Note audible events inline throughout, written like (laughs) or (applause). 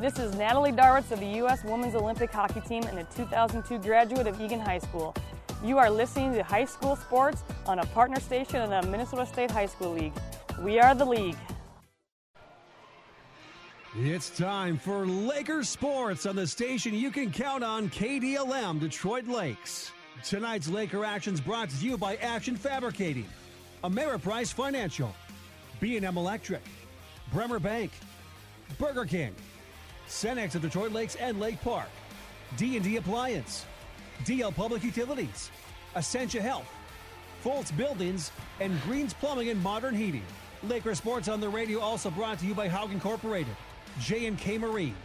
This is Natalie Darwitz of the U.S. Women's Olympic Hockey Team and a 2002 graduate of Eagan High School. You are listening to High School Sports on a partner station in the Minnesota State High School League. We are the league. It's time for Lakers Sports on the station you can count on KDLM Detroit Lakes. Tonight's Laker actions brought to you by Action Fabricating, Ameriprise Financial, B&M Electric, Bremer Bank, Burger King, Cenex of Detroit Lakes and Lake Park, D&D Appliance, DL Public Utilities, Essentia Health, Foltz Buildings, and Greens Plumbing and Modern Heating. Laker Sports on the radio also brought to you by Haug Incorporated, J&K Marine,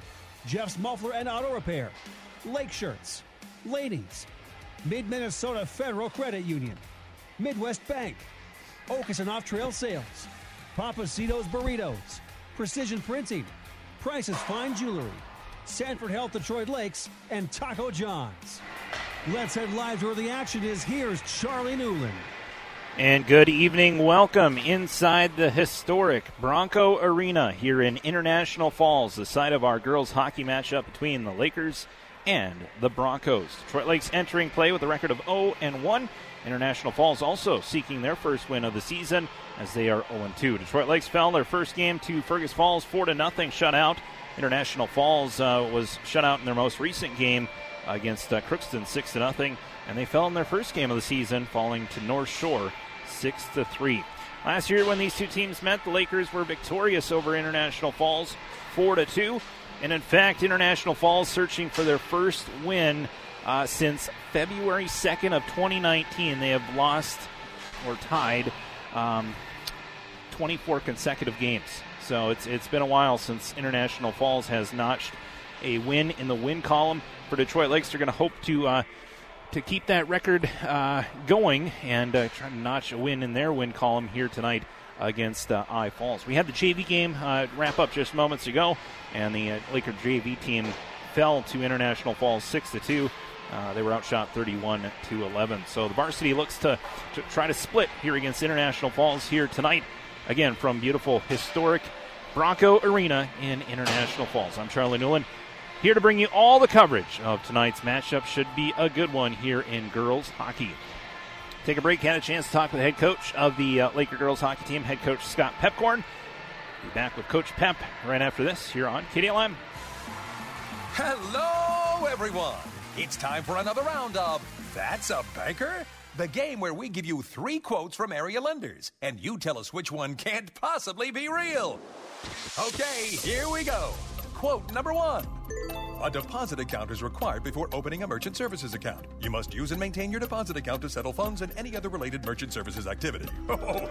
Jeff's Muffler and Auto Repair, Lake Shirts, Ladies, Mid-Minnesota Federal Credit Union, Midwest Bank, Okeson Off Trail Sales, Papacitos Burritos, Precision Printing, Price's Fine Jewelry, Sanford Health Detroit Lakes, and Taco John's. Let's head live to where the action is. Here's Charlie Newland. And good evening. Welcome inside the historic Bronco Arena here in International Falls, the site of our girls hockey matchup between the Lakers and the Broncos. Detroit Lakes entering play with a record of 0 and 1. International Falls also seeking their first win of the season as they are 0 2. Detroit Lakes fell their first game to Fergus Falls 4 0 shutout. International Falls uh, was shut out in their most recent game against uh, Crookston 6 0, and they fell in their first game of the season, falling to North Shore 6 3. Last year, when these two teams met, the Lakers were victorious over International Falls 4 2. And in fact, International Falls searching for their first win uh, since February 2nd of 2019. They have lost or tied um, 24 consecutive games. So it's it's been a while since International Falls has notched a win in the win column for Detroit Lakes. They're going to hope to uh, to keep that record uh, going and uh, try to notch a win in their win column here tonight against uh, I Falls. We had the JV game uh, wrap up just moments ago, and the uh, Laker JV team fell to International Falls six to two. Uh, they were outshot 31 to 11. So the varsity looks to, to try to split here against International Falls here tonight. Again, from beautiful historic Bronco Arena in International Falls. I'm Charlie Newland, here to bring you all the coverage of tonight's matchup. Should be a good one here in girls hockey. Take a break. Had a chance to talk with the head coach of the uh, Laker girls hockey team, head coach Scott Pepcorn. Be back with Coach Pep right after this here on KDLM. Hello, everyone. It's time for another round of That's a Banker? The game where we give you three quotes from area lenders, and you tell us which one can't possibly be real. Okay, here we go. Quote number one A deposit account is required before opening a merchant services account. You must use and maintain your deposit account to settle funds and any other related merchant services activity. (laughs) Oh,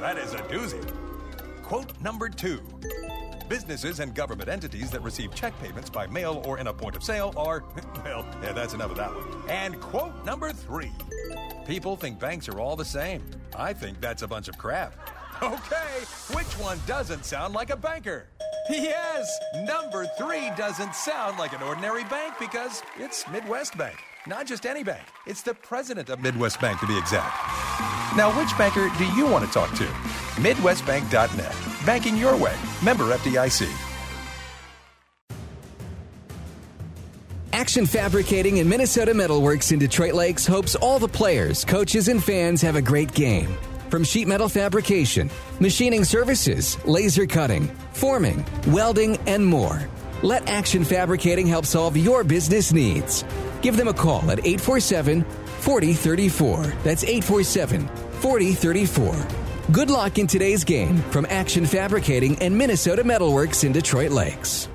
that is a doozy. Quote number two Businesses and government entities that receive check payments by mail or in a point of sale are, (laughs) well, yeah, that's enough of that one. And quote number three People think banks are all the same. I think that's a bunch of crap. (laughs) Okay, which one doesn't sound like a banker? Yes, number three doesn't sound like an ordinary bank because it's Midwest Bank. Not just any bank, it's the president of Midwest Bank to be exact. Now, which banker do you want to talk to? MidwestBank.net. Banking your way. Member FDIC. Action Fabricating and Minnesota Metalworks in Detroit Lakes hopes all the players, coaches, and fans have a great game. From sheet metal fabrication, machining services, laser cutting, forming, welding, and more. Let Action Fabricating help solve your business needs. Give them a call at 847 4034. That's 847 4034. Good luck in today's game from Action Fabricating and Minnesota Metalworks in Detroit Lakes.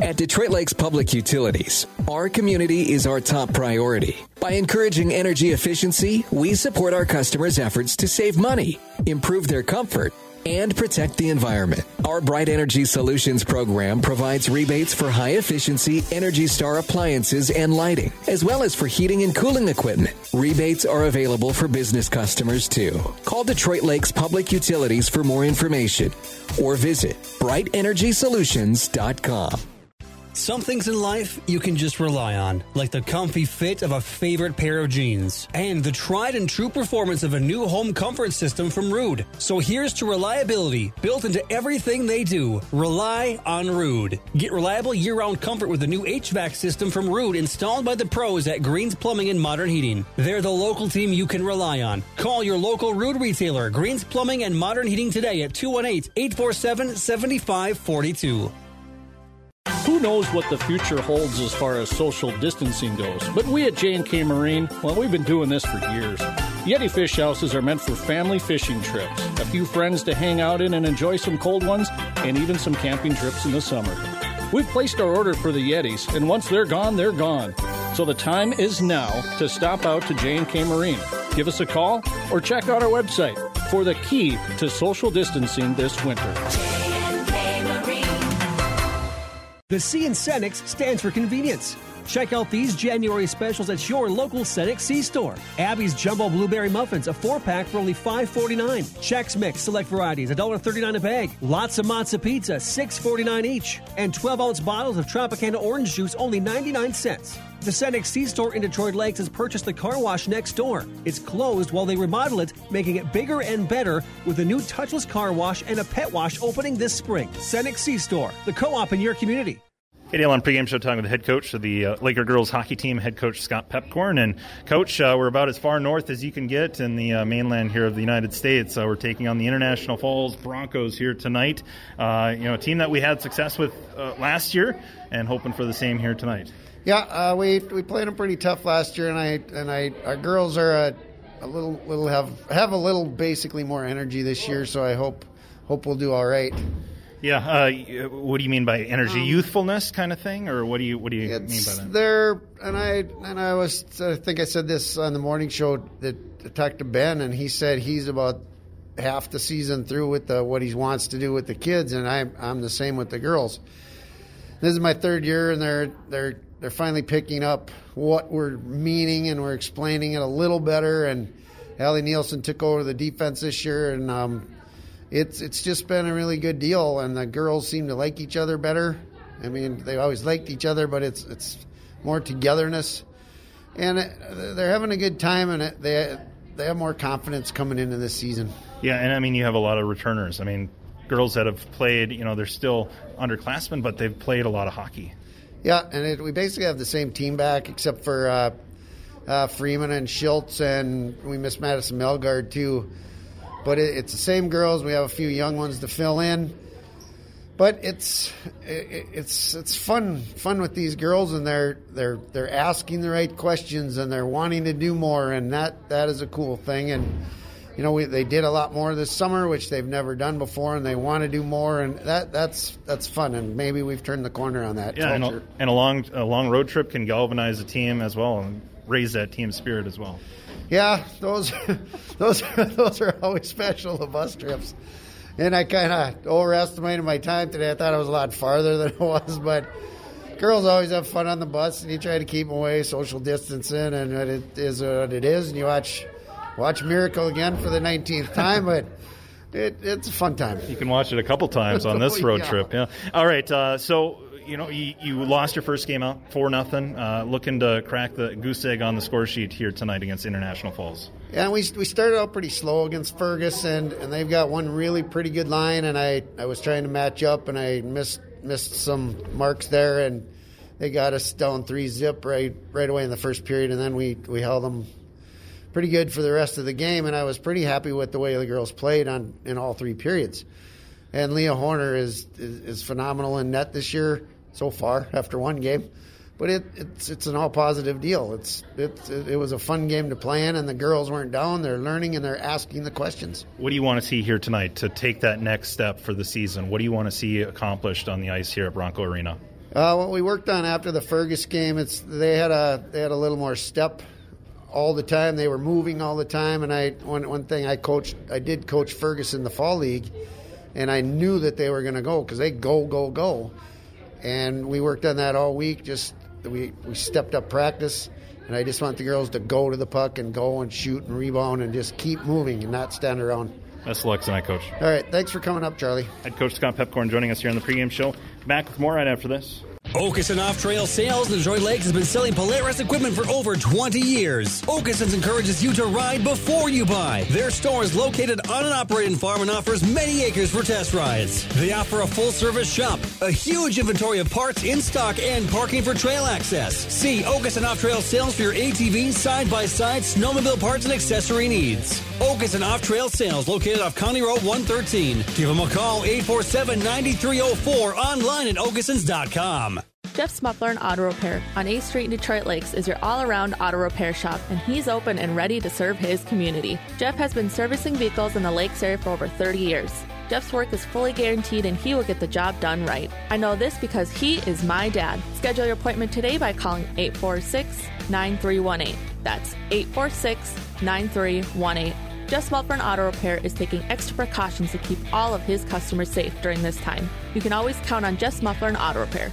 At Detroit Lakes Public Utilities, our community is our top priority. By encouraging energy efficiency, we support our customers' efforts to save money, improve their comfort, and protect the environment. Our Bright Energy Solutions program provides rebates for high efficiency Energy Star appliances and lighting, as well as for heating and cooling equipment. Rebates are available for business customers too. Call Detroit Lakes Public Utilities for more information or visit brightenergysolutions.com. Some things in life you can just rely on, like the comfy fit of a favorite pair of jeans and the tried and true performance of a new home comfort system from Ruud. So here's to reliability built into everything they do. Rely on Ruud. Get reliable year-round comfort with the new HVAC system from Ruud installed by the pros at Greens Plumbing and Modern Heating. They're the local team you can rely on. Call your local Ruud retailer, Greens Plumbing and Modern Heating today at 218-847-7542. Who knows what the future holds as far as social distancing goes? But we at J&K Marine, well, we've been doing this for years. Yeti fish houses are meant for family fishing trips, a few friends to hang out in and enjoy some cold ones, and even some camping trips in the summer. We've placed our order for the Yetis, and once they're gone, they're gone. So the time is now to stop out to J&K Marine. Give us a call or check out our website for the key to social distancing this winter. The C in Cenex stands for convenience. Check out these January specials at your local Cenex C store. Abby's Jumbo Blueberry Muffins, a four pack for only $5.49. Chex Mix, select varieties, $1.39 a bag. Lotzza Motzza Pizza, $6.49 each. And 12 ounce bottles of Tropicana orange juice, only 99 cents. The Cenex C store in Detroit Lakes has purchased the car wash next door. It's closed while they remodel it, making it bigger and better with a new touchless car wash and a pet wash opening this spring. Cenex C store, the co op in your community. KDLM pregame show talking with the head coach of the uh, Laker girls hockey team, head coach Scott Pepcorn. And coach, uh, we're about as far north as you can get in the uh, mainland here of the United States. Uh, we're taking on the International Falls Broncos here tonight. Uh, you know, a team that we had success with uh, last year, and hoping for the same here tonight. Yeah, we we played them pretty tough last year, and I and I our girls are a, a little little have have a little basically more energy this year. So I hope hope we'll do all right. Yeah, uh, what do you mean by energy? Um, Youthfulness, kind of thing, or what do you what do you mean by that? There, and I and I was I think I said this on the morning show that talked to Ben, and he said he's about half the season through with the, what he wants to do with the kids, and I I'm the same with the girls. This is my third year, and they're they're they're finally picking up what we're meaning, and we're explaining it a little better. And Allie Nielsen took over the defense this year, and um, it's it's just been a really good deal, and the girls seem to like each other better. I mean, they always liked each other, but it's it's more togetherness, and it, they're having a good time, and it, they they have more confidence coming into this season. Yeah, and I mean, you have a lot of returners. I mean, girls that have played, you know, they're still underclassmen, but they've played a lot of hockey. Yeah, and it, we basically have the same team back, except for uh, uh, Freeman and Schultz, and we miss Madison Melgard too. But it, it's the same girls. We have a few young ones to fill in. But it's it, it's it's fun fun with these girls, and they're they're they're asking the right questions, and they're wanting to do more, and that that is a cool thing. And you know, we, they did a lot more this summer, which they've never done before, and they want to do more, and that that's that's fun. And maybe we've turned the corner on that. Yeah, and a, and a long a long road trip can galvanize a team as well, and raise that team spirit as well. Yeah, those (laughs) those (laughs) those are always special. The bus trips, and I kind of overestimated my time today. I thought it was a lot farther than it was, but girls always have fun on the bus, and you try to keep them away, social distancing, and it is what it is. And you watch watch Miracle again for the 19th time, but. It, it's a fun time. You can watch it a couple times (laughs) on this road yeah. trip. Yeah. All right. Uh, so you know, you, you, lost your first game out four nothing. Uh, looking to crack the goose egg on the score sheet here tonight against International Falls. Yeah, we we started out pretty slow against Fergus, and, and they've got one really pretty good line. And I, I was trying to match up, and I missed missed some marks there, and they got us down three zip right right away in the first period, and then we we held them pretty good for the rest of the game. And I was pretty happy with the way the girls played on in all three periods. And Leah Horner is, is, is phenomenal in net this year so far after one game. But it, it's it's an all positive deal. It's it, it was a fun game to play in, and the girls weren't down. They're learning and they're asking the questions. What do you want to see here tonight to take that next step for the season? What do you want to see accomplished on the ice here at Bronco Arena? Uh, what we worked on after the Fergus game, it's they had a they had a little more step all the time. They were moving all the time, and I one one thing I coached I did coach Fergus in the fall league, and I knew that they were going to go because they go go go and we worked on that all week. Just we we stepped up practice, and I just want the girls to go to the puck and go and shoot and rebound and just keep moving and not stand around. Best of luck tonight, Coach. All right, thanks for coming up, Charlie. Head Coach Scott Pepcorn joining us here on the pregame show. Back with more right after this. Okeson Off Trail Sales in Detroit Lakes has been selling Polaris equipment for over 20 years. Okeson's encourages you to ride before you buy. Their store is located on an operating farm and offers many acres for test rides. They offer a full service shop, a huge inventory of parts in stock, and parking for trail access. See Okeson Off Trail Sales for your ATV, side by side, snowmobile parts, and accessory needs. Okeson Off Trail Sales located off County Road 113. Give them a call 847 9304 online at okesons.com. Jeff's Muffler and Auto Repair on 8th Street in Detroit Lakes is your all around auto repair shop, and he's open and ready to serve his community. Jeff has been servicing vehicles in the Lakes area for over 30 years. Jeff's work is fully guaranteed and he will get the job done right. I know this because he is my dad. Schedule your appointment today by calling 846 9318. That's 846 9318. Muffler and Auto Repair is taking extra precautions to keep all of his customers safe during this time. You can always count on Jeff's Muffler and Auto Repair.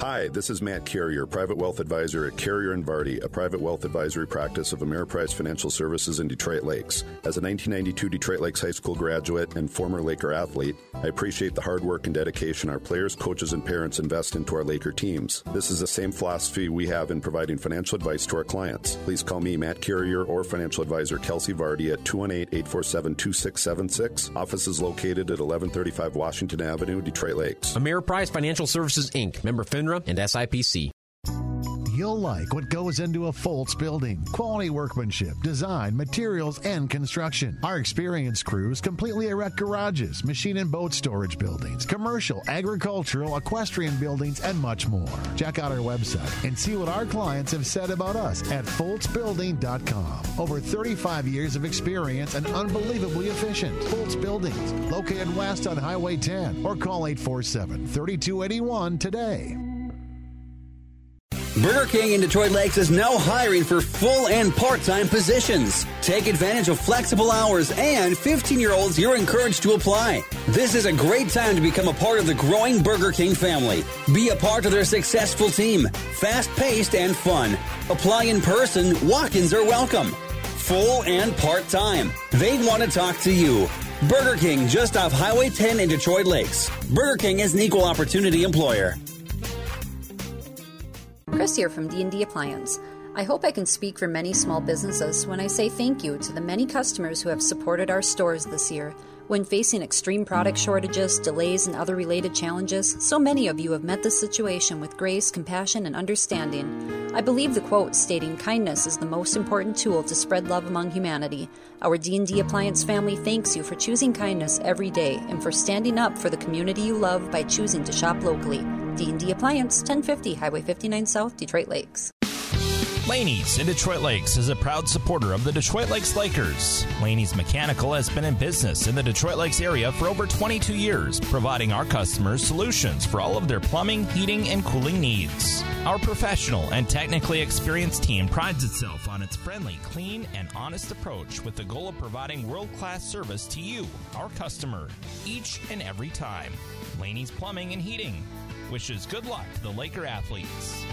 Hi, this is Matt Carrier, Private Wealth Advisor at Carrier and Vardy, a private wealth advisory practice of Ameriprise Financial Services in Detroit Lakes. As a 1992 Detroit Lakes High School graduate and former Laker athlete, I appreciate the hard work and dedication our players, coaches, and parents invest into our Laker teams. This is the same philosophy we have in providing financial advice to our clients. Please call me, Matt Carrier, or financial advisor Kelsey Vardy at 218 847 2676. Office is located at 1135 Washington Avenue, Detroit Lakes. Ameriprise Financial Services, Inc., member FINRA and SIPC. You'll like what goes into a Foltz building. Quality workmanship, design, materials, and construction. Our experienced crews completely erect garages, machine and boat storage buildings, commercial, agricultural, equestrian buildings, and much more. Check out our website and see what our clients have said about us at FoltzBuilding.com. Over 35 years of experience and unbelievably efficient. Foltz Buildings, located west on Highway 10, or call 847 3281 today. Burger King in Detroit Lakes is now hiring for full and part time positions. Take advantage of flexible hours, and 15 year olds, you're encouraged to apply. This is a great time to become a part of the growing Burger King family. Be a part of their successful team. Fast paced and fun. Apply in person, walk ins are welcome. Full and part time. They want to talk to you. Burger King just off Highway 10 in Detroit Lakes. Burger King is an equal opportunity employer. Chris here from D&D Appliance. I hope I can speak for many small businesses when I say thank you to the many customers who have supported our stores this year. When facing extreme product shortages, delays, and other related challenges, so many of you have met this situation with grace, compassion, and understanding. I believe the quote stating kindness is the most important tool to spread love among humanity. Our D&D Appliance family thanks you for choosing kindness every day and for standing up for the community you love by choosing to shop locally. D&D Appliance, 1050 Highway 59 South, Detroit Lakes. Laney's in Detroit Lakes is a proud supporter of the Detroit Lakes Lakers. Laney's Mechanical has been in business in the Detroit Lakes area for over 22 years, providing our customers solutions for all of their plumbing, heating, and cooling needs. Our professional and technically experienced team prides itself on its friendly, clean, and honest approach with the goal of providing world class service to you, our customer, each and every time. Laney's Plumbing and Heating wishes good luck to the Laker athletes.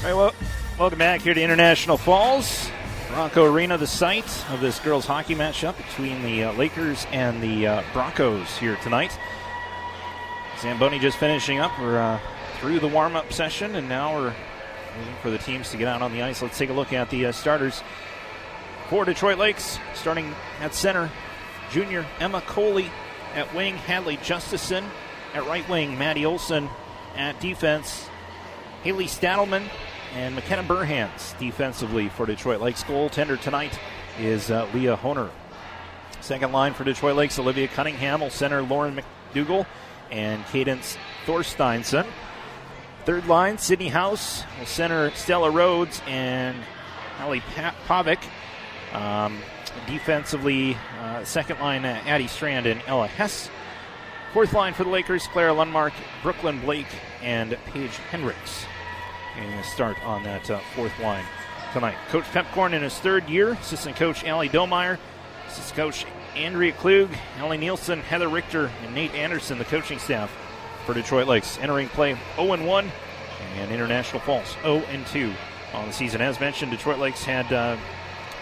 All right, well, welcome back here to International Falls. Bronco Arena, the site of this girls' hockey matchup between the uh, Lakers and the uh, Broncos here tonight. Zamboni just finishing up. We're uh, through the warm up session, and now we're waiting for the teams to get out on the ice. Let's take a look at the uh, starters for Detroit Lakes. Starting at center, junior Emma Coley at wing, Hadley Justison at right wing, Maddie Olson at defense, Haley Stadelman and McKenna Burhans defensively for Detroit Lakes. Goaltender tonight is uh, Leah Honer. Second line for Detroit Lakes, Olivia Cunningham will center Lauren McDougall and Cadence Thorsteinson. Third line, Sydney House will center Stella Rhodes and Ali Pavic. Um, defensively, uh, second line, uh, Addie Strand and Ella Hess. Fourth line for the Lakers, Clara Lundmark, Brooklyn Blake, and Paige Hendricks and start on that uh, fourth line tonight. Coach Pepcorn in his third year, assistant coach Allie Domeyer, assistant coach Andrea Klug, Ellie Nielsen, Heather Richter, and Nate Anderson, the coaching staff for Detroit Lakes. Entering play 0 1 and International Falls 0 2 on the season. As mentioned, Detroit Lakes had uh,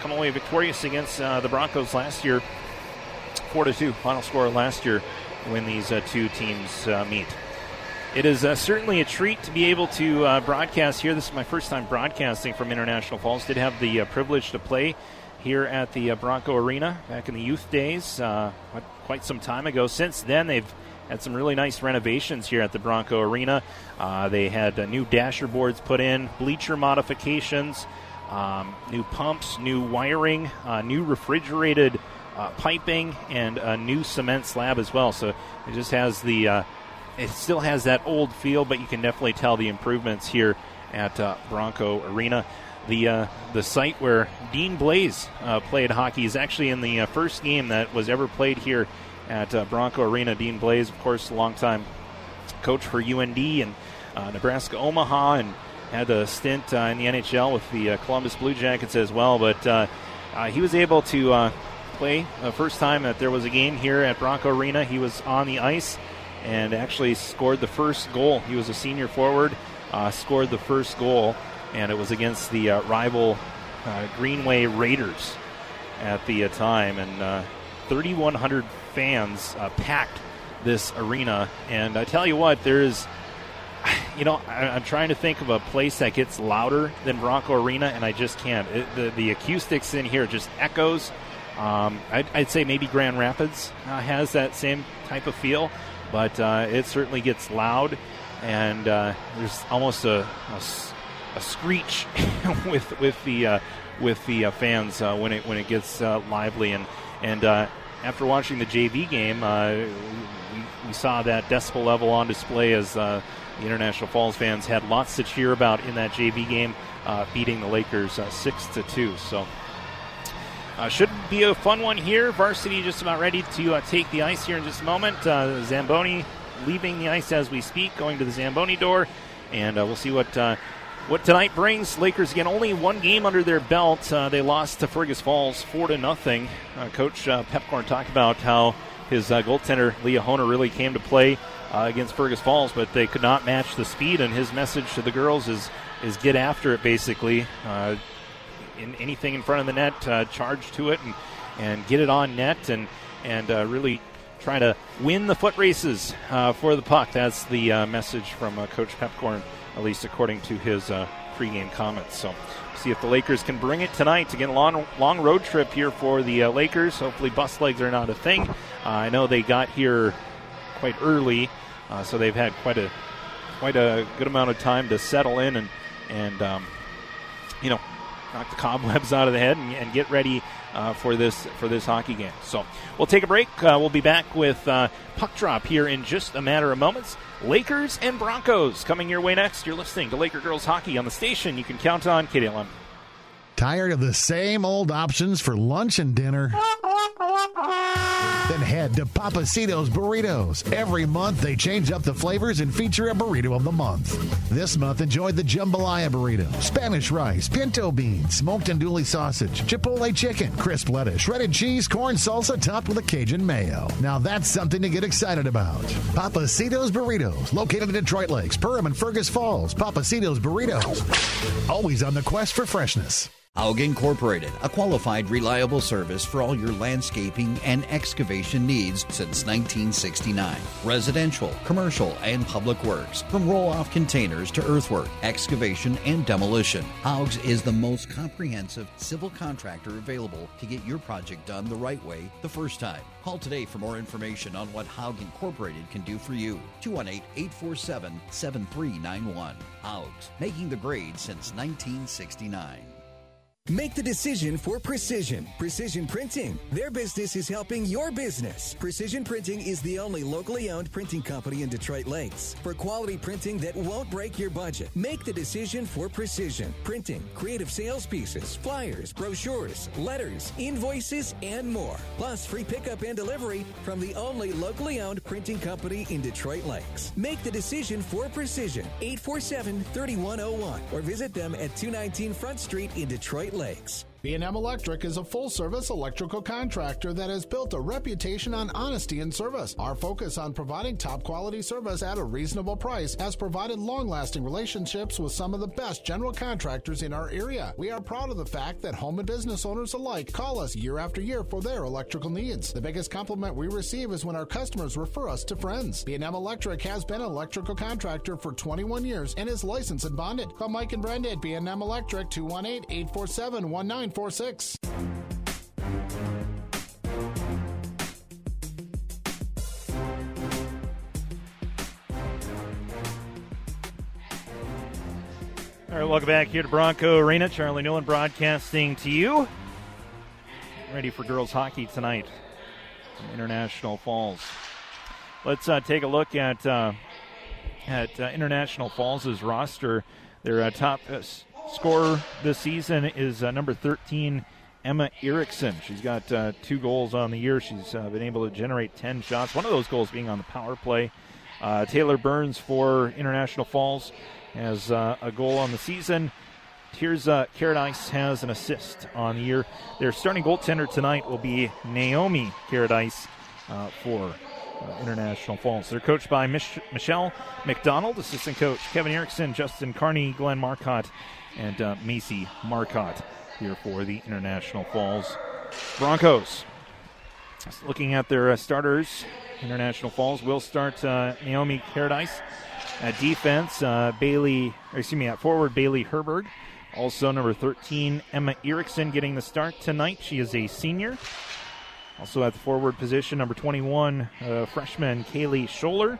come away victorious against uh, the Broncos last year, four to two. Final score last year when these uh, two teams uh, meet. It is uh, certainly a treat to be able to uh, broadcast here. This is my first time broadcasting from International Falls. Did have the uh, privilege to play here at the uh, Bronco Arena back in the youth days, uh, quite some time ago. Since then, they've had some really nice renovations here at the Bronco Arena. Uh, they had new dasher boards put in, bleacher modifications, um, new pumps, new wiring, new refrigerated piping, and a new cement slab as well. So it just has the it still has that old feel, but you can definitely tell the improvements here at uh, Bronco Arena. The uh, the site where Dean Blais uh, played hockey is actually in the uh, first game that was ever played here at uh, Bronco Arena. Dean Blais, of course, a longtime coach for UND and uh, Nebraska Omaha, and had a stint in the NHL with the Columbus Blue Jackets as well. But he was able to play the first time that there was a game here at Bronco Arena. He was on the ice and actually scored the first goal. He was a senior forward, uh, scored the first goal, and it was against the uh, rival uh, Greenway Raiders at the uh, time. And 3,100 uh, fans uh, packed this arena. And I tell you what, there's, (sighs) you know, I, am trying to think of a place that gets louder than Bronco Arena, and I just can't. It, the, the acoustics in here just echoes. Um, I'd, I'd, say maybe Grand Rapids has that same type of feel but uh, it certainly gets loud, and uh, there's almost a, a, a screech (laughs) with with the uh, with the uh, fans when it when it gets lively, and and after watching the JV game, we, we, saw that decibel level on display as the International Falls fans had lots to cheer about in that JV game, beating the Lakers six to two. So. Uh, should be a fun one here. Varsity just about ready to uh, take the ice here in just a moment. Uh, Zamboni leaving the ice as we speak, going to the Zamboni door, and uh, we'll see what uh, what tonight brings. Lakers again only one game under their belt. Uh, they lost to Fergus Falls four to nothing. Coach Pepcorn talked about how his goaltender Leah Honer really came to play against Fergus Falls, but they could not match the speed. And his message to the girls is is get after it basically in anything in front of the net, uh, charge to it and, and get it on net and and uh, really try to win the foot races uh, for the puck. That's the uh, message from uh, Coach Pepcorn, at least according to his uh, pregame comments. So see if the Lakers can bring it tonight. Again, long long road trip here for the Lakers. Hopefully, bus legs are not a thing. I know they got here quite early, so they've had quite a quite a good amount of time to settle in and and um, you know knock the cobwebs out of the head and, and get ready uh, for this for this hockey game. So we'll take a break. Uh, we'll be back with uh, puck drop here in just a matter of moments. Lakers and Broncos coming your way next. You're listening to Laker Girls Hockey on the station. You can count on KDLM. Tired of the same old options for lunch and dinner? Then head to Pappasito's Burritos. Every month they change up the flavors and feature a burrito of the month. This month enjoy the jambalaya burrito, Spanish rice, pinto beans, smoked andouille sausage, chipotle chicken, crisp lettuce, shredded cheese, corn salsa topped with a Cajun mayo. Now that's something to get excited about. Pappasito's Burritos, located in Detroit Lakes, Perham, and Fergus Falls. Pappasito's Burritos, always on the quest for freshness. Haug Incorporated, a qualified, reliable service for all your landscaping and excavation needs since 1969. Residential, commercial, and public works, from roll off containers to earthwork, excavation, and demolition. Haug's is the most comprehensive civil contractor available to get your project done the right way the first time. Call today for more information on what Haug Incorporated can do for you. 218 847 7391. Haug's, making the grade since 1969. Make the decision for precision. Precision Printing. Their business is helping your business. Precision Printing is the only locally owned printing company in Detroit Lakes for quality printing that won't break your budget. Make the decision for precision. Printing, creative sales pieces, flyers, brochures, letters, invoices, and more. Plus free pickup and delivery from the only locally owned printing company in Detroit Lakes. Make the decision for precision. 847 3101 or visit them at 219 Front Street in Detroit Lakes. B&M Electric is a full-service electrical contractor that has built a reputation on honesty and service. Our focus on providing top-quality service at a reasonable price has provided long-lasting relationships with some of the best general contractors in our area. We are proud of the fact that home and business owners alike call us year after year for their electrical needs. The biggest compliment we receive is when our customers refer us to friends. B&M Electric has been an electrical contractor for 21 years and is licensed and bonded. Call Mike and Brenda at B&M Electric 218-847-1946. All right, welcome back here to Bronco Arena. Charlie Newland broadcasting to you. Ready for girls hockey tonight International Falls. Let's uh, take a look at uh, at uh, International Falls' roster. Their uh, top uh, scorer this season is uh, number 13, Emma Erickson. She's got two goals on the year. She's been able to generate 10 shots, one of those goals being on the power play. Taylor Burns for International Falls has a goal on the season. Uh, Caradice has an assist on the year. Their starting goaltender tonight will be Naomi Caradice uh, for uh, International Falls. They're coached by Mich- Michelle McDonald, assistant coach Kevin Erickson, Justin Carney, Glenn Marcotte, and uh, Macy Marcotte here for the International Falls Broncos. Looking at their uh, starters, International Falls will start uh, Naomi Paradise At defense, uh, Bailey, excuse me, at forward, Bailey Herberg. Also, number 13, Emma Erickson getting the start tonight. She is a senior. Also at the forward position, number 21, uh, freshman Kaylee Scholler.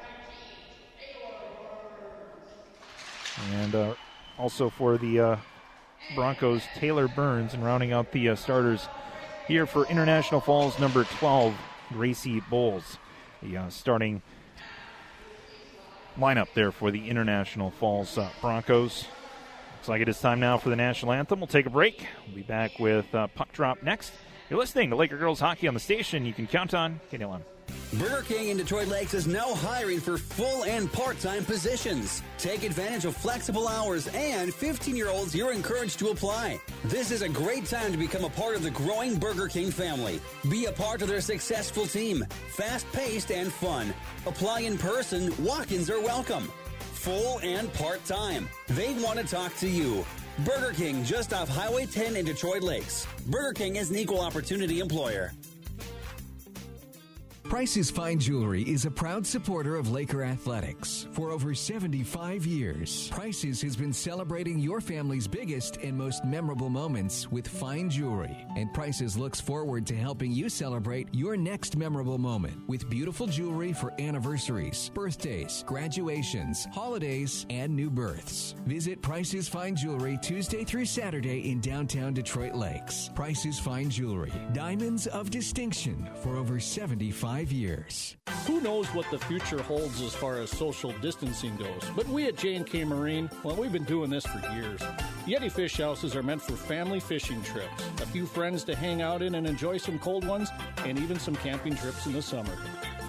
And uh, also for the uh, Broncos, Taylor Burns, and rounding out the uh, starters here for International Falls, number 12, Gracie Bowles. The uh, starting lineup there for the International Falls uh, Broncos. Looks like it is time now for the national anthem. We'll take a break. We'll be back with Puck Drop next. You're listening to Laker Girls Hockey on the station. You can count on KDLM. Burger King in Detroit Lakes is now hiring for full and part time positions. Take advantage of flexible hours, and 15 year olds, you're encouraged to apply. This is a great time to become a part of the growing Burger King family. Be a part of their successful team, fast paced and fun. Apply in person, walk ins are welcome. Full and part time. They want to talk to you. Burger King just off Highway 10 in Detroit Lakes. Burger King is an equal opportunity employer. Price's Fine Jewelry is a proud supporter of Laker Athletics. For over 75 years, Price's has been celebrating your family's biggest and most memorable moments with fine jewelry. And Price's looks forward to helping you celebrate your next memorable moment with beautiful jewelry for anniversaries, birthdays, graduations, holidays, and new births. Visit Price's Fine Jewelry Tuesday through Saturday in downtown Detroit Lakes. Price's Fine Jewelry, diamonds of distinction for over 75 years. Who knows what the future holds as far as social distancing goes? But we at J&K Marine, well, we've been doing this for years. Yeti fish houses are meant for family fishing trips, a few friends to hang out in and enjoy some cold ones, and even some camping trips in the summer.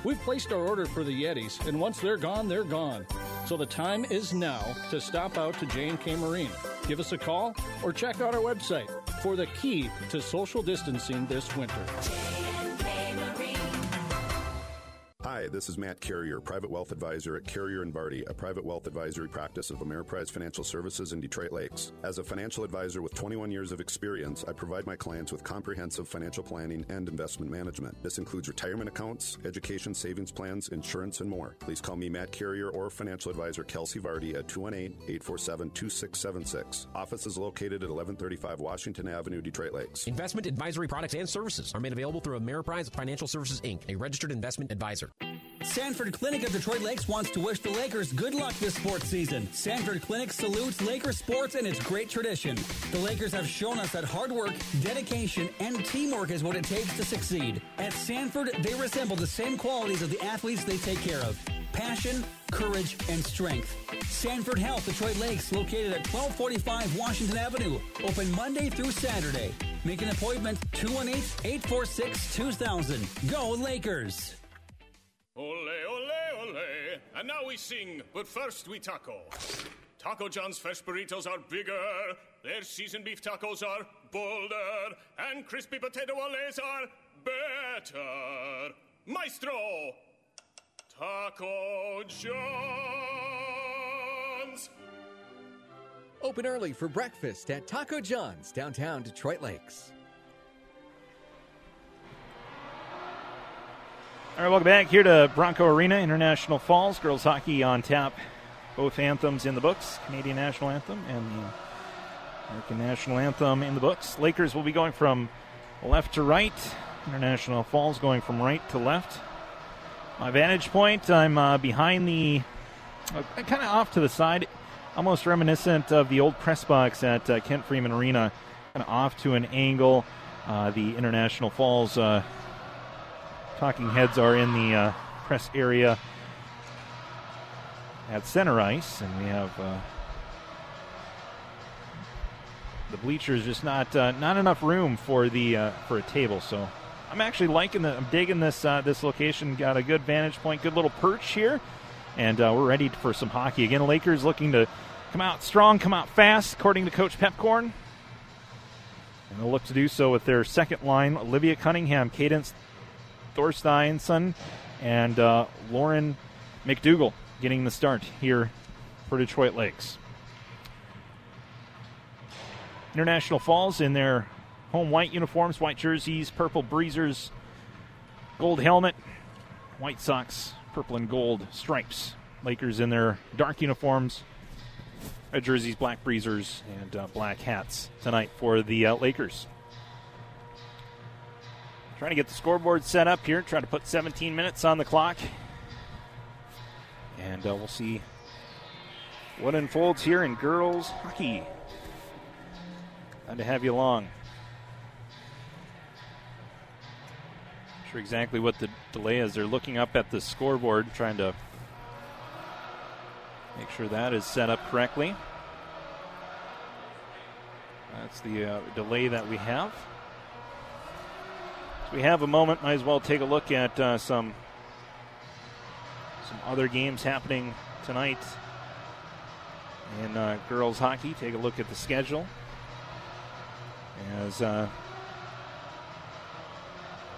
We've placed our order for the Yetis, and once they're gone, they're gone. So the time is now to stop out to J&K Marine. Give us a call or check out our website for the key to social distancing this winter. Hi, this is Matt Carrier, private wealth advisor at Carrier and Vardy, a private wealth advisory practice of Ameriprise Financial Services in Detroit Lakes. As a financial advisor with 21 years of experience, I provide my clients with comprehensive financial planning and investment management. This includes retirement accounts, education savings plans, insurance, and more. Please call me Matt Carrier or financial advisor Kelsey Vardy at 218-847-2676. Office is located at 1135 Washington Avenue, Detroit Lakes. Investment advisory products and services are made available through Ameriprise Financial Services Inc., a registered investment advisor. Sanford Clinic of Detroit Lakes wants to wish the Lakers good luck this sports season. Sanford Clinic salutes Laker sports and its great tradition. The Lakers have shown us that hard work, dedication, and teamwork is what it takes to succeed. At Sanford, they resemble the same qualities of the athletes they take care of passion, courage, and strength. Sanford Health, Detroit Lakes, located at 1245 Washington Avenue, open Monday through Saturday. Make an appointment 218 846 2000. Go Lakers! Ole, ole, ole. And now we sing, but first we taco. Taco John's fresh burritos are bigger, their seasoned beef tacos are bolder, and crispy potato oles are better. Maestro! Taco John's! Open early for breakfast at Taco John's, downtown Detroit Lakes. All right, welcome back here to Bronco Arena, International Falls. Girls hockey on tap. Both anthems in the books Canadian National Anthem and the American National Anthem in the books. Lakers will be going from left to right. International Falls going from right to left. My vantage point, I'm uh, behind the, uh, kind of off to the side, almost reminiscent of the old press box at uh, Kent Freeman Arena, kind of off to an angle. Uh, the International Falls uh, talking heads are in the uh, press area at center ice, and we have uh, the bleachers just not uh, not enough room for the uh, for a table. So I'm actually liking the I'm digging this uh, this location. Got a good vantage point, good little perch here, and uh, we're ready for some hockey again. Lakers looking to come out strong, come out fast, according to Coach Pepcorn. And they'll look to do so with their second line: Olivia Cunningham, Cadence Thorsteinson, and uh, Lauren McDougall getting the start here for Detroit Lakes. International Falls in their home white uniforms, white jerseys, purple breezers, gold helmet, white socks, purple and gold stripes. Lakers in their dark uniforms, jerseys, black breezers, and uh, black hats tonight for the uh, Lakers. Trying to get the scoreboard set up here, trying to put 17 minutes on the clock. And uh, we'll see what unfolds here in girls hockey. Glad to have you along. Not sure exactly what the delay is. They're looking up at the scoreboard, trying to make sure that is set up correctly. That's the uh, delay that we have. We have a moment. Might as well take a look at uh, some some other games happening tonight in uh, girls hockey. Take a look at the schedule as uh,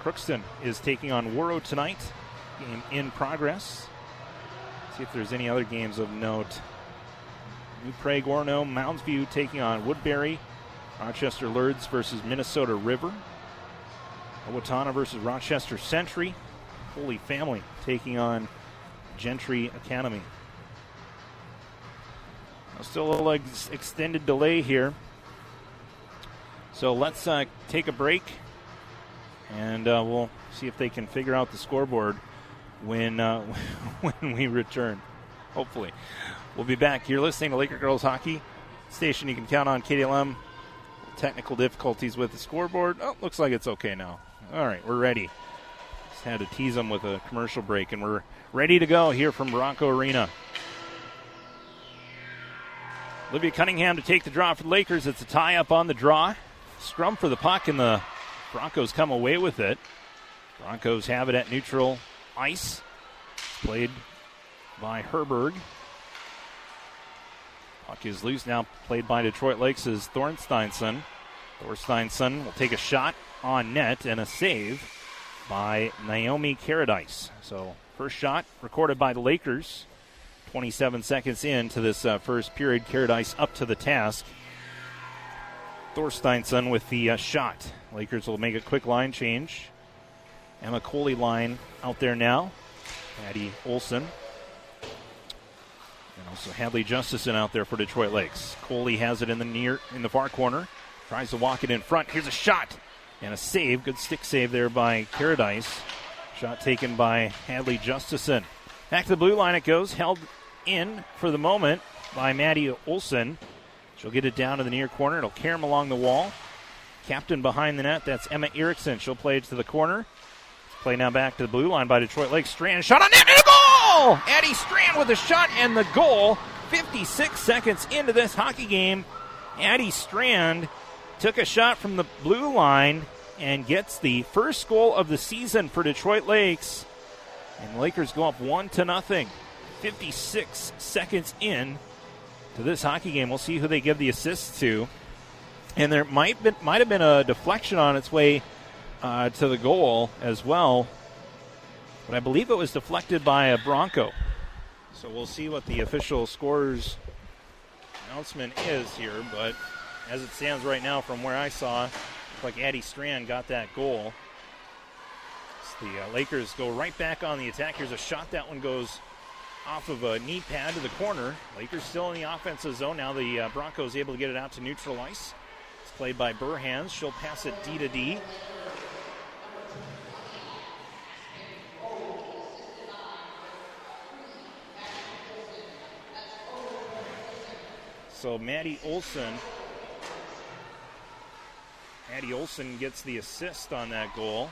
Crookston is taking on Warroad tonight. Game in progress. See if there's any other games of note. New Prague, Orono, Mounds View taking on Woodbury. Rochester Lourdes versus Minnesota River. Owatonna versus Rochester Century. Holy Family taking on Gentry Academy. Still a little ex- extended delay here. So let's uh, take a break and uh, we'll see if they can figure out the scoreboard when, uh, (laughs) when we return. Hopefully. We'll be back. You're listening to Laker Girls Hockey Station. You can count on KDLM. Technical difficulties with the scoreboard. Oh, looks like it's okay now. All right, we're ready. Just had to tease them with a commercial break, and we're ready to go here from Bronco Arena. Olivia Cunningham to take the draw for the Lakers. It's a tie up on the draw. Scrum for the puck, and the Broncos come away with it. Broncos have it at neutral ice. Played by Herberg. Puck is loose now, played by Detroit Lakes' is Thorsteinson. Thorsteinson will take a shot on net and a save by Naomi Caradice. So, first shot recorded by the Lakers. 27 seconds into this uh, first period, Caradice up to the task. Thorsteinson with the uh, shot. Lakers will make a quick line change. Emma Coley line out there now. Maddie Olson. And also Hadley Justison out there for Detroit Lakes. Coley has it in the near in the far corner. Tries to walk it in front. Here's a shot and a save. Good stick save there by Caradice. Shot taken by Hadley Justison. Back to the blue line it goes. Held in for the moment by Maddie Olson. She'll get it down to the near corner. It'll carry him along the wall. Captain behind the net, that's Emma Erickson. She'll play it to the corner. Play now back to the blue line by Detroit Lake. Strand shot on net and a goal! Addie Strand with a shot and the goal. 56 seconds into this hockey game. Addie Strand took a shot from the blue line and gets the first goal of the season for Detroit Lakes. And Lakers go up one to nothing. 56 seconds in to this hockey game. We'll see who they give the assist to. And there might been, might have been a deflection on its way uh, to the goal as well, but I believe it was deflected by a Bronco. So we'll see what the official scores announcement is here. But as it stands right now, from where I saw, like Addie Strand got that goal. So the uh, Lakers go right back on the attack. Here's a shot. That one goes off of a knee pad to the corner. Lakers still in the offensive zone. Now the uh, Broncos able to get it out to neutral ice. It's played by Burhans. She'll pass it D to D. So Maddie Olson. Maddie Olson gets the assist on that goal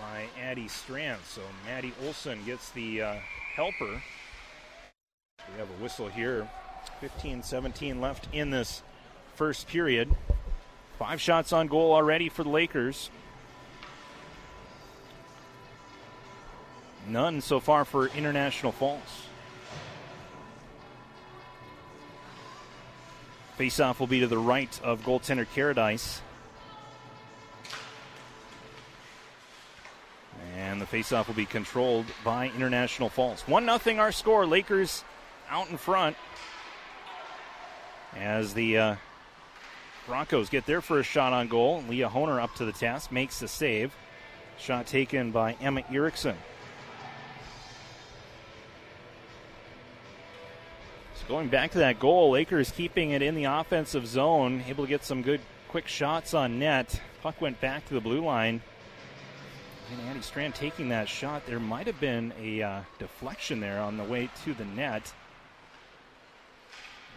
by Addie Strand. So Maddie Olson gets the uh, helper. We have a whistle here. 15 17 left in this first period. Five shots on goal already for the Lakers. None so far for International Falls. Faceoff will be to the right of goaltender Caradice. And the faceoff will be controlled by International Falls. 1 0 our score. Lakers out in front as the uh, Broncos get their first shot on goal. Leah Honer up to the task, makes the save. Shot taken by Emma Erickson. Going back to that goal, Lakers keeping it in the offensive zone, able to get some good quick shots on net. Puck went back to the blue line. And Addie Strand taking that shot. There might have been a uh, deflection there on the way to the net.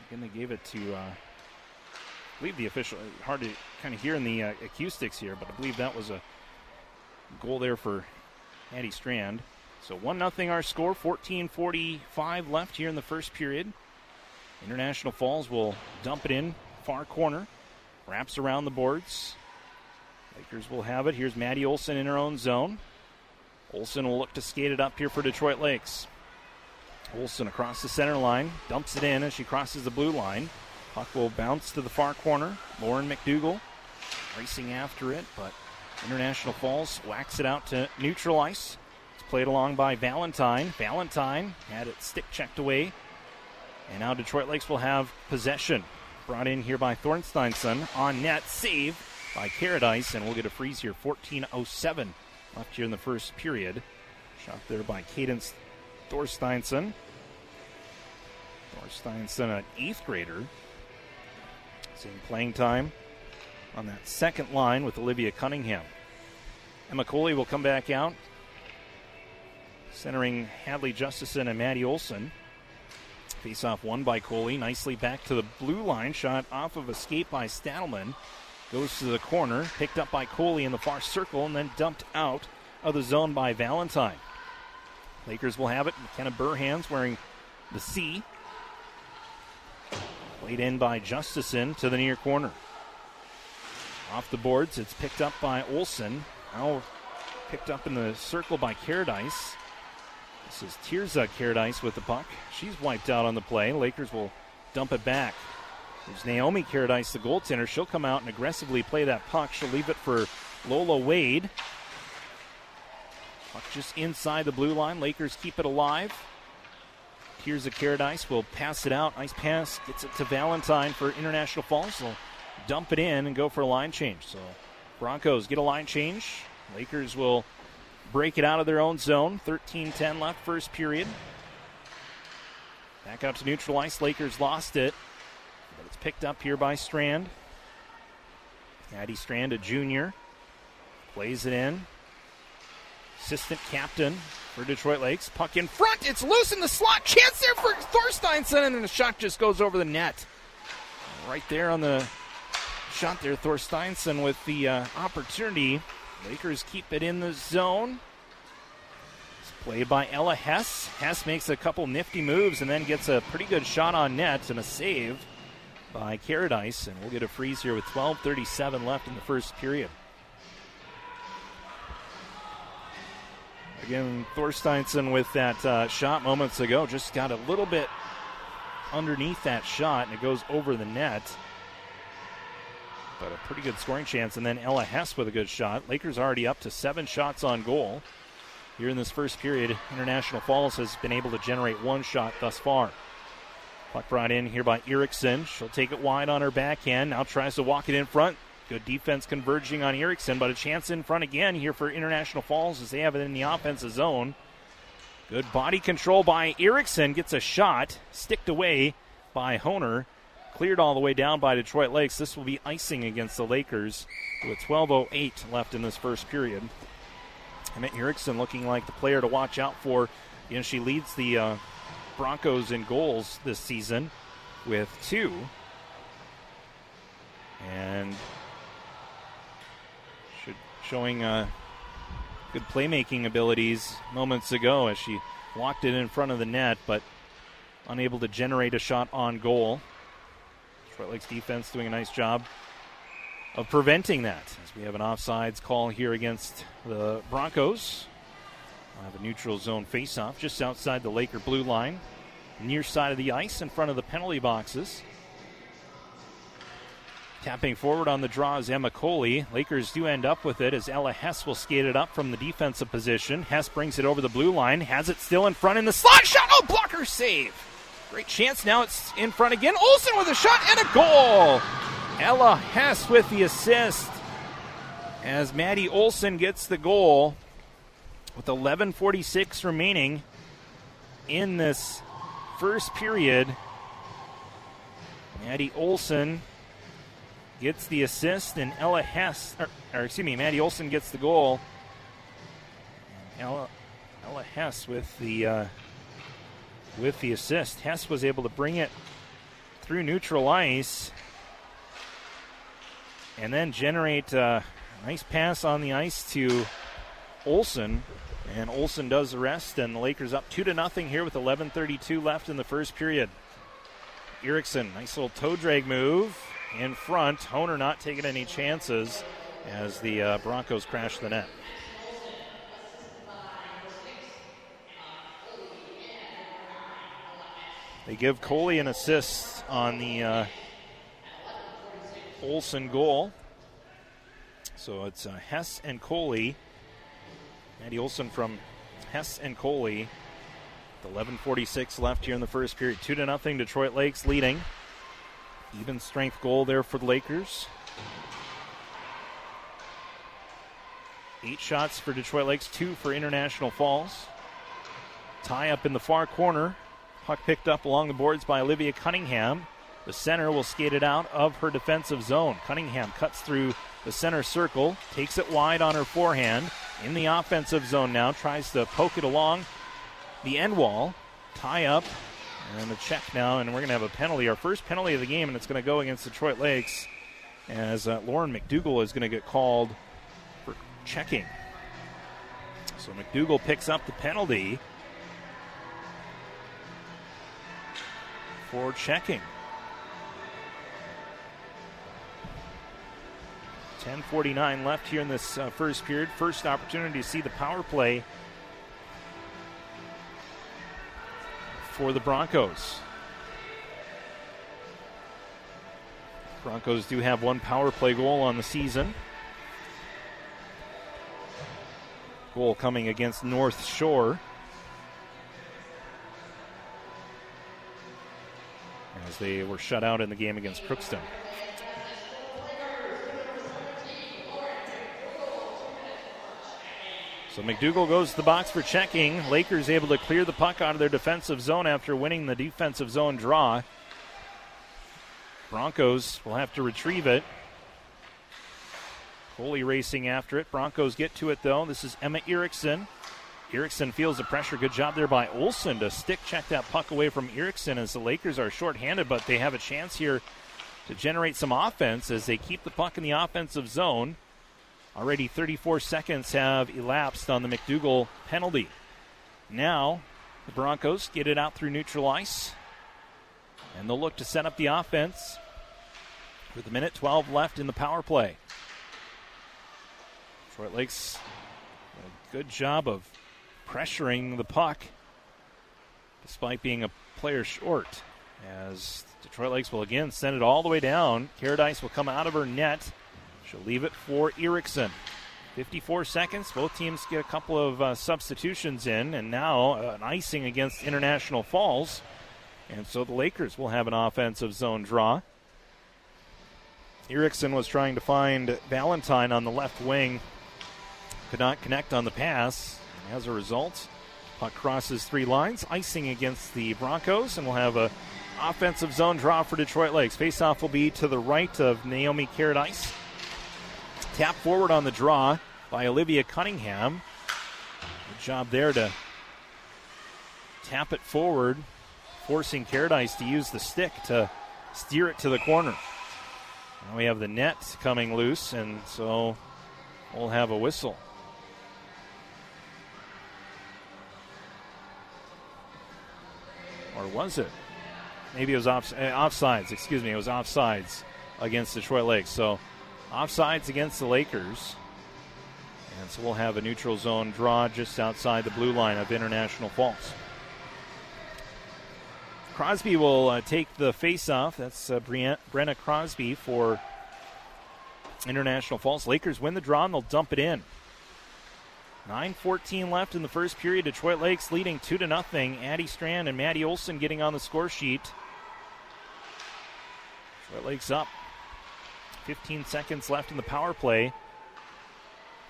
Again, they gave it to, uh, believe the official, hard to kind of hear in the uh, acoustics here, but I believe that was a goal there for Addie Strand. So 1 0 our score, 14.45 left here in the first period. International Falls will dump it in far corner, wraps around the boards. Lakers will have it. Here's Maddie Olson in her own zone. Olson will look to skate it up here for Detroit Lakes. Olson across the center line, dumps it in as she crosses the blue line. Puck will bounce to the far corner. Lauren McDougall racing after it, but International Falls whacks it out to neutral ice. It's played along by Valentine. Valentine had it stick checked away and now Detroit Lakes will have possession. Brought in here by Thorsteinson on net. Save by Caradice, and we'll get a freeze here. 14.07 left here in the first period. Shot there by Cadence Thorsteinson. Thorsteinson, an eighth grader. Seeing playing time on that second line with Olivia Cunningham. Emma Coley will come back out, centering Hadley Justison and Maddie Olson. Face off won by Coley. Nicely back to the blue line. Shot off of a skate by Stadelman. Goes to the corner. Picked up by Coley in the far circle and then dumped out of the zone by Valentine. Lakers will have it. McKenna Burhans wearing the C. Played in by Justison to the near corner. Off the boards, it's picked up by Olson. Now picked up in the circle by Caradice. This is Tirza Caradice with the puck. She's wiped out on the play. Lakers will dump it back. There's Naomi Caradice, the goaltender. She'll come out and aggressively play that puck. She'll leave it for Lola Wade. Puck just inside the blue line. Lakers keep it alive. Tirza Caradice will pass it out. Nice pass. Gets it to Valentine for International Falls. They'll dump it in and go for a line change. So Broncos get a line change. Lakers will break it out of their own zone. 13 10 left, first period. Back up to neutral ice. Lakers lost it, but it's picked up here by Strand. Addie Strand, a junior, plays it in. Assistant captain for Detroit Lakes. Puck in front. It's loose in the slot. Chance there for Thorsteinson, and the shot just goes over the net. Right there on the shot there, Thorsteinson with the uh, opportunity Lakers keep it in the zone. It's played by Ella Hess. Hess makes a couple nifty moves and then gets a pretty good shot on net and a save by Caradice. And we'll get a freeze here with 12.37 left in the first period. Again, Thorsteinson with that uh, shot moments ago just got a little bit underneath that shot, and it goes over the net. But a pretty good scoring chance. And then Ella Hess with a good shot. Lakers already up to seven shots on goal. Here in this first period, International Falls has been able to generate one shot thus far. Puck brought in here by Erickson. She'll take it wide on her backhand. Now tries to walk it in front. Good defense converging on Erickson, but a chance in front again here for International Falls as they have it in the offensive zone. Good body control by Erickson. Gets a shot. Sticked away by Honer. Cleared all the way down by Detroit Lakes. This will be icing against the Lakers with 12.08 left in this first period. Emma Erickson looking like the player to watch out for. You know, she leads the uh, Broncos in goals this season with two. And should, showing uh, good playmaking abilities moments ago as she walked it in front of the net, but unable to generate a shot on goal. Detroit Lakes defense doing a nice job of preventing that. As we have an offsides call here against the Broncos. We'll have a neutral zone faceoff just outside the Laker blue line, near side of the ice in front of the penalty boxes. Tapping forward on the draw is Emma Coley. Lakers do end up with it as Ella Hess will skate it up from the defensive position. Hess brings it over the blue line, has it still in front in the slot shot. Oh, blocker save. Great chance. Now it's in front again. Olson with a shot and a goal. Ella Hess with the assist as Maddie Olson gets the goal with 11:46 remaining in this first period. Maddie Olson gets the assist, and Ella Hess, or, or excuse me, Maddie Olson gets the goal. Ella, Ella Hess with the uh, with the assist. Hess was able to bring it through neutral ice and then generate a nice pass on the ice to Olson. And Olson does the rest, and the Lakers up two to nothing here with 11:32 left in the first period. Erickson, nice little toe drag move in front. Honer not taking any chances as the uh, Broncos crash the net. They give Coley an assist on the uh, Olson goal. So it's uh, Hess and Coley. Andy Olson from Hess and Coley. 11:46 left here in the first period. Two to nothing. Detroit Lakes leading. Even strength goal there for the Lakers. Eight shots for Detroit Lakes, two for International Falls. Tie up in the far corner. Puck picked up along the boards by Olivia Cunningham. The center will skate it out of her defensive zone. Cunningham cuts through the center circle, takes it wide on her forehand. In the offensive zone now, tries to poke it along the end wall. Tie up, and a check now, and we're going to have a penalty. Our first penalty of the game, and it's going to go against Detroit Lakes as uh, Lauren McDougall is going to get called for checking. So McDougall picks up the penalty for checking. 10:49 left here in this uh, first period. First opportunity to see the power play for the Broncos. Broncos do have one power play goal on the season. Goal coming against North Shore. They were shut out in the game against Crookston. So McDougall goes to the box for checking. Lakers able to clear the puck out of their defensive zone after winning the defensive zone draw. Broncos will have to retrieve it. Coley racing after it. Broncos get to it though. This is Emma Erickson. Erickson feels the pressure. Good job there by Olson to stick check that puck away from Erickson as the Lakers are shorthanded, but they have a chance here to generate some offense as they keep the puck in the offensive zone. Already 34 seconds have elapsed on the McDougall penalty. Now, the Broncos get it out through neutral ice, and they'll look to set up the offense with a minute 12 left in the power play. Detroit Lakes a good job of pressuring the puck despite being a player short As Detroit Lakes will again send it all the way down. Caradice will come out of her net. She'll leave it for Erickson. 54 seconds. Both teams get a couple of uh, substitutions in, and now uh, an icing against International Falls. And so the Lakers will have an offensive zone draw. Erickson was trying to find Valentine on the left wing. Could not connect on the pass. As a result, puck crosses three lines, icing against the Broncos, and we'll have a offensive zone draw for Detroit Lakes. Faceoff will be to the right of Naomi Caradice. Tap forward on the draw by Olivia Cunningham. Good job there to tap it forward, forcing Caradice to use the stick to steer it to the corner. Now we have the net coming loose, and so we'll have a whistle. Or was it? Maybe it was off, uh, offsides. Excuse me, it was offsides against Detroit Lakes. So offsides against the Lakers. And so we'll have a neutral zone draw just outside the blue line of International Falls. Crosby will uh, take the face-off. That's uh, Brenna Crosby for International Falls. Lakers win the draw and they'll dump it in. 9:14 left in the first period. Detroit Lakes leading two to nothing. Addie Strand and Maddie Olson getting on the score sheet. Detroit Lakes up. 15 seconds left in the power play.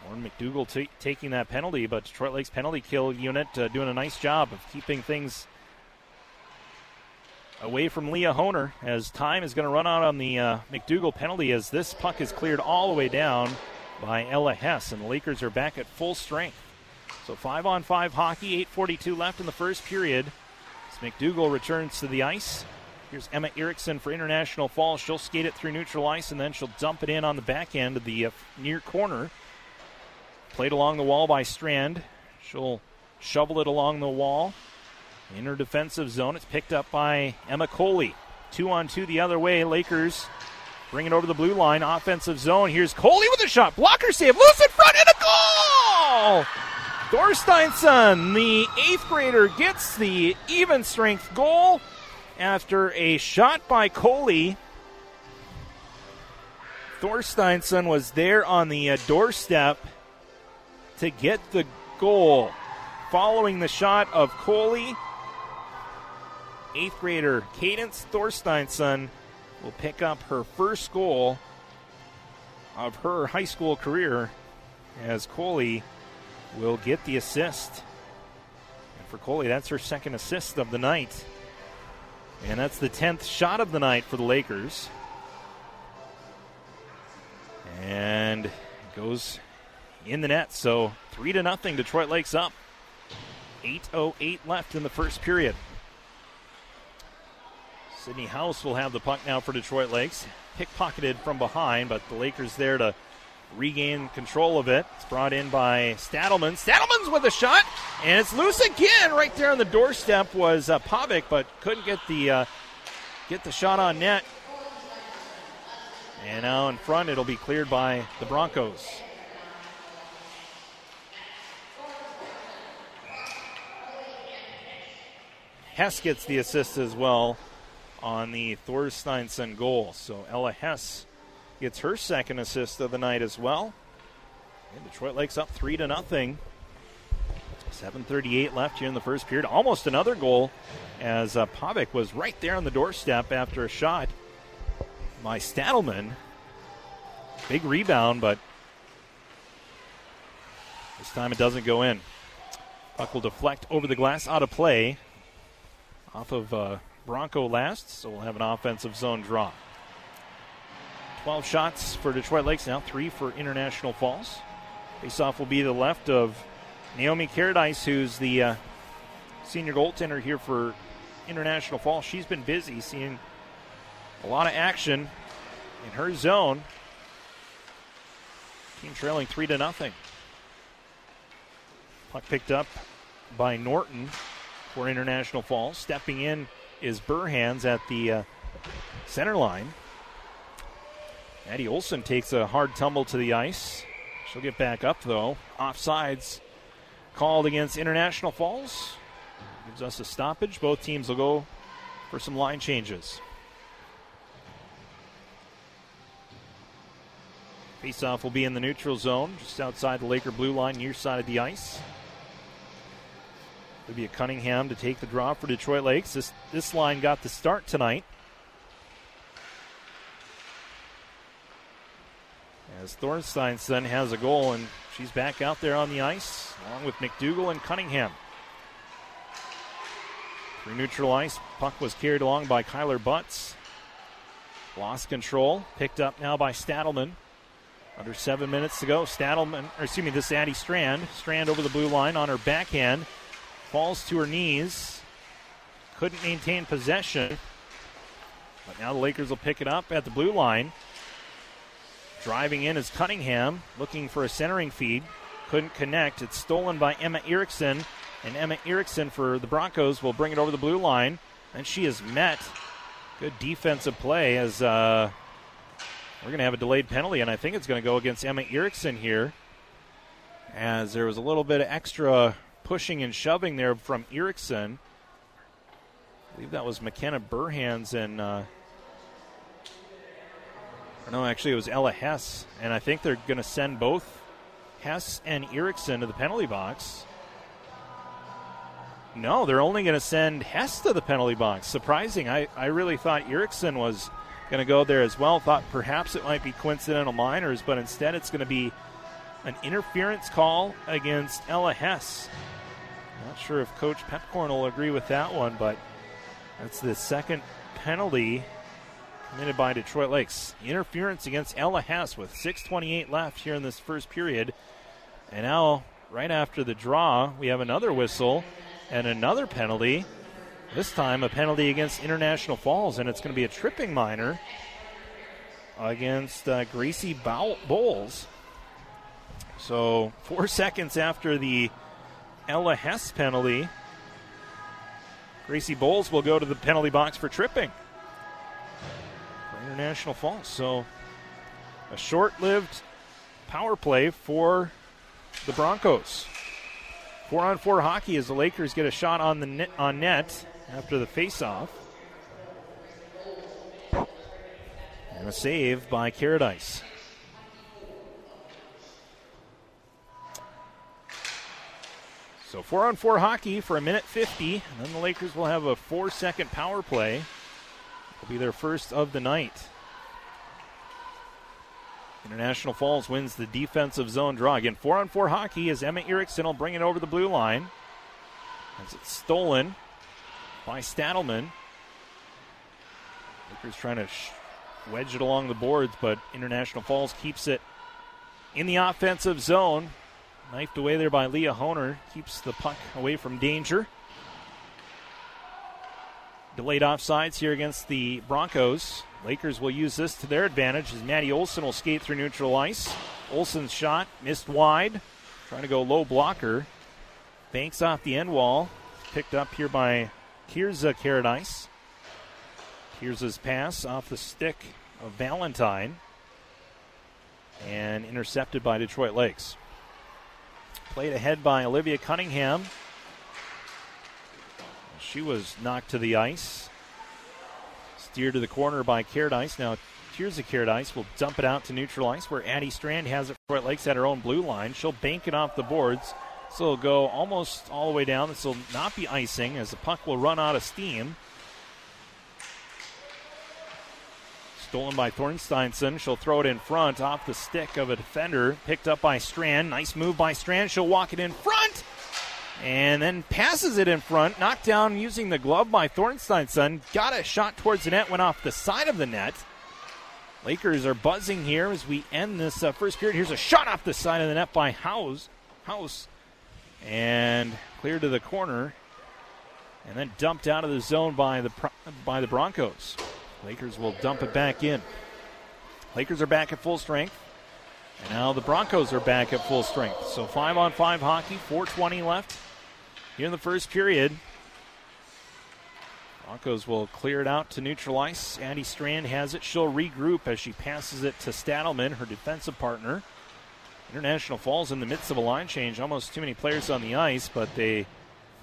Lauren McDougall t- taking that penalty, but Detroit Lakes penalty kill unit uh, doing a nice job of keeping things away from Leah Honer as time is going to run out on the uh, McDougall penalty as this puck is cleared all the way down by Ella Hess, and the Lakers are back at full strength. So five on five hockey, 8:42 left in the first period. As McDougall returns to the ice. Here's Emma Erickson for International Falls. She'll skate it through neutral ice and then she'll dump it in on the back end of the uh, near corner. Played along the wall by Strand. She'll shovel it along the wall. In her defensive zone, it's picked up by Emma Coley. Two on two the other way. Lakers bring it over the blue line. Offensive zone. Here's Coley with a shot. Blocker save. Loose in front and a goal! Thorsteinson, the eighth grader, gets the even strength goal after a shot by Coley. Thorsteinson was there on the uh, doorstep to get the goal. Following the shot of Coley, eighth grader Cadence Thorsteinson will pick up her first goal of her high school career as Coley will get the assist. And for Coley, that's her second assist of the night. And that's the 10th shot of the night for the Lakers. And goes in the net. So 3 to nothing. Detroit Lakes up. 8.08 left in the first period. Sydney House will have the puck now for Detroit Lakes. Pickpocketed from behind, but the Lakers there to regain control of it. It's brought in by Stadelman. Stadelman's with a shot, and it's loose again. Right there on the doorstep was uh, Pavic, but couldn't get the uh, get the shot on net. And now in front, it'll be cleared by the Broncos. Hess gets the assist as well on the Thorsteinson goal. So Ella Hess gets her second assist of the night as well. And Detroit Lakes up three to nothing. 7:38 left here in the first period. Almost another goal, as uh, Pavic was right there on the doorstep after a shot by Stadelman. Big rebound, but this time it doesn't go in. Puck will deflect over the glass, out of play, off of uh, Bronco last, so we'll have an offensive zone draw. 12 shots for Detroit Lakes now, three for International Falls. Faceoff will be the left of Naomi Caradice, who's the uh, senior goaltender here for International Falls. She's been busy seeing a lot of action in her zone. Team trailing three to nothing. Puck picked up by Norton for International Falls. Stepping in is Burhans at the uh, center line. Addie Olson takes a hard tumble to the ice. She'll get back up though. Offsides called against International Falls. Gives us a stoppage. Both teams will go for some line changes. Faceoff will be in the neutral zone, just outside the Laker blue line, near side of the ice. It'll be a Cunningham to take the draw for Detroit Lakes. This this line got the start tonight. As Thorsteinson has a goal, and she's back out there on the ice, along with McDougall and Cunningham. Through neutral ice, puck was carried along by Kyler Butts. Lost control, picked up now by Stadelman. Under seven minutes to go. Stadelman, or excuse me, this is Addie Strand. Strand over the blue line on her backhand. Falls to her knees. Couldn't maintain possession. But now the Lakers will pick it up at the blue line. Driving in is Cunningham, looking for a centering feed. Couldn't connect. It's stolen by Emma Erickson. And Emma Erickson for the Broncos will bring it over the blue line. And she is met. Good defensive play as uh, we're going to have a delayed penalty, and I think it's going to go against Emma Erickson here. As there was a little bit of extra pushing and shoving there from Erickson. I believe that was McKenna Burhans and. Uh, no, actually, it was Ella Hess, and I think they're going to send both Hess and Erickson to the penalty box. No, they're only going to send Hess to the penalty box. Surprising. I, I really thought Erickson was going to go there as well. Thought perhaps it might be coincidental minors, but instead it's going to be an interference call against Ella Hess. Not sure if Coach Pepcorn will agree with that one, but that's the second penalty committed by Detroit Lakes. Interference against Ella Hess with 6.28 left here in this first period. And now, right after the draw, we have another whistle and another penalty. This time, a penalty against International Falls, and it's going to be a tripping minor against uh, Gracie Bow- Bowles. So, four seconds after the Ella Hess penalty, Gracie Bowles will go to the penalty box for tripping for International Falls. So, a short lived power play for the Broncos. Four on four hockey as the Lakers get a shot on the net, on net after the faceoff. And a save by Caradice. So four on four hockey for a minute 50, and then the Lakers will have a four second power play. It'll be their first of the night. International Falls wins the defensive zone draw. Again, four on four hockey as Emma Erickson will bring it over the blue line. As it's stolen by Stadelman. Lakers trying to sh- wedge it along the boards, but International Falls keeps it in the offensive zone. Knifed away there by Leah Honer. Keeps the puck away from danger. Delayed offsides here against the Broncos. Lakers will use this to their advantage as Maddie Olson will skate through neutral ice. Olson's shot missed wide. Trying to go low blocker. Banks off the end wall. Picked up here by Tirza Caradice. Tirza's pass off the stick of Valentine. And intercepted by Detroit Lakes. Played ahead by Olivia Cunningham. She was knocked to the ice. Steered to the corner by Caradice. Now, here's a Caradice. will dump it out to neutral ice where Addie Strand has it. Detroit Lakes at her own blue line. She'll bank it off the boards. So it'll go almost all the way down. This will not be icing as the puck will run out of steam. Stolen by Thorsteinson. She'll throw it in front off the stick of a defender. Picked up by Strand. Nice move by Strand. She'll walk it in front. And then passes it in front. Knocked down using the glove by Thorsteinson. Got a shot towards the net. Went off the side of the net. Lakers are buzzing here as we end this uh, first period. Here's a shot off the side of the net by House. House. And cleared to the corner. And then dumped out of the zone by the by the Broncos. Lakers will dump it back in. Lakers are back at full strength. And now the Broncos are back at full strength. So five on five hockey, 420 left here in the first period. Broncos will clear it out to neutral ice. Addie Strand has it. She'll regroup as she passes it to Stadelman, her defensive partner. International Falls in the midst of a line change. Almost too many players on the ice, but they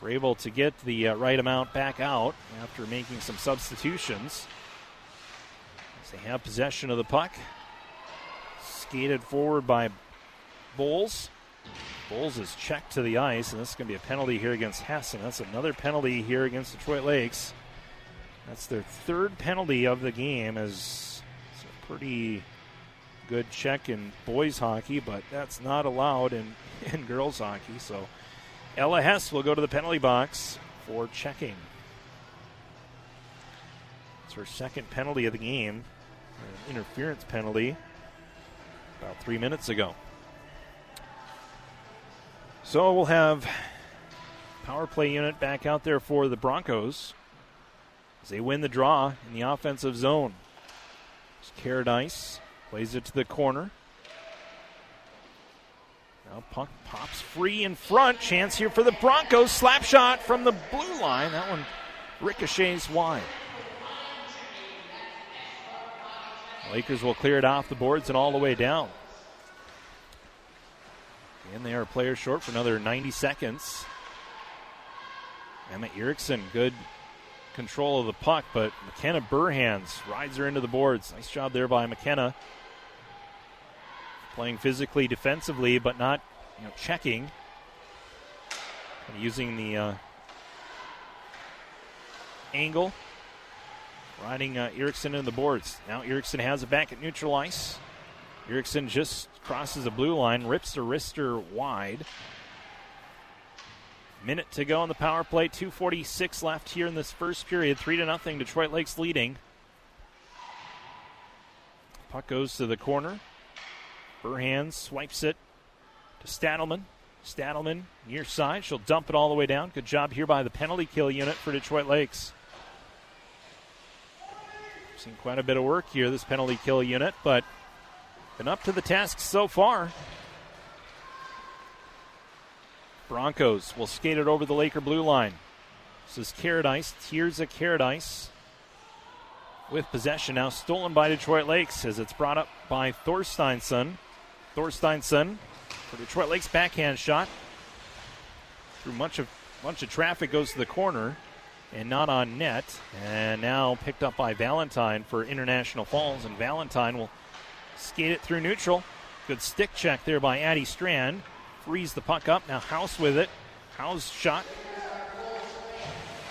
were able to get the uh, right amount back out after making some substitutions. As they have possession of the puck. Skated forward by Bowles. Bowles is checked to the ice, and this is going to be a penalty here against Hessing. That's another penalty here against Detroit Lakes. That's their third penalty of the game as it's a pretty good check in boys hockey, but that's not allowed in, (laughs) in girls hockey. So Ella Hess will go to the penalty box for checking. It's her second penalty of the game, interference penalty about three minutes ago. So we'll have power play unit back out there for the Broncos as they win the draw in the offensive zone. Caradice plays it to the corner. Now puck pops free in front. Chance here for the Broncos. Slap shot from the blue line. That one ricochets wide. Lakers will clear it off the boards and all the way down. And they are players short for another 90 seconds. Emma Erickson, good control of the puck, but McKenna Burhans rides her into the boards. Nice job there by McKenna. Playing physically, defensively, but not you know, checking. And using the uh, angle. Riding uh, Erickson in the boards. Now Erickson has it back at neutral ice. Erickson just crosses the blue line, rips the wrister wide. Minute to go on the power play. 2:46 left here in this first period. Three to nothing. Detroit Lakes leading. Puck goes to the corner. Burhans swipes it to Stadelman. Stadelman near side. She'll dump it all the way down. Good job here by the penalty kill unit for Detroit Lakes. Seen quite a bit of work here, this penalty kill unit, but been up to the task so far. Broncos will skate it over the Laker blue line. This is Caradice, Tirza Caradice with possession now stolen by Detroit Lakes as it's brought up by Thorsteinson. Thorsteinson for Detroit Lakes backhand shot. Through much of bunch of traffic goes to the corner and not on net. And now picked up by Valentine for International Falls. And Valentine will skate it through neutral. Good stick check there by Addie Strand. Frees the puck up. Now House with it. House shot.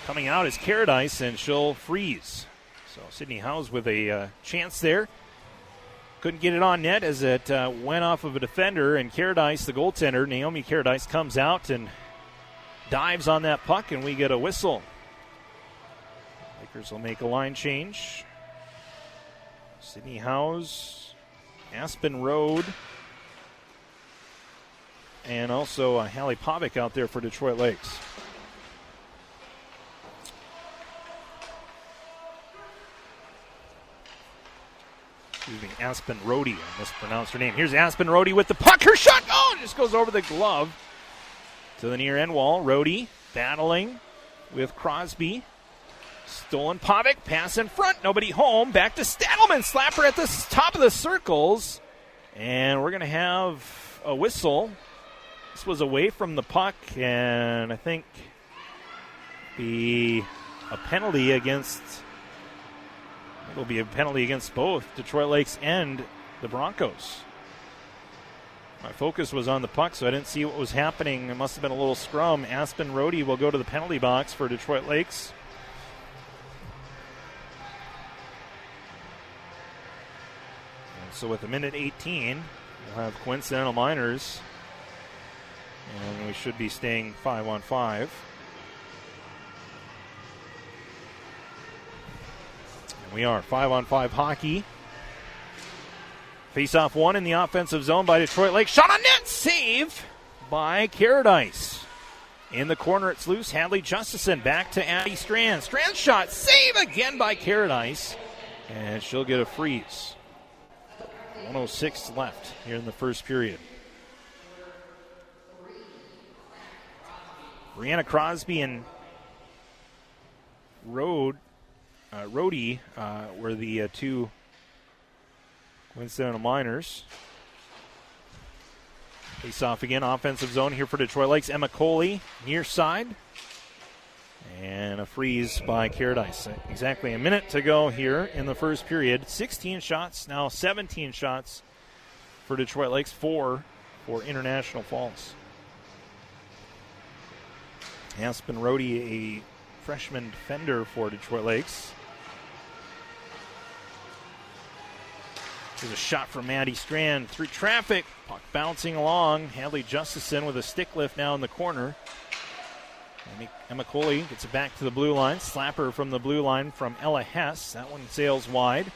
Coming out is Caradice, and she'll freeze. So Sydney House with a uh, chance there. Couldn't get it on net as it uh, went off of a defender, and Caradice, the goaltender, Naomi Caradice, comes out and dives on that puck, and we get a whistle. Lakers will make a line change. Sydney House, Aspen Road, and also uh, Hallie Pavic out there for Detroit Lakes. Excuse me, Aspen Rohde. I mispronounced her name. Here's Aspen Rohde with the puck. Her shot, oh, just goes over the glove to the near end wall. Rohde battling with Crosby. Stolen Pavic, pass in front, nobody home. Back to Stadelman, slapper at the top of the circles. And we're going to have a whistle. This was away from the puck, and I think be a penalty against. It'll be a penalty against both Detroit Lakes and the Broncos. My focus was on the puck, so I didn't see what was happening. It must have been a little scrum. Aspen Rohde will go to the penalty box for Detroit Lakes. So with a minute 18, we'll have coincidental minors, and we should be staying five on five. And we are five on five hockey. Face off one in the offensive zone by Detroit Lake. Shot on net. Save by Caradice. In the corner, it's loose. Hadley Justison back to Addie Strand. Strand shot. Save again by Caradice. And she'll get a freeze. 106 left here in the first period. Brianna Crosby and Road, uh, uh, were the uh, two coincidental minors. Face off again, offensive zone here for Detroit Lakes. Emma Coley near side. Freeze by Caradice. Exactly a minute to go here in the first period. 16 shots, now 17 shots for Detroit Lakes, four for International Falls. Aspen Rohde, a freshman defender for Detroit Lakes. There's a shot from Maddie Strand through traffic. Puck bouncing along. Hadley Justison with a stick lift now in the corner. Emma gets it back to the blue line. Slapper from the blue line from Ella Hess. That one sails wide.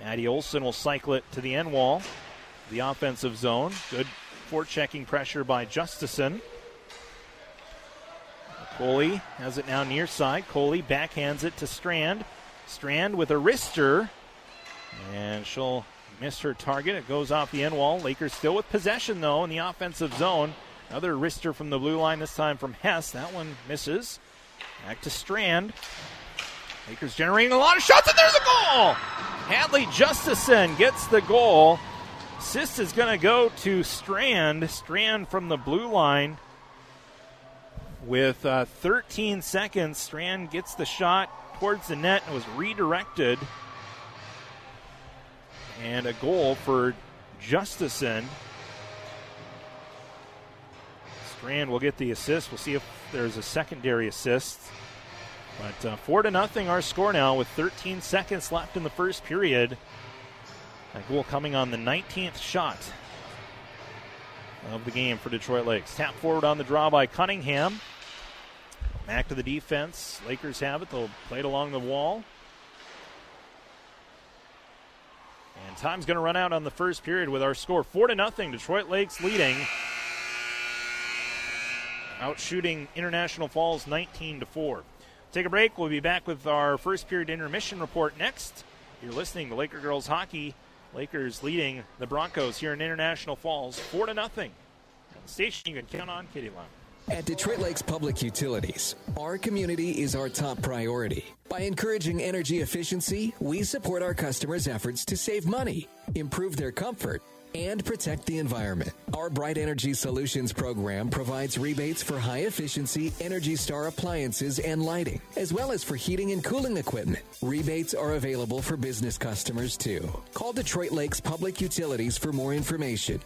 Maddie Olson will cycle it to the end wall. The offensive zone. Good forechecking pressure by Justison. Coley has it now near side. Coley backhands it to Strand. Strand with a wrister. And she'll miss her target. It goes off the end wall. Lakers still with possession, though, in the offensive zone. Another wrister from the blue line, this time from Hess. That one misses. Back to Strand. Lakers generating a lot of shots, and there's a goal! Hadley Justison gets the goal. Assist is going to go to Strand. Strand from the blue line. With uh, 13 seconds, Strand gets the shot towards the net and was redirected. And a goal for Justison. Strand will get the assist. We'll see if there's a secondary assist. But uh, four to nothing, our score now with 13 seconds left in the first period. That coming on the 19th shot of the game for Detroit Lakes. Tap forward on the draw by Cunningham. Back to the defense. Lakers have it. They'll play it along the wall. And time's going to run out on the first period with our score four to nothing. Detroit Lakes leading out shooting International Falls 19 to 4. Take a break. We'll be back with our first period intermission report next. You're listening to Laker Girls Hockey. Lakers leading the Broncos here in International Falls 4 to nothing. Station you can count on KDLM. At Detroit Lakes Public Utilities, our community is our top priority. By encouraging energy efficiency, we support our customers' efforts to save money, improve their comfort, and protect the environment. Our Bright Energy Solutions program provides rebates for high efficiency Energy Star appliances and lighting, as well as for heating and cooling equipment. Rebates are available for business customers too. Call Detroit Lakes Public Utilities for more information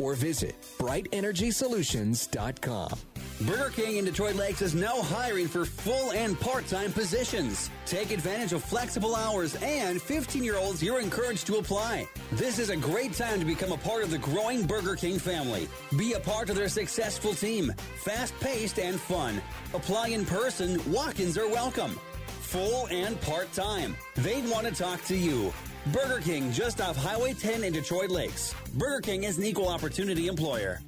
or visit brightenergysolutions.com. Burger King in Detroit Lakes is now hiring for full and part-time positions. Take advantage of flexible hours and 15-year-olds you're encouraged to apply. This is a great time to become a part of the growing Burger King family. Be a part of their successful team. Fast-paced and fun. Apply in person. Walk-ins are welcome. Full and part-time. They'd want to talk to you. Burger King just off Highway 10 in Detroit Lakes. Burger King is an equal opportunity employer.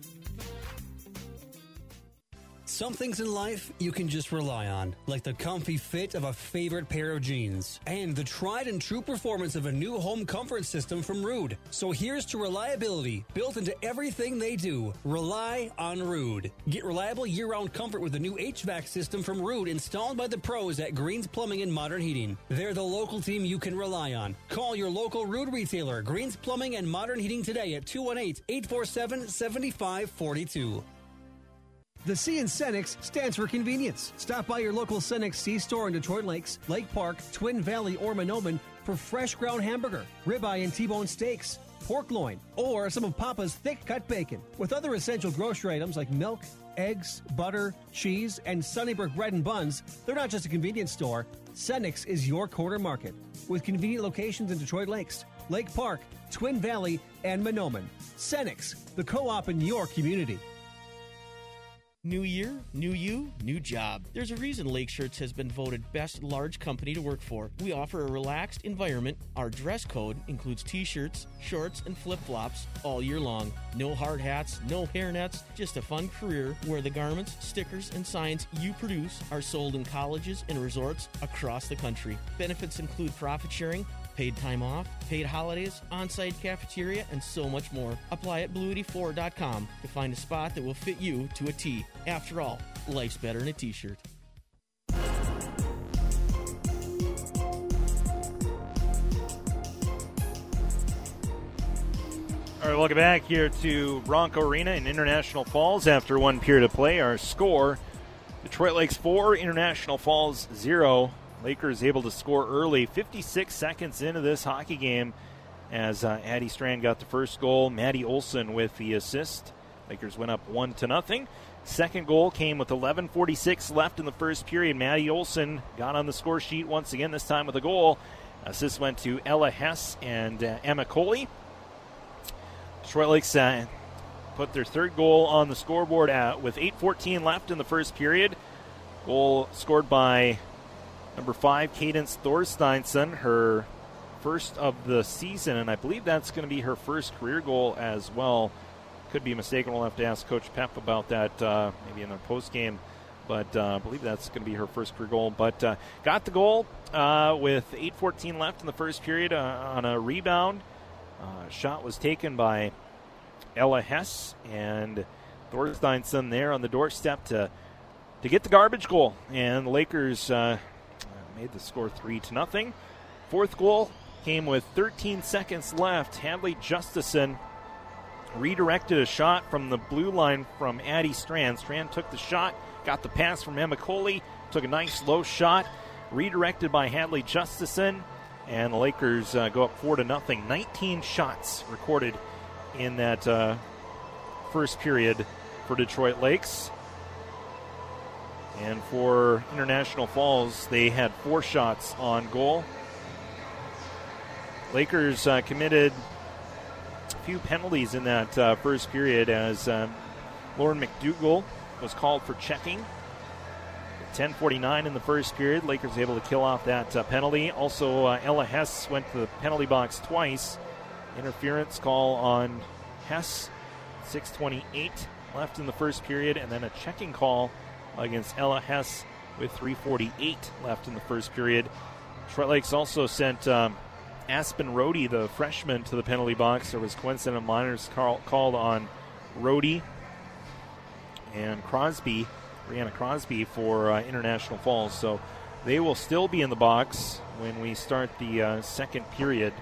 Some things in life you can just rely on, like the comfy fit of a favorite pair of jeans and the tried and true performance of a new home comfort system from Ruud. So here's to reliability built into everything they do. Rely on Ruud. Get reliable year-round comfort with the new HVAC system from Ruud installed by the pros at Greens Plumbing and Modern Heating. They're the local team you can rely on. Call your local Ruud retailer, Greens Plumbing and Modern Heating today at 218-847-7542. The C in Cenex stands for convenience. Stop by your local Cenex C store in Detroit Lakes, Lake Park, Twin Valley, or Mahnomen for fresh ground hamburger, ribeye and T-bone steaks, pork loin, or some of Papa's thick cut bacon. With other essential grocery items like milk, eggs, butter, cheese, and Sunnybrook bread and buns, they're not just a convenience store. Cenex is your corner market with convenient locations in Detroit Lakes, Lake Park, Twin Valley, and Mahnomen. Cenex, the co-op in your community. New year, new you, new job. There's a reason Lake Shirts has been voted best large company to work for. We offer a relaxed environment. Our dress code includes t-shirts, shorts, and flip-flops all year long. No hard hats, no hairnets, just a fun career where the garments, stickers, and signs you produce are sold in colleges and resorts across the country. Benefits include profit sharing, paid time off, paid holidays, on-site cafeteria, and so much more. Apply at bluey4.com to find a spot that will fit you to a T. After all, life's better in a t-shirt. All right, welcome back here to Bronco Arena in International Falls. After one period of play, our score Detroit Lakes 4, International Falls 0. Lakers able to score early, 56 seconds into this hockey game as uh, Addie Strand got the first goal. Maddie Olson with the assist. Lakers went up 1 to nothing. Second goal came with 11:46 left in the first period. Maddie Olson got on the score sheet once again, this time with a goal. Assist went to Ella Hess and uh, Emma Coley. Detroit Lakes uh, put their third goal on the scoreboard at, with 8:14 left in the first period. Goal scored by number five, Cadence Thorsteinson, her first of the season, and I believe that's going to be her first career goal as well. Could be mistaken. We'll have to ask Coach Pep about that uh, maybe in the post game. But uh, I believe that's going to be her first career goal. But uh, got the goal uh, with 8:14 left in the first period uh, on a rebound. Uh, shot was taken by Ella Hess and Thorsteinson there on the doorstep to to get the garbage goal, and the Lakers made the score three to nothing. Fourth goal came with 13 seconds left. Hadley Justison redirected a shot from the blue line from Addie Strand. Strand took the shot, got the pass from Emma Coley, took a nice low shot, redirected by Hadley Justison, and the Lakers uh, go up four to nothing. 19 shots recorded in that uh, first period for Detroit Lakes. And for International Falls, they had four shots on goal. Lakers uh, committed a few penalties in that uh, first period as um, Lauren McDougall was called for checking. 10:49 in the first period. Lakers able to kill off that uh, penalty. Also, uh, Ella Hess went to the penalty box twice. Interference call on Hess. 6:28 left in the first period, and then a checking call against Ella Hess with 3:48 left in the first period. Detroit Lakes also sent um, Aspen Rohde, the freshman, to the penalty box. There was coincidental minors call, called on Rohde and Crosby, Brianna Crosby, for uh, International Falls. So they will still be in the box when we start the uh, second period.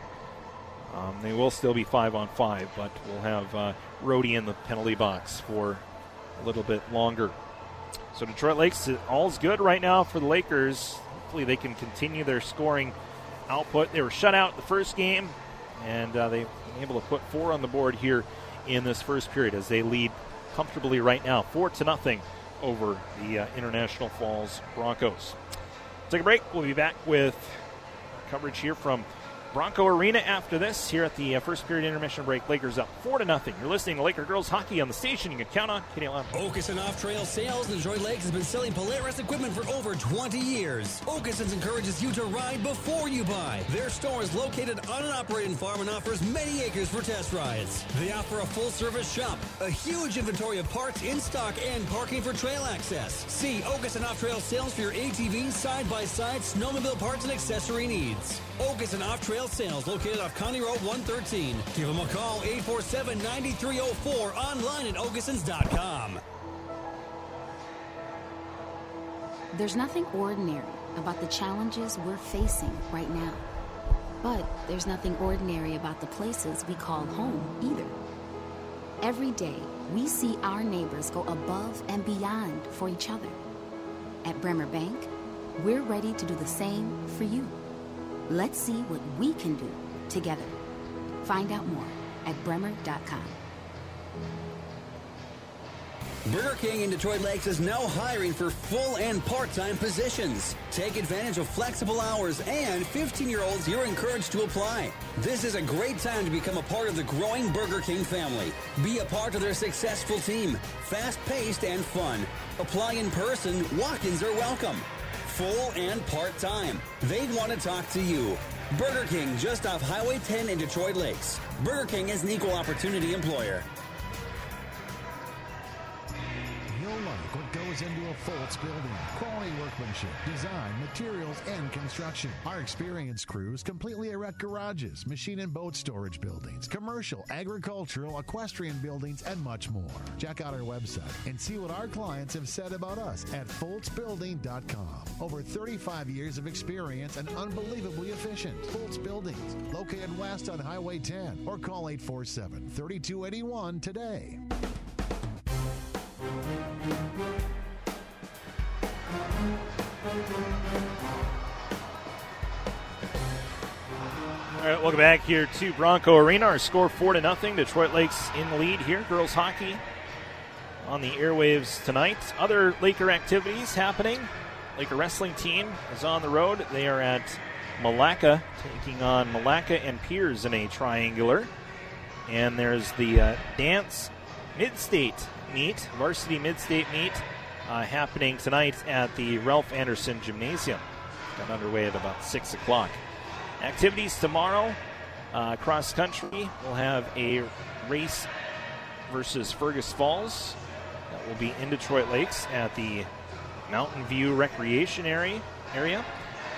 Um, they will still be five on five, but we'll have uh, in the penalty box for a little bit longer. So Detroit Lakes, all's good right now for the Lakers. Hopefully they can continue their scoring output. They were shut out the first game, and uh, they've been able to put four on the board here in this first period as they lead comfortably right now, four to nothing over the uh, International Falls Broncos. Take a break. We'll be back with coverage here from Bronco Arena after this. Here at the uh, first period intermission break, Lakers up four to nothing. You're listening to Laker girls hockey on the station. You can count on KDLM. Okeson Off Trail Sales in Detroit Lakes has been selling Polaris equipment for over 20 years. Okeson's encourages you to ride before you buy. Their store is located on an operating farm and offers many acres for test rides. They offer a full service shop, a huge inventory of parts in stock, and parking for trail access. See Okeson Off Trail Sales for your ATV, side by side, snowmobile parts, and accessory needs. Okeson Off Trail Sales, located off County Road 113. Give them a call, 847-9304, online at okesons.com. There's nothing ordinary about the challenges we're facing right now. But there's nothing ordinary about the places we call home either. Every day, we see our neighbors go above and beyond for each other. At Bremer Bank, we're ready to do the same for you. Let's see what we can do together. Find out more at bremer.com. Burger King in Detroit Lakes is now hiring for full and part-time positions. Take advantage of flexible hours and 15-year-olds you're encouraged to apply. This is a great time to become a part of the growing Burger King family. Be a part of their successful team. Fast-paced and fun. Apply in person. Walk-ins are welcome full and part-time. They want to talk to you. Burger King just off Highway 10 in Detroit Lakes. Burger King is an equal opportunity employer. Goes into a Foltz building. Quality workmanship, design, materials, and construction. Our experienced crews completely erect garages, machine and boat storage buildings, commercial, agricultural, equestrian buildings, and much more. Check out our website and see what our clients have said about us at FoltzBuilding.com. Over 35 years of experience and unbelievably efficient. Foltz Buildings, located west on Highway 10, or call 847 3281 today. All right, welcome back here to Bronco Arena. Our score four to nothing. Detroit Lakes in lead here. Girls hockey on the airwaves tonight. Other Laker activities happening. Laker wrestling team is on the road. They are at Malacca, taking on Malacca and Piers in a triangular. And there's the uh, dance mid-state meet, varsity mid-state meet uh, happening tonight at the Ralph Anderson Gymnasium. Got underway at about six o'clock. Activities tomorrow, uh, cross country. We'll have a race versus Fergus Falls. That will be in Detroit Lakes at the Mountain View Recreation area. area.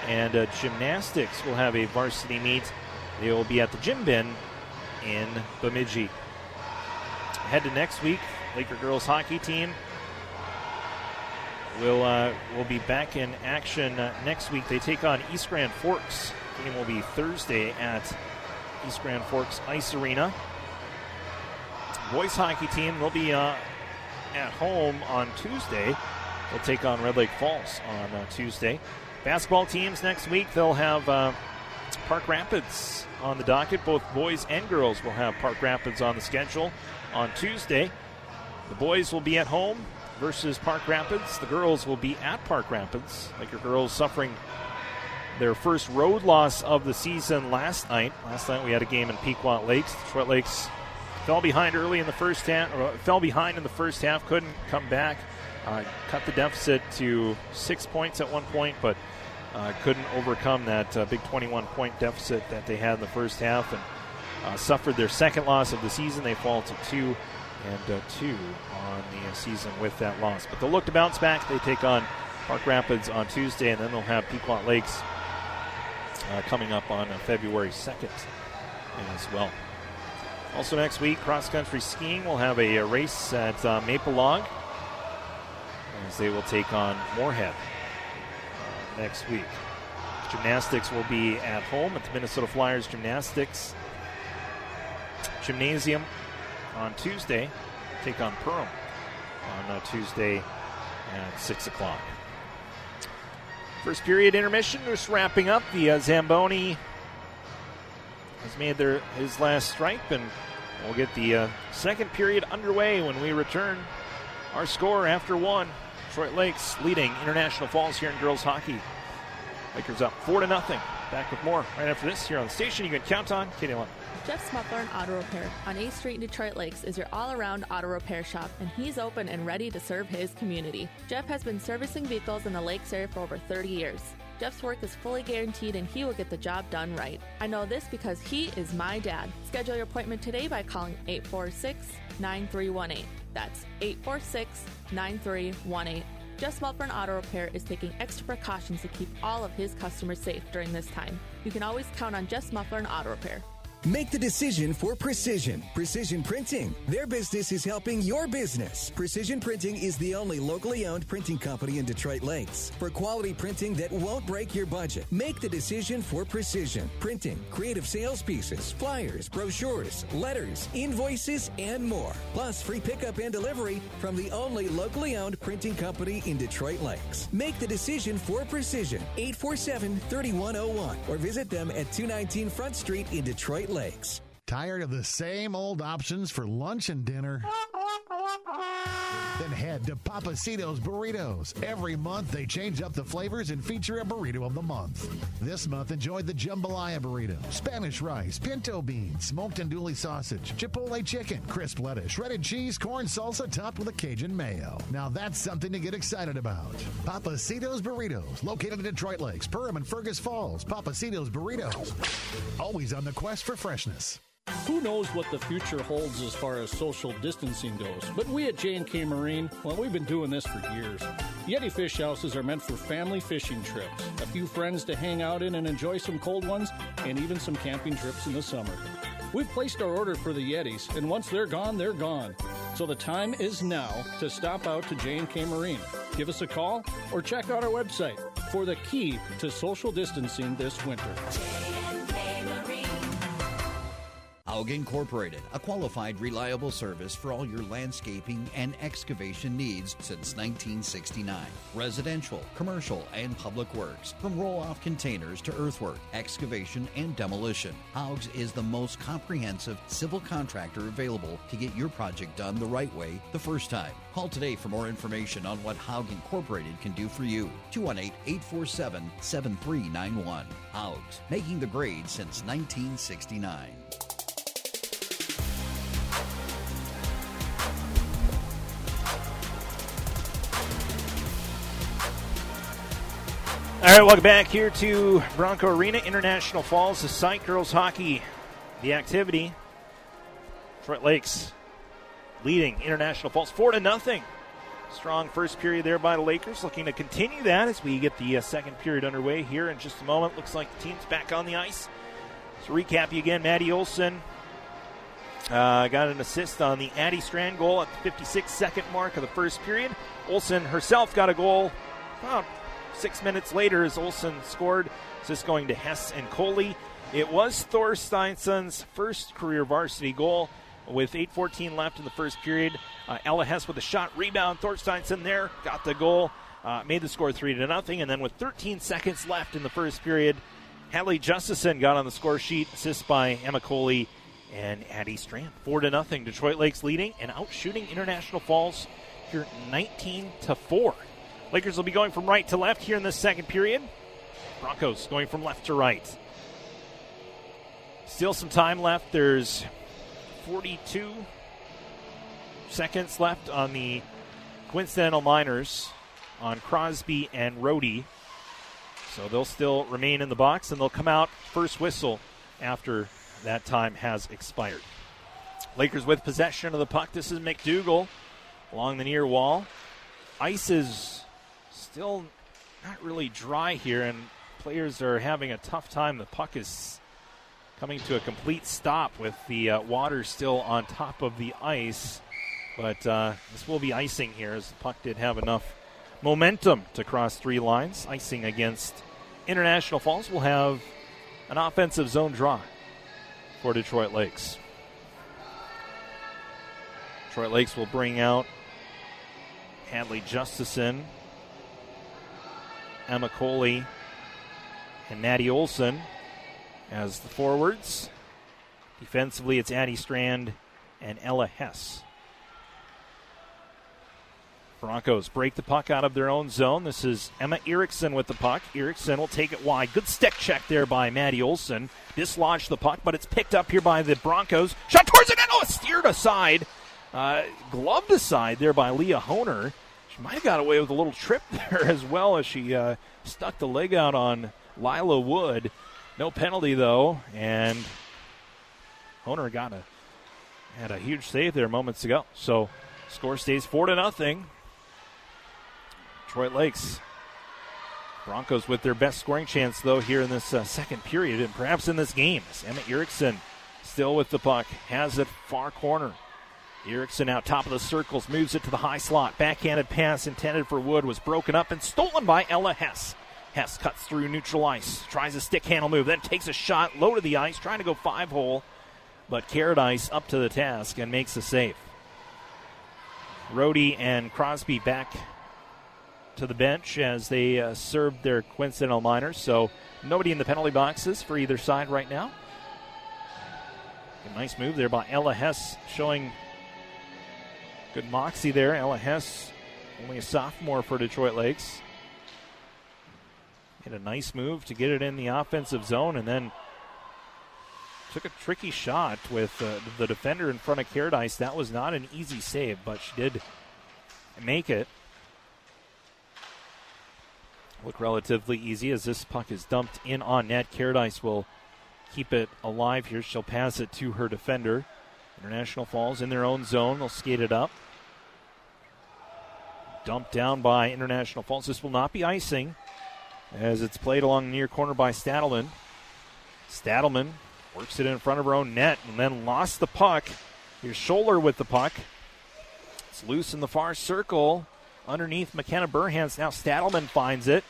And uh, gymnastics will have a varsity meet. They will be at the gym bin in Bemidji. Head to next week, Laker girls hockey team will uh, will be back in action uh, next week. They take on East Grand Forks game will be Thursday at East Grand Forks Ice Arena. Boys hockey team will be uh, at home on Tuesday. They'll take on Red Lake Falls on uh, Tuesday. Basketball teams next week, they'll have uh, Park Rapids on the docket. Both boys and girls will have Park Rapids on the schedule on Tuesday. The boys will be at home versus Park Rapids. The girls will be at Park Rapids. Like your girls suffering their first road loss of the season last night. Last night we had a game in Pequot Lakes. Detroit Lakes fell behind early in the first half, or fell behind in the first half, couldn't come back. Uh, cut the deficit to six points at one point, but uh, couldn't overcome that uh, big 21 point deficit that they had in the first half and uh, suffered their second loss of the season. They fall to two and uh, two on the season with that loss. But they'll look to bounce back. They take on Park Rapids on Tuesday, and then they'll have Pequot Lakes uh, coming up on uh, February 2nd as well. Also, next week, cross country skiing will have a, a race at uh, Maplelag as they will take on Moorhead uh, next week. Gymnastics will be at home at the Minnesota Flyers Gymnastics Gymnasium on Tuesday. Take on Perham on uh, Tuesday at 6 o'clock. First period intermission, just wrapping up. The uh, Zamboni has made their his last stripe, and we'll get the uh, second period underway when we return. Our score after one, Detroit Lakes leading International Falls here in girls hockey. Lakers up four to nothing. Back with more right after this here on the station. You can count on KDLM. Jeff Smuckler and Auto Repair on 8th Street in Detroit Lakes is your all around auto repair shop, and he's open and ready to serve his community. Jeff has been servicing vehicles in the Lakes area for over 30 years. Jeff's work is fully guaranteed and he will get the job done right. I know this because he is my dad. Schedule your appointment today by calling 846 9318. That's 846 9318. Jeff Smuckler Auto Repair is taking extra precautions to keep all of his customers safe during this time. You can always count on Jeff Smuckler Auto Repair. Make the decision for precision. Precision Printing. Their business is helping your business. Precision Printing is the only locally owned printing company in Detroit Lakes. For quality printing that won't break your budget, make the decision for Precision Printing. Creative sales pieces, flyers, brochures, letters, invoices, and more. Plus free pickup and delivery from the only locally owned printing company in Detroit Lakes. Make the decision for Precision. 847 3101 or visit them at 219 Front Street in Detroit Lakes. Tired of the same old options for lunch and dinner? Then head to Papacito's Burritos. Every month they change up the flavors and feature a burrito of the month. This month enjoy the jambalaya burrito, Spanish rice, pinto beans, smoked andouille sausage, chipotle chicken, crisp lettuce, shredded cheese, corn salsa topped with a Cajun mayo. Now that's something to get excited about. Papacito's Burritos, located in Detroit Lakes, Perham, and Fergus Falls. Papacito's Burritos, always on the quest for freshness. Who knows what the future holds as far as social distancing goes, but we at J&K Marine, well, we've been doing this for years. Yeti fish houses are meant for family fishing trips, a few friends to hang out in and enjoy some cold ones, and even some camping trips in the summer. We've placed our order for the Yetis, and once they're gone, they're gone. So the time is now to stop out to J&K Marine. Give us a call or check out our website for the key to social distancing this winter. Haug Incorporated, a qualified, reliable service for all your landscaping and excavation needs since 1969. Residential, commercial, and public works, from roll off containers to earthwork, excavation, and demolition. Haug's is the most comprehensive civil contractor available to get your project done the right way the first time. Call today for more information on what Haug Incorporated can do for you. 218 847 7391. Haug's, making the grade since 1969. All right, welcome back here to Bronco Arena, International Falls, the site girls hockey, the activity. Detroit Lakes leading International Falls four to nothing. Strong first period there by the Lakers, looking to continue that as we get the uh, second period underway here in just a moment. Looks like the team's back on the ice. So recap you again, Maddie Olson uh, got an assist on the Addie Strand goal at the 56 second mark of the first period. Olson herself got a goal about Six minutes later, as Olson scored, this going to Hess and Coley. It was Thorsteinson's first career varsity goal with 8.14 left in the first period. Uh, Ella Hess with a shot rebound. Thor Steinson there got the goal, uh, made the score 3 to nothing. And then with 13 seconds left in the first period, Hadley Justison got on the score sheet, assist by Emma Coley and Addie Strand. 4 to nothing. Detroit Lakes leading and out shooting International Falls here 19 to 4. Lakers will be going from right to left here in the second period. Broncos going from left to right. Still some time left. There's 42 seconds left on the coincidental minors on Crosby and Rohde. So they'll still remain in the box and they'll come out first whistle after that time has expired. Lakers with possession of the puck. This is McDougall along the near wall. Ice is still not really dry here, and players are having a tough time. The puck is coming to a complete stop with the uh, water still on top of the ice. But uh, this will be icing here, as the puck did have enough momentum to cross three lines. Icing against International Falls will have an offensive zone draw for Detroit Lakes. Detroit Lakes will bring out Hadley Justison Emma Coley and Maddie Olson as the forwards. Defensively, it's Addie Strand and Ella Hess. Broncos break the puck out of their own zone. This is Emma Erickson with the puck. Erickson will take it wide. Good stick check there by Maddie Olson. Dislodged the puck, but it's picked up here by the Broncos. Shot towards the net. Oh, steered aside. Uh, gloved aside there by Leah Honer. Might have got away with a little trip (laughs) there as well as she uh, stuck the leg out on Lila Wood. No penalty though, and Honer got a had a huge save there moments ago. So score stays four to nothing. Detroit Lakes Broncos with their best scoring chance though here in this uh, second period and perhaps in this game. Emma Erickson still with the puck has it far corner. Erickson out top of the circles, moves it to the high slot. Backhanded pass intended for Wood was broken up and stolen by Ella Hess. Hess cuts through neutral ice, tries a stick handle move, then takes a shot low to the ice, trying to go five hole, but Caradice up to the task and makes the save. Rohde and Crosby back to the bench as they uh, served their coincidental minors, so nobody in the penalty boxes for either side right now. A nice move there by Ella Hess, showing Good moxie there. Ella Hess, only a sophomore for Detroit Lakes. Made a nice move to get it in the offensive zone and then took a tricky shot with uh, the defender in front of Caradice. That was not an easy save, but she did make it. Look relatively easy as this puck is dumped in on net. Caradice will keep it alive here. She'll pass it to her defender. International Falls in their own zone. They'll skate it up. Dumped down by International Falls. This will not be icing as it's played along the near corner by Stadelman. Stadelman works it in front of her own net and then lost the puck. Here's Scholler with the puck. It's loose in the far circle underneath McKenna Burhans. Now Stadelman finds it.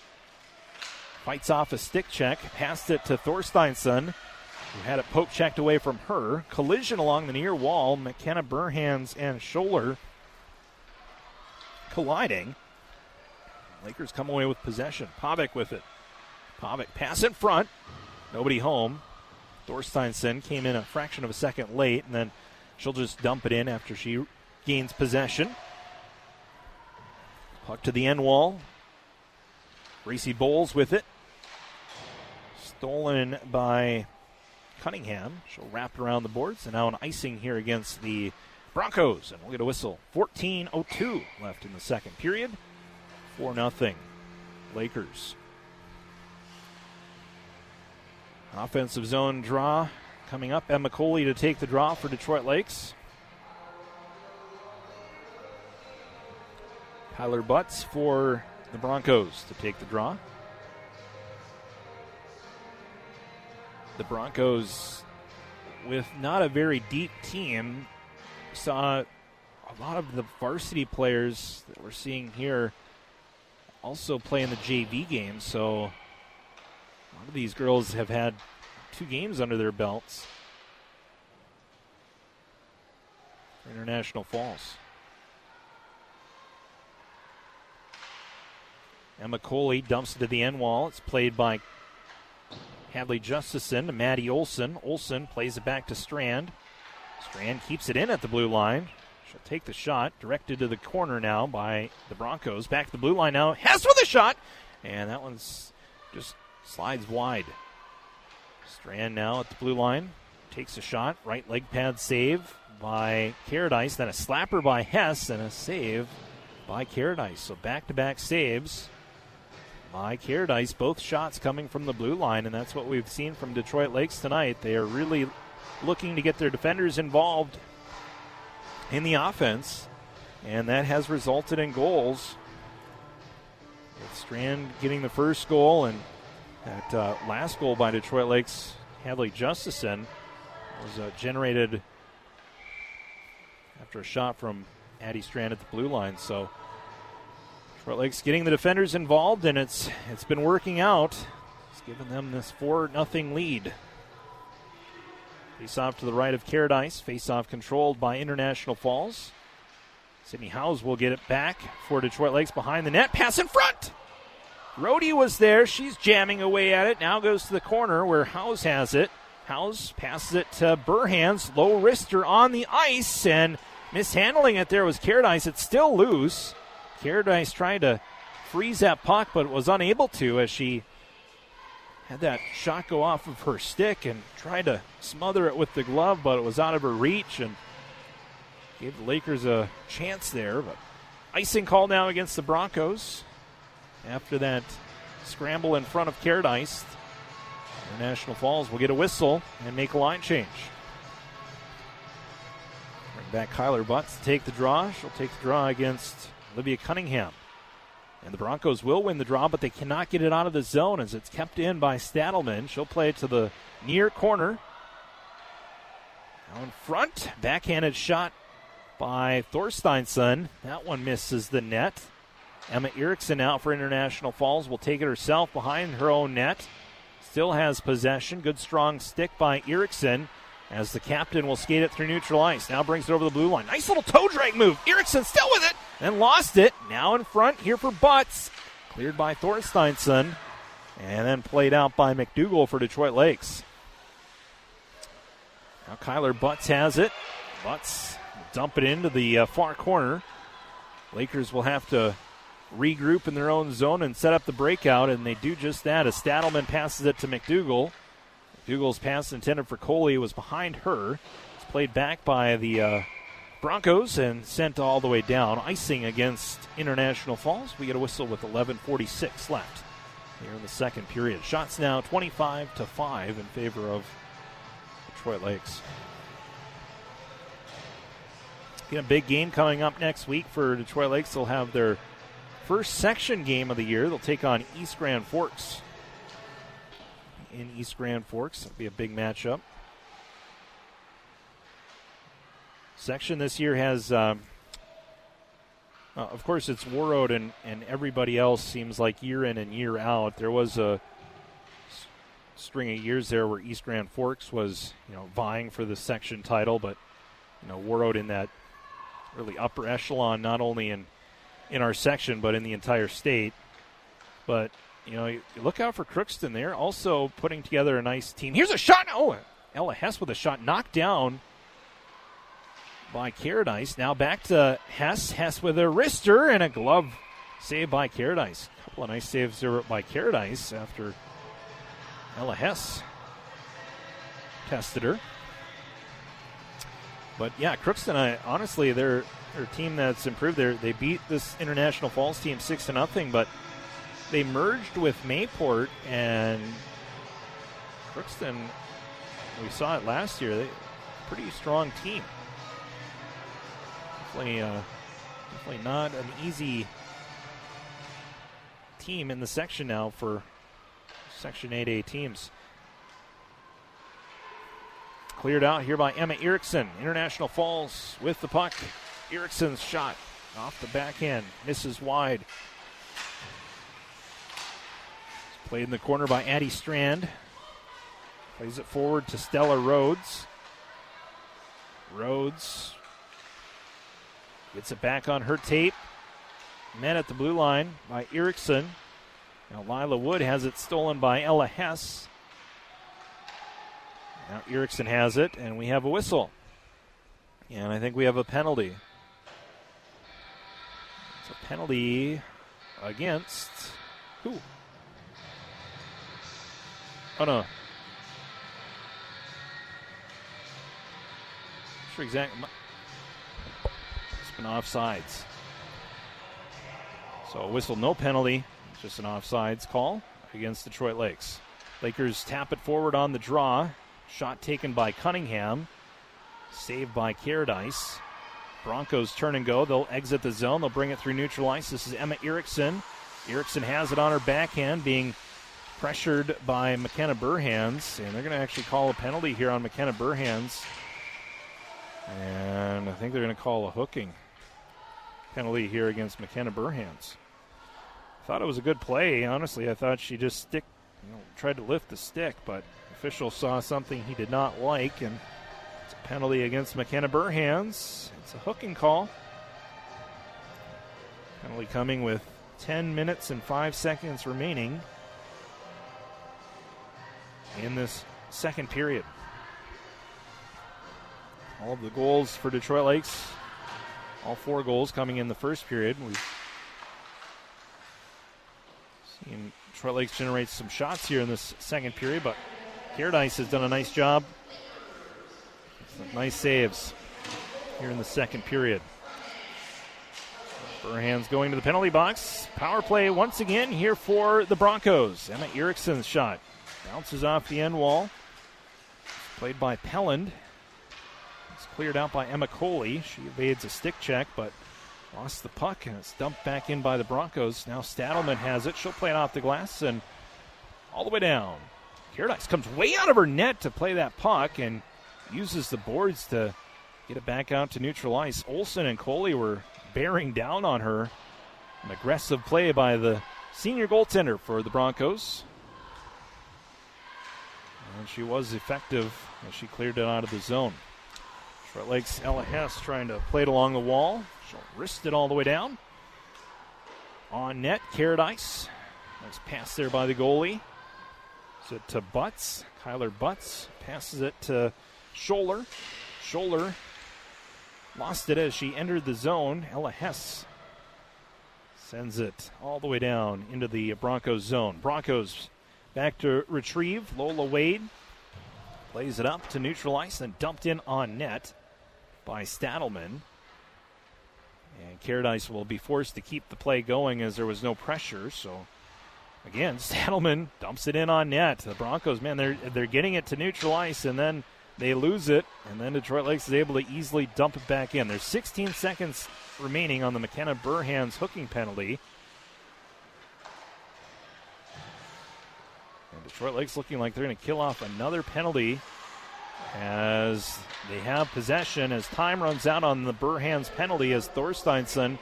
Fights off a stick check. Passed it to Thorsteinson. Who had it poke checked away from her. Collision along the near wall. McKenna Burhans and Scholler colliding. Lakers come away with possession. Pavic with it. Pavic pass in front. Nobody home. Thorsteinson came in a fraction of a second late, and then she'll just dump it in after she gains possession. Puck to the end wall. Racy Bowles with it. Stolen by Cunningham. She'll wrap around the boards, and now an icing here against the Broncos, and we'll get a whistle. 14:02 left in the second period. Four nothing, Lakers. Offensive zone draw coming up. Emma Coley to take the draw for Detroit Lakes. Tyler Butts for the Broncos to take the draw. The Broncos, with not a very deep team, saw a lot of the varsity players that we're seeing here also play in the JV game. So a lot of these girls have had two games under their belts. International Falls. Emma Coley dumps it to the end wall. It's played by Hadley Justison to Maddie Olson. Olson plays it back to Strand. Strand keeps it in at the blue line. She'll take the shot, directed to the corner now by the Broncos. Back to the blue line now. Hess with a shot, and that one's just slides wide. Strand now at the blue line. Takes a shot. Right leg pad save by Caradice. Then a slapper by Hess and a save by Caradice. So back to back saves by Caradice. Both shots coming from the blue line, and that's what we've seen from Detroit Lakes tonight. They are really looking to get their defenders involved in the offense, and that has resulted in goals. With Strand getting the first goal, and that uh, last goal by Detroit Lakes Hadley Justison was uh, generated after a shot from Addie Strand at the blue line. So Detroit Lakes getting the defenders involved, and it's it's been working out. It's given them this four nothing lead. Face off to the right of Caradice. Face off controlled by International Falls. Sydney Howes will get it back for Detroit Lakes behind the net. Pass in front. Rohde was there. She's jamming away at it. Now goes to the corner where Howes has it. Howes passes it to Burhans. Low wrister on the ice and mishandling it there was Caradice. It's still loose. Caradice tried to freeze that puck but was unable to as she had that shot go off of her stick and tried to smother it with the glove, but it was out of her reach and gave the Lakers a chance there. But icing call now against the Broncos after that scramble in front of Caradice. National Falls will get a whistle and make a line change. Bring back Kyler Butts to take the draw. She'll take the draw against Olivia Cunningham. And the Broncos will win the draw, but they cannot get it out of the zone as it's kept in by Stadelman. She'll play it to the near corner. Now in front, backhanded shot by Thorsteinson. That one misses the net. Emma Erickson out for International Falls will take it herself behind her own net. Still has possession. Good strong stick by Erickson as the captain will skate it through neutral ice. Now brings it over the blue line. Nice little toe drag move. Erickson still with it and lost it. Now in front here for Butts. Cleared by Thorsteinson and then played out by McDougall for Detroit Lakes. Now Kyler Butts has it. Butts dump it into the uh, far corner. Lakers will have to regroup in their own zone and set up the breakout, and they do just that as Stadelman passes it to McDougall. McDougall's pass intended for Coley was behind her. It's played back by the uh, Broncos and sent all the way down. Icing against International Falls. We get a whistle with 11:46 left here in the second period. Shots now 25 to five in favor of Detroit Lakes. Get a big game coming up next week for Detroit Lakes. They'll have their first section game of the year. They'll take on East Grand Forks in East Grand Forks. It'll be a big matchup. Section this year has, um, uh, of course, it's Warroad and, and everybody else seems like year in and year out. There was a string of years there where East Grand Forks was, you know, vying for the section title, but you know, we're in that really upper echelon, not only in in our section but in the entire state. But you know, you look out for Crookston there, also putting together a nice team. Here's a shot. Oh, Ella Hess with a shot knocked down by Caradice. Now back to Hess. Hess with a wrister and a glove save by Caradice. A couple of nice saves there by Caradice after Ella Hess tested her. But yeah, Crookston, I, honestly, they're, they're a team that's improved. they they beat this International Falls team 6 to nothing, but they merged with Mayport and Crookston. We saw it last year. They pretty strong team. Definitely, uh, definitely not an easy team in the section now for Section 8A teams. Cleared out here by Emma Erickson. International Falls with the puck. Erickson's shot off the backhand, misses wide. Played in the corner by Addie Strand. Plays it forward to Stella Rhodes. Rhodes gets it back on her tape. Met at the blue line by Erickson. Now Lila Wood has it stolen by Ella Hess. Now Erickson has it, and we have a whistle. And I think we have a penalty. It's a penalty against who? Oh no. Sure exactly. It's offsides. So a whistle, no penalty, just an offsides call against Detroit Lakes. Lakers tap it forward on the draw. Shot taken by Cunningham. Saved by Caradice. Broncos turn and go. They'll exit the zone. They'll bring it through neutral ice. This is Emma Erickson. Erickson has it on her backhand, being pressured by McKenna Burhans. And they're going to actually call a penalty here on McKenna Burhans. And I think they're going to call a hooking penalty here against McKenna Burhans. Thought it was a good play. Honestly, I thought she just stick, you know, tried to lift the stick, but official saw something he did not like, and it's a penalty against McKenna Burhans. It's a hooking call. Penalty coming with 10 minutes and 5 seconds remaining in this second period. All of the goals for Detroit Lakes, all four goals coming in the first period. We've seen Detroit Lakes generate some shots here in this second period, but Caradice has done a nice job. Nice saves here in the second period. Burhan's going to the penalty box. Power play once again here for the Broncos. Emma Erickson's shot bounces off the end wall. Played by Pelland. Cleared out by Emma Coley. She evades a stick check, but lost the puck, and it's dumped back in by the Broncos. Now Stadelman has it. She'll play it off the glass and all the way down. Caradice comes way out of her net to play that puck and uses the boards to get it back out to neutral ice. Olson and Coley were bearing down on her. An aggressive play by the senior goaltender for the Broncos. And she was effective as she cleared it out of the zone. Short Lakes Ella Hess trying to play it along the wall. She'll wrist it all the way down. On net, Caradice. Nice pass there by the goalie. Is it to Butts? Kyler Butts passes it to Scholler. Scholler Lost it as she entered the zone. Ella Hess sends it all the way down into the Broncos zone. Broncos back to retrieve. Lola Wade plays it up to neutral ice and dumped in on net by Stadelman. And Caradice will be forced to keep the play going as there was no pressure. So again, (laughs) Stadelman dumps it in on net. The Broncos, man, they're they're getting it to neutral ice and then they lose it, and then Detroit Lakes is able to easily dump it back in. There's 16 seconds remaining on the McKenna Burhans hooking penalty. And Detroit Lakes looking like they're going to kill off another penalty as they have possession as time runs out on the Burhans penalty as Thorsteinson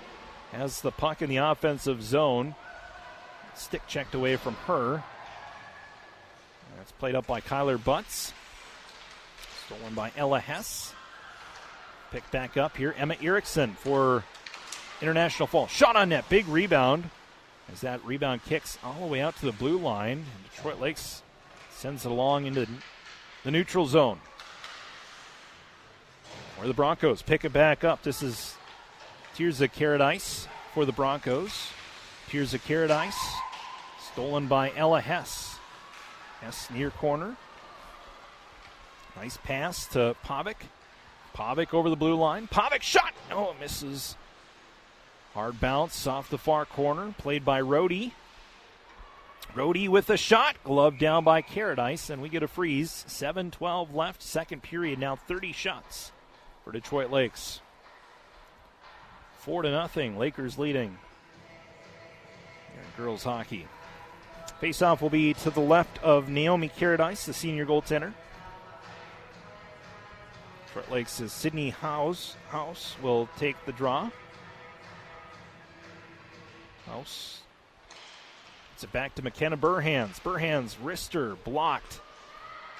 has the puck in the offensive zone. Stick checked away from her. That's played up by Kyler Butts. Stolen by Ella Hess. Picked back up here. Emma Erickson for International Fall. Shot on net. Big rebound. As that rebound kicks all the way out to the blue line. Detroit Lakes sends it along into the neutral zone. Where the Broncos pick it back up. This is Tirza Caradice for the Broncos. Tirza Caradice. Stolen by Ella Hess. Hess near corner. Nice pass to Pavic. Pavic over the blue line. Pavic shot. Oh, misses. Hard bounce off the far corner. Played by Rohde. Rohde with a shot. Glove down by Caradice, and we get a freeze. 7 12 left. Second period. Now 30 shots for Detroit Lakes. Four to nothing. Lakers leading. Girls hockey. Face-off will be to the left of Naomi Caradice, the senior goaltender. Detroit Lakes' Sydney House House will take the draw. House. It's it back to McKenna Burhans. Burhans wrister blocked.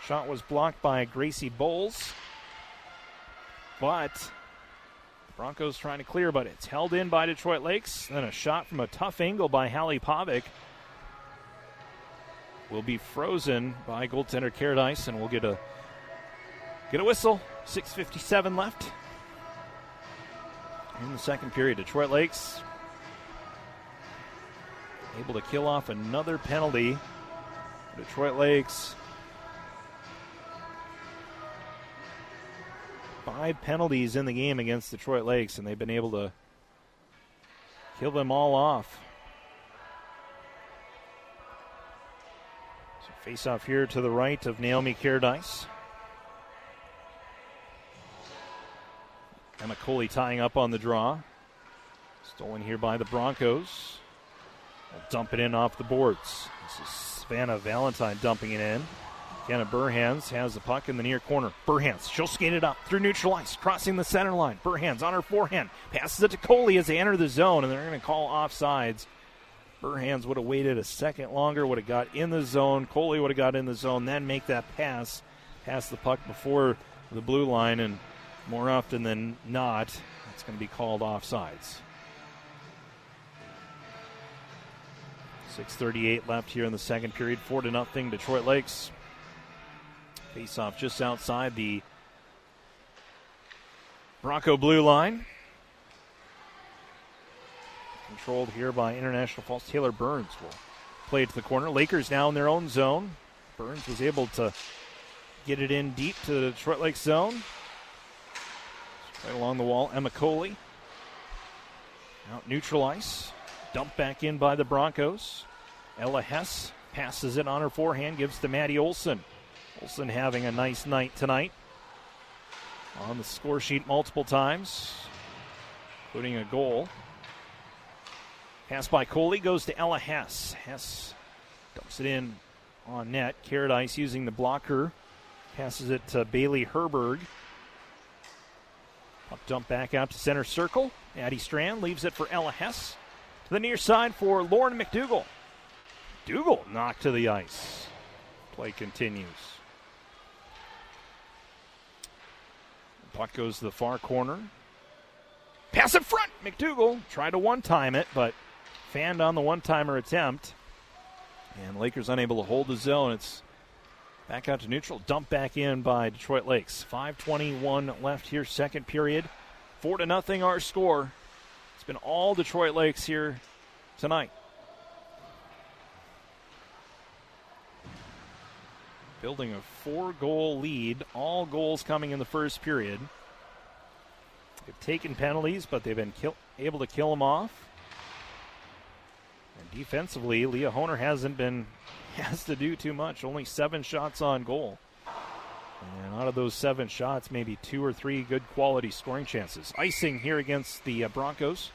Shot was blocked by Gracie Bowles. But Broncos trying to clear, but it's held in by Detroit Lakes. Then a shot from a tough angle by Hallie Pavic will be frozen by goaltender Caradice, and we'll get a get a whistle. 6:57 left in the second period. Detroit Lakes able to kill off another penalty. Detroit Lakes five penalties in the game against Detroit Lakes, and they've been able to kill them all off. So face off here to the right of Naomi Caradice. Emma Coley tying up on the draw. Stolen here by the Broncos. They'll dump it in off the boards. This is Savannah Valentine dumping it in. Kenna Burhans has the puck in the near corner. Burhans, she'll skate it up through neutral ice, crossing the center line. Burhans on her forehand, passes it to Coley as they enter the zone, and they're going to call offsides. Burhans would have waited a second longer, would have got in the zone. Coley would have got in the zone, then make that pass, pass the puck before the blue line, and more often than not, it's going to be called offsides. 6:38 left here in the second period. Four to nothing. Detroit Lakes. Face off just outside the Bronco blue line. Controlled here by International Falls. Taylor Burns will play it to the corner. Lakers now in their own zone. Burns was able to get it in deep to the Detroit Lakes zone. Right along the wall, Emma Coley. Out neutral ice. Dumped back in by the Broncos. Ella Hess passes it on her forehand, gives to Maddie Olson. Olson having a nice night tonight. On the score sheet multiple times, including a goal. Pass by Coley goes to Ella Hess. Hess dumps it in on net. Caradice using the blocker. Passes it to Bailey Herberg. Up dump back out to center circle. Addie Strand leaves it for Ella Hess. To the near side for Lauren McDougall. Dougal knocked to the ice. Play continues. Puck goes to the far corner. Pass in front. McDougall tried to one time it, but fanned on the one timer attempt. And Lakers unable to hold the zone. It's back out to neutral. Dumped back in by Detroit Lakes. 5.21 left here, second period. 4 to nothing our score. It's been all Detroit Lakes here tonight. Building a four goal lead, all goals coming in the first period. They've taken penalties, but they've been kill- able to kill them off. And defensively, Leah Honer hasn't been (laughs) has to do too much. Only seven shots on goal. And out of those seven shots, maybe two or three good quality scoring chances. Icing here against the uh, Broncos.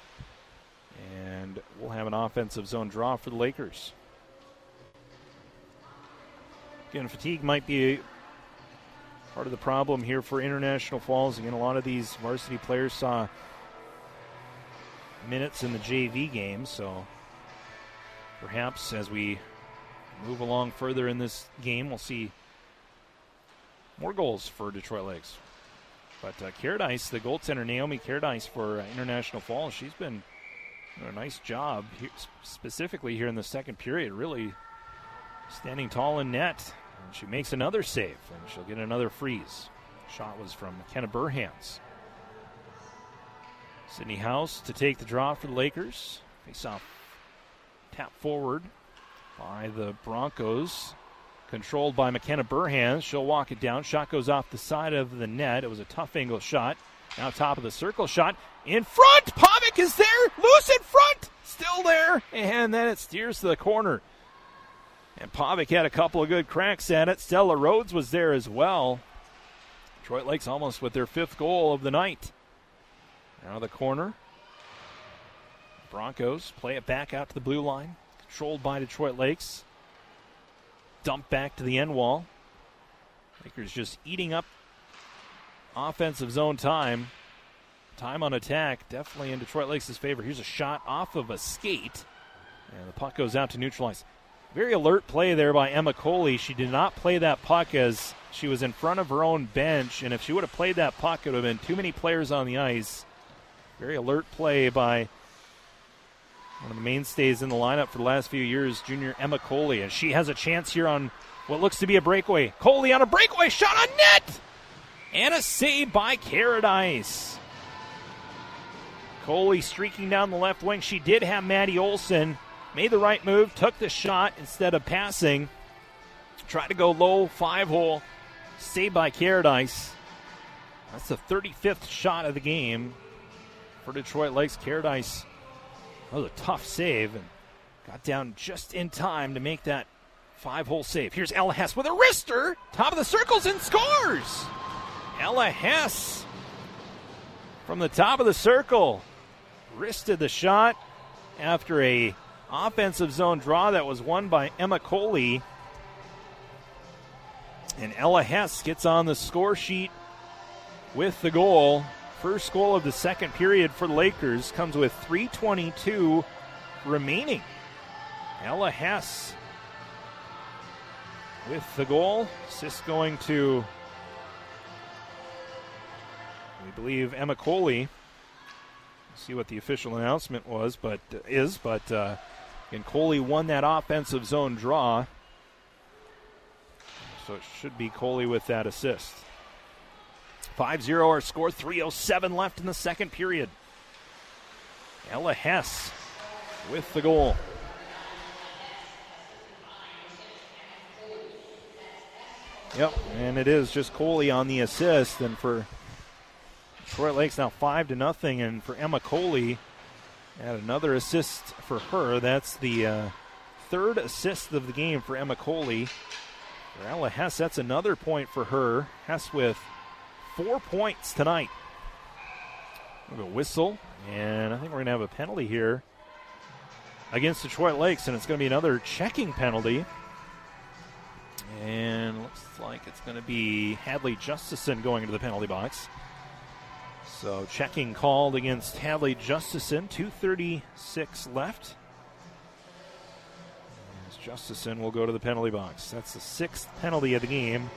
And we'll have an offensive zone draw for the Lakers. Again, fatigue might be part of the problem here for International Falls. Again, a lot of these varsity players saw minutes in the JV game, so perhaps as we move along further in this game, we'll see more goals for Detroit Lakes. But uh, Caradice, the goaltender Naomi Caradice for uh, International Falls, she's been doing a nice job here, specifically here in the second period, really standing tall in net. And she makes another save, and she'll get another freeze. Shot was from McKenna Burhans. Sydney House to take the draw for the Lakers. Face off tap forward by the Broncos. Controlled by McKenna Burhans. She'll walk it down. Shot goes off the side of the net. It was a tough angle shot. Now top of the circle shot. In front! Pavic is there! Loose in front! Still there! And then it steers to the corner. And Pavic had a couple of good cracks at it. Stella Rhodes was there as well. Detroit Lakes almost with their fifth goal of the night. Now the corner. Broncos play it back out to the blue line. Controlled by Detroit Lakes. Dump back to the end wall. Lakers just eating up offensive zone time. Time on attack, definitely in Detroit Lakes' favor. Here's a shot off of a skate. And the puck goes out to neutralize. Very alert play there by Emma Coley. She did not play that puck as she was in front of her own bench. And if she would have played that puck, it would have been too many players on the ice. Very alert play by one of the mainstays in the lineup for the last few years, junior Emma Coley. And she has a chance here on what looks to be a breakaway. Coley on a breakaway shot on net! And a save by Caradice. Coley streaking down the left wing. She did have Maddie Olson. Made the right move, took the shot instead of passing. Tried to go low, five hole. Saved by Caradice. That's the 35th shot of the game for Detroit Lakes. Caradice that was a tough save and got down just in time to make that five hole save. Here's Ella Hess with a wrister, top of the circles, and scores. Ella Hess from the top of the circle wristed the shot after a offensive zone draw that was won by Emma Coley. And Ella Hess gets on the score sheet with the goal. First goal of the second period for the Lakers comes with 322 remaining. Ella Hess with the goal. Assist going to, we believe, Emma Coley. See what the official announcement was, but is, but uh, and Coley won that offensive zone draw. So it should be Coley with that assist. 5 0 our score, 3.07 left in the second period. Ella Hess with the goal. Yep, and it is just Coley on the assist, and for Detroit Lakes now five to nothing, and for Emma Coley, add another assist for her. That's the uh, third assist of the game for Emma Coley. For Ella Hess, that's another point for her. Hess with four points tonight. We'll go whistle, and I think we're going to have a penalty here against Detroit Lakes, and it's going to be another checking penalty. And looks like it's going to be Hadley Justison going into the penalty box. So checking called against Hadley Justison. 236 left. As Justison will go to the penalty box. That's the sixth penalty of the game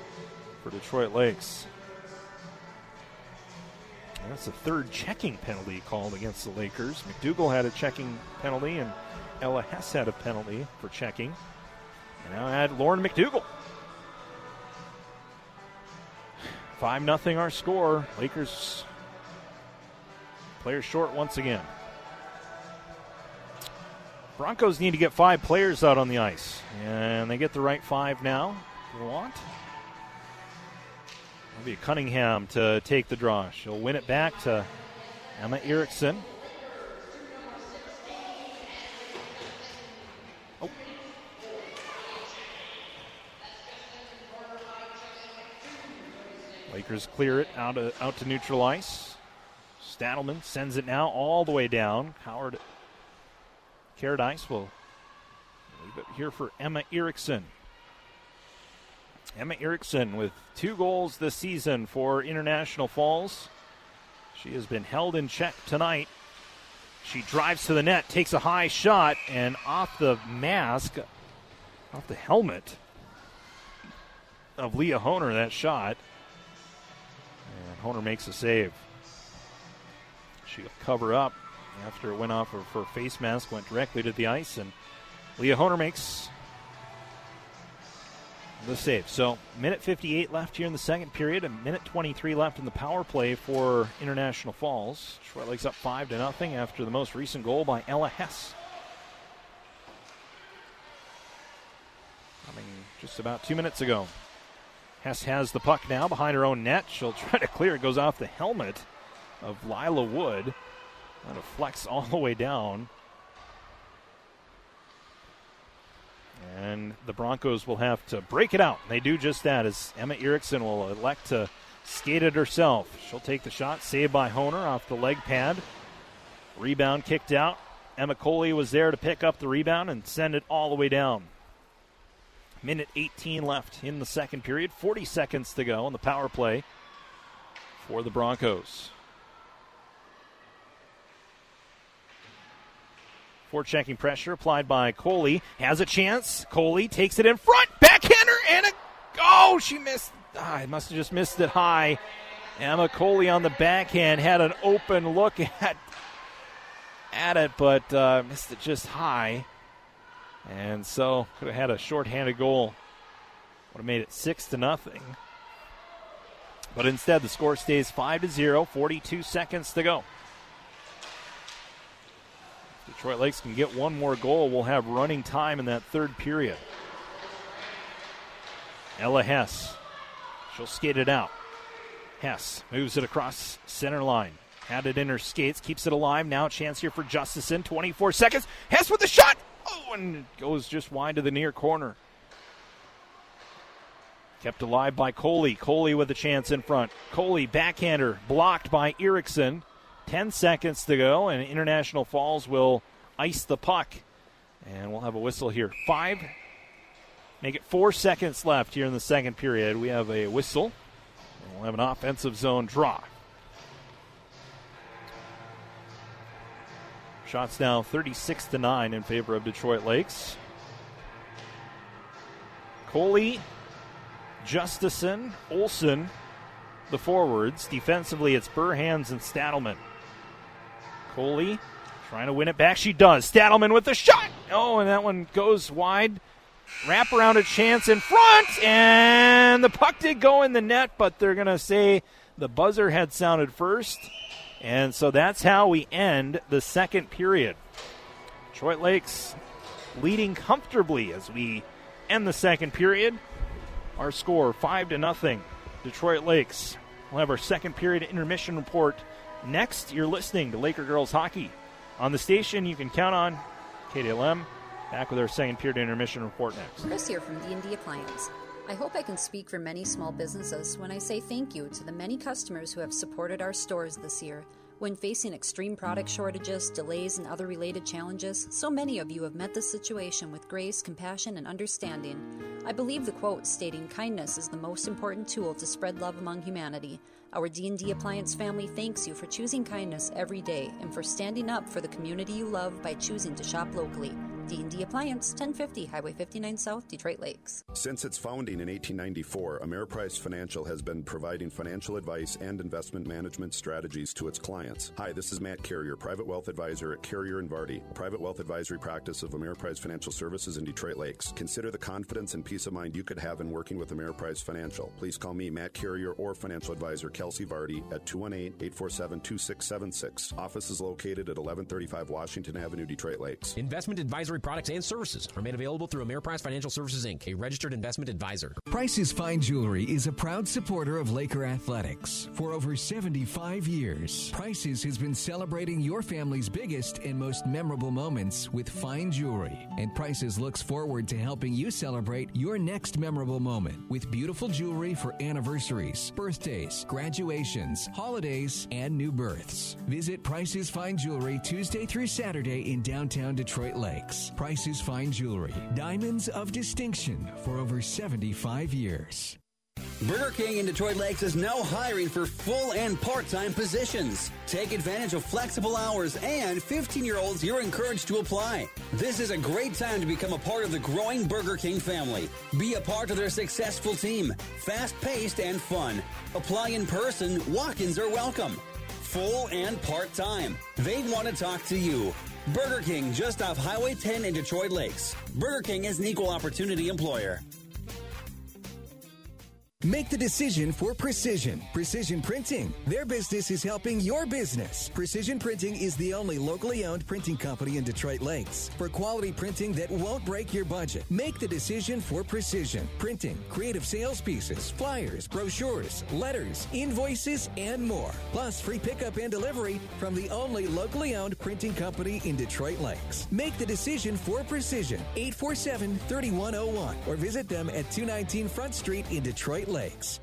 for Detroit Lakes. And that's the third checking penalty called against the Lakers. McDougall had a checking penalty, and Ella Hess had a penalty for checking. And now add Lauren McDougall. 5 0 our score. Lakers players short once again. Broncos need to get five players out on the ice, and they get the right five now. Want. It'll be Cunningham to take the draw. She'll win it back to Emma Erickson. Oh. Lakers clear it out, of, out to neutral ice. Stadelman sends it now all the way down. Howard Caradice will leave it here for Emma Erickson. Emma Erickson with two goals this season for International Falls. She has been held in check tonight. She drives to the net, takes a high shot, and off the mask off the helmet of Leah Honer, that shot. And Honer makes a save. She'll cover up after it went off of her face mask, went directly to the ice, and Leah Honer makes the save. So, minute 58 left here in the second period, a minute 23 left in the power play for International Falls. Detroit up 5 to nothing after the most recent goal by Ella Hess. Coming just about two minutes ago. Hess has the puck now behind her own net. She'll (laughs) try to clear it. Goes off the helmet of Lila Wood. And it flex (laughs) all the way down. And the Broncos will have to break it out. They do just that as Emma Erickson will elect to skate it herself. She'll take the shot, saved by Honer off the leg pad. Rebound kicked out. Emma Coley was there to pick up the rebound and send it all the way down. Minute 18 left in the second period. 40 seconds to go on the power play for the Broncos. For checking pressure applied by Coley. Has a chance. Coley takes it in front. Backhander and a. Oh, she missed. Ah, I must have just missed it high. Emma Coley on the backhand had an open look (laughs) at at it, but uh, missed it just high. And so could have had a shorthanded goal. Would have made it six to nothing. But instead, the score stays five to zero. 42 seconds to go. Detroit Lakes can get one more goal. We'll have running time in that third period. Ella Hess. She'll skate it out. Hess moves it across center line. Had it in her skates, keeps it alive. Now a chance here for Justison. 24 seconds. Hess with the shot. Oh, and it goes just wide to the near corner. Kept alive by Coley. Coley with a chance in front. Coley backhander blocked by Erickson. 10 seconds to go, and International Falls will ice the puck. And we'll have a whistle here. Five. Make it four seconds left here in the second period. We have a whistle. We'll have an offensive zone draw. Shots now 36 to 9 in favor of Detroit Lakes. Coley, Justison, Olson, the forwards. Defensively, it's Burhans and Stadelman. Coley trying to win it back. She does. Stadelman with the shot. Oh, and that one goes wide. Wrap around a chance in front, and the puck did go in the net, but they're going to say the buzzer had sounded first. And so that's how we end the second period. Detroit Lakes leading comfortably as we end the second period. Our score five to nothing. Detroit Lakes. We'll have our second period intermission report next. You're listening to Laker Girls Hockey on the station. You can count on KDLM. Back with our second period intermission report next. Chris here from D&D Appliance. I hope I can speak for many small businesses when I say thank you to the many customers who have supported our stores this year. When facing extreme product shortages, delays, and other related challenges, so many of you have met this situation with grace, compassion, and understanding. I believe the quote stating kindness is the most important tool to spread love among humanity. Our D&D Appliance family thanks you for choosing kindness every day and for standing up for the community you love by choosing to shop locally. D&D Appliance, 1050 Highway 59 South, Detroit Lakes. Since its founding in 1894, Ameriprise Financial has been providing financial advice and investment management strategies to its clients. Hi, this is Matt Carrier, Private Wealth Advisor at Carrier and Vardy, private wealth advisory practice of Ameriprise Financial Services in Detroit Lakes. Consider the confidence and peace of mind you could have in working with Ameriprise Financial. Please call me, Matt Carrier, or financial advisor Kelsey Vardy at 218-847-2676. Office is located at 1135 Washington Avenue, Detroit Lakes. Investment advisory products and services are made available through Ameriprise Financial Services Inc., a registered investment advisor. Price's Fine Jewelry is a proud supporter of Laker Athletics. For over 75 years, Price's has been celebrating your family's biggest and most memorable moments with fine jewelry. And Price's looks forward to helping you celebrate your next memorable moment with beautiful jewelry for anniversaries, birthdays, graduations, holidays, and new births. Visit Price's Fine Jewelry Tuesday through Saturday in downtown Detroit Lakes. Price's Fine Jewelry, diamonds of distinction for over 75 years. Burger King in Detroit Lakes is now hiring for full and part time positions. Take advantage of flexible hours, and 15 year olds, you're encouraged to apply. This is a great time to become a part of the growing Burger King family. Be a part of their successful team. Fast paced and fun. Apply in person, walk ins are welcome. Full and part time. They want to talk to you. Burger King just off Highway 10 in Detroit Lakes. Burger King is an equal opportunity employer. Make the decision for Precision. Precision Printing. Their business is helping your business. Precision Printing is the only locally owned printing company in Detroit Lakes for quality printing that won't break your budget. Make the decision for Precision Printing. Creative sales pieces, flyers, brochures, letters, invoices, and more. Plus free pickup and delivery from the only locally owned printing company in Detroit Lakes. Make the decision for Precision. 847 3101 or visit them at 219 Front Street in Detroit Lakes.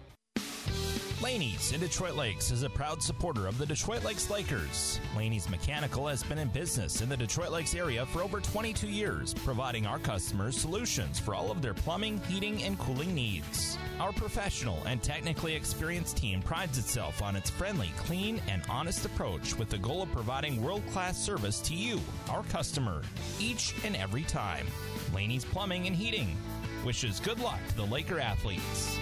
Laney's in Detroit Lakes is a proud supporter of the Detroit Lakes Lakers. Laney's Mechanical has been in business in the Detroit Lakes area for over 22 years, providing our customers solutions for all of their plumbing, heating, and cooling needs. Our professional and technically experienced team prides itself on its friendly, clean, and honest approach with the goal of providing world class service to you, our customer, each and every time. Laney's Plumbing and Heating wishes good luck to the Laker athletes.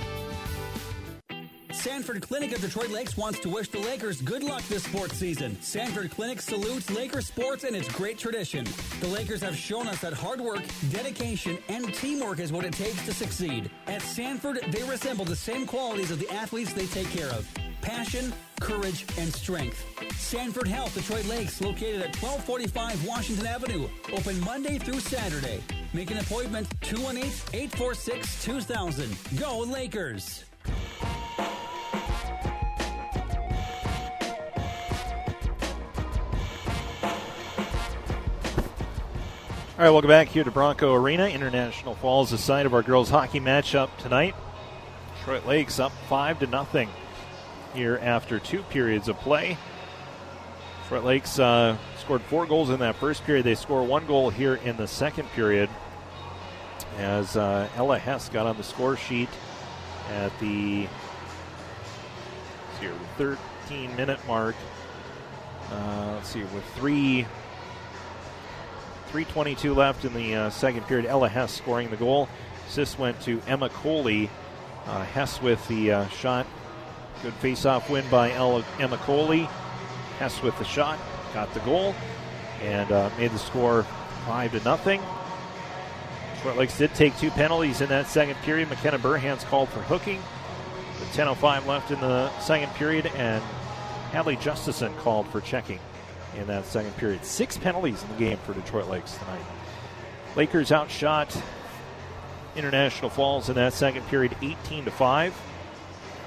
Sanford Clinic of Detroit Lakes wants to wish the Lakers good luck this sports season. Sanford Clinic salutes Laker sports and its great tradition. The Lakers have shown us that hard work, dedication, and teamwork is what it takes to succeed. At Sanford, they resemble the same qualities of the athletes they take care of passion, courage, and strength. Sanford Health Detroit Lakes, located at 1245 Washington Avenue, open Monday through Saturday. Make an appointment 218 846 2000. Go Lakers! All right, welcome back here to Bronco Arena. International Falls, the site of our girls hockey matchup tonight. Detroit Lakes up five to nothing here after two periods of play. Detroit Lakes uh, scored four goals in that first period. They score one goal here in the second period as uh, Ella Hess got on the score sheet at the here, 13 minute mark. Uh, let's see, with three 3.22 left in the uh, second period. Ella Hess scoring the goal. Assist went to Emma Coley. Uh, Hess with the uh, shot. Good face-off win by Ella, Emma Coley. Hess with the shot, got the goal, and uh, made the score five to nothing. Detroit Lakes did take two penalties in that second period. McKenna Burhans called for hooking. With 10:05 left in the second period, and Hadley Justison called for checking in that second period. Six penalties in the game for Detroit Lakes tonight. Lakers outshot International Falls in that second period 18 to 5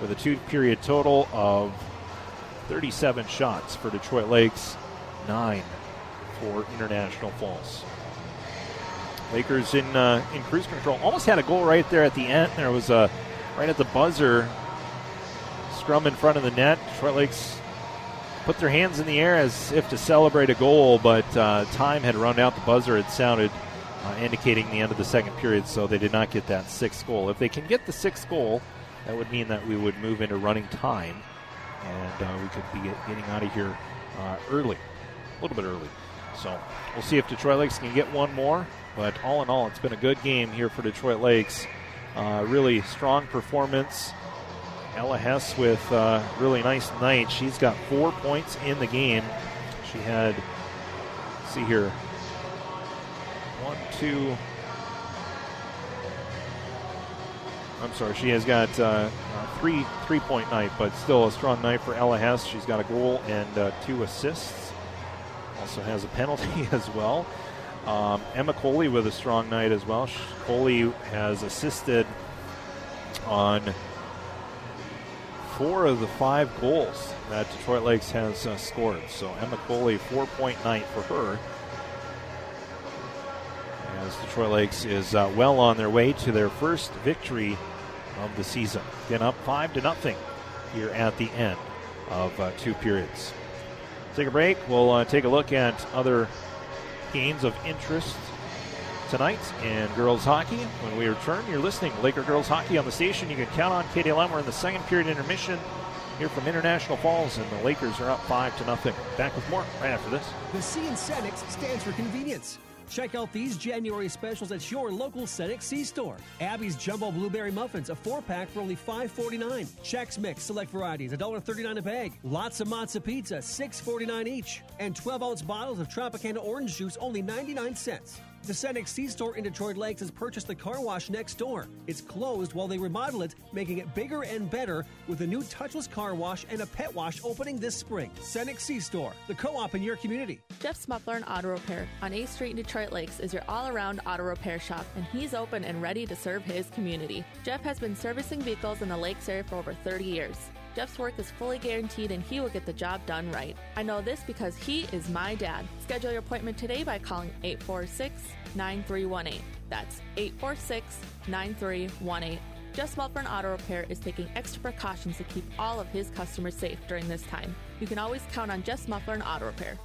with a two period total of 37 shots for Detroit Lakes, 9 for International Falls. Lakers in uh, in cruise control. Almost had a goal right there at the end. There was a right at the buzzer scrum in front of the net. Detroit Lakes put their hands in the air as if to celebrate a goal, but uh, time had run out. The buzzer had sounded, uh, indicating the end of the second period, so they did not get that sixth goal. If they can get the sixth goal, that would mean that we would move into running time, and uh, we could be get, getting out of here uh, early, a little bit early. So we'll see if Detroit Lakes can get one more. But all in all, it's been a good game here for Detroit Lakes. Uh, really strong performance. Ella Hess with a uh, really nice night. She's got four points in the game. She had, see here, one, two. I'm sorry, she has got uh, three three point night, but still a strong night for Ella Hess. She's got a goal and uh, two assists. Also has a penalty (laughs) as well. Um, Emma Coley with a strong night as well. Coley has assisted on four of the five goals that Detroit Lakes has uh, scored. So Emma Coley, four point night for her. As Detroit Lakes is uh, well on their way to their first victory of the season. Again, up five to nothing here at the end of uh, two periods. Take a break. We'll uh, take a look at other games of interest tonight in girls hockey. When we return, you're listening Laker girls hockey on the station. You can count on KDLM. We're in the second period intermission here from International Falls, and the Lakers are up five to nothing. Back with more right after this. The C in Cenex stands for convenience. Check out these January specials at your local Cenex C store. Abby's Jumbo Blueberry Muffins, a four pack for only $5.49. Chex Mix, select varieties, $1.39 a bag. Lotzza Motzza Pizza, $6.49 each. And 12 ounce bottles of Tropicana orange juice, only 99 cents. The Cenex C store in Detroit Lakes has purchased the car wash next door. It's closed while they remodel it, making it bigger and better with a new touchless car wash and a pet wash opening this spring. Cenex C store, the co-op in your community. Jeff Smuffler and Auto Repair on 8th Street in Detroit Lakes is your all-around auto repair shop, and he's open and ready to serve his community. Jeff has been servicing vehicles in the Lakes area for over 30 years. Jeff's work is fully guaranteed and he will get the job done right. I know this because he is my dad. Schedule your appointment today by calling 846 9318. That's 846 9318. Jeff Smuffler Auto Repair is taking extra precautions to keep all of his customers safe during this time. You can always count on Jeff and Auto Repair.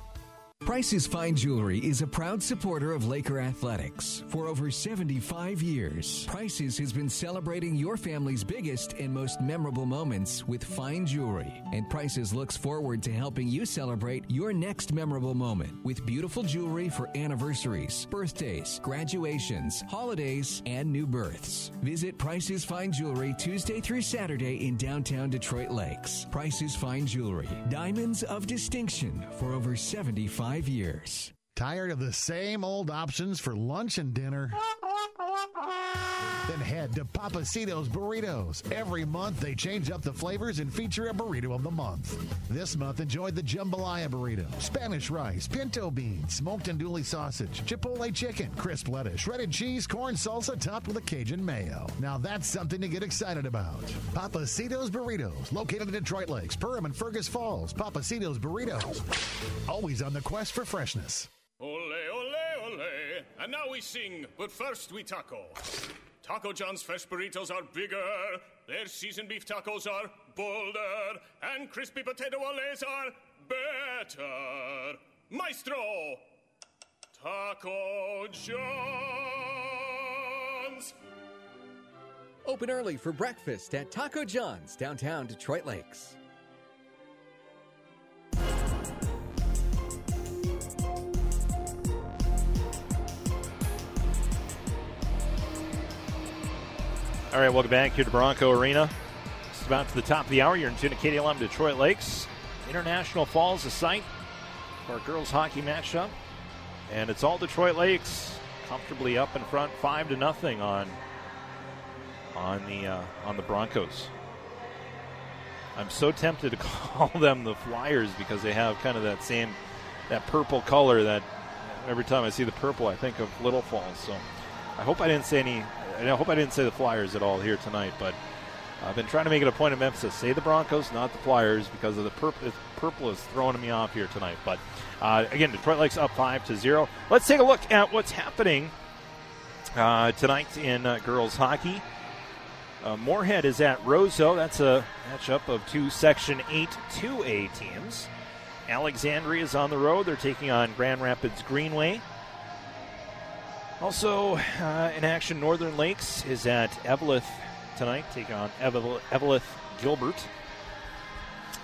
Price's Fine Jewelry is a proud supporter of Laker Athletics. For over 75 years, Price's has been celebrating your family's biggest and most memorable moments with fine jewelry. And Price's looks forward to helping you celebrate your next memorable moment with beautiful jewelry for anniversaries, birthdays, graduations, holidays, and new births. Visit Price's Fine Jewelry Tuesday through Saturday in downtown Detroit Lakes. Price's Fine Jewelry, diamonds of distinction for over 75 years. Tired of the same old options for lunch and dinner? (laughs) Then head to Papacito's Burritos. Every month they change up the flavors and feature a burrito of the month. This month enjoy the jambalaya burrito, Spanish rice, pinto beans, smoked andouille sausage, chipotle chicken, crisp lettuce, shredded cheese, corn salsa topped with a Cajun mayo. Now that's something to get excited about. Papacito's Burritos, located in Detroit Lakes, Perham, and Fergus Falls. Papacito's Burritos, always on the quest for freshness. Ole, ole, ole. And now we sing, but first we taco. Taco John's fresh burritos are bigger, their seasoned beef tacos are bolder, and crispy potato oles are better. Maestro! Taco John's! Open early for breakfast at Taco John's, downtown Detroit Lakes. All right, welcome back here to Bronco Arena. It's about to the top of the hour. You're in tune to KDLM Detroit Lakes. International Falls, a site for our girls hockey matchup. And it's all Detroit Lakes comfortably up in front, five to nothing on on the uh, on the Broncos. I'm so tempted to (laughs) call them the Flyers because they have kind of that same that purple color that every time I see the purple I think of Little Falls. So I hope I didn't say any I hope I didn't say the Flyers at all here tonight, but I've been trying to make it a point of emphasis. Say the Broncos, not the Flyers, because of the purple. Purple is throwing me off here tonight. But uh, again, Detroit Lakes up five to zero. Let's take a look at what's happening uh, tonight in uh, girls hockey. Uh, Moorhead is at Roseau. That's a matchup of two Section 8 2A teams. Alexandria is on the road. They're taking on Grand Rapids Greenway. Also uh, in action, Northern Lakes is at Eveleth tonight, taking on Evel- Eveleth Gilbert.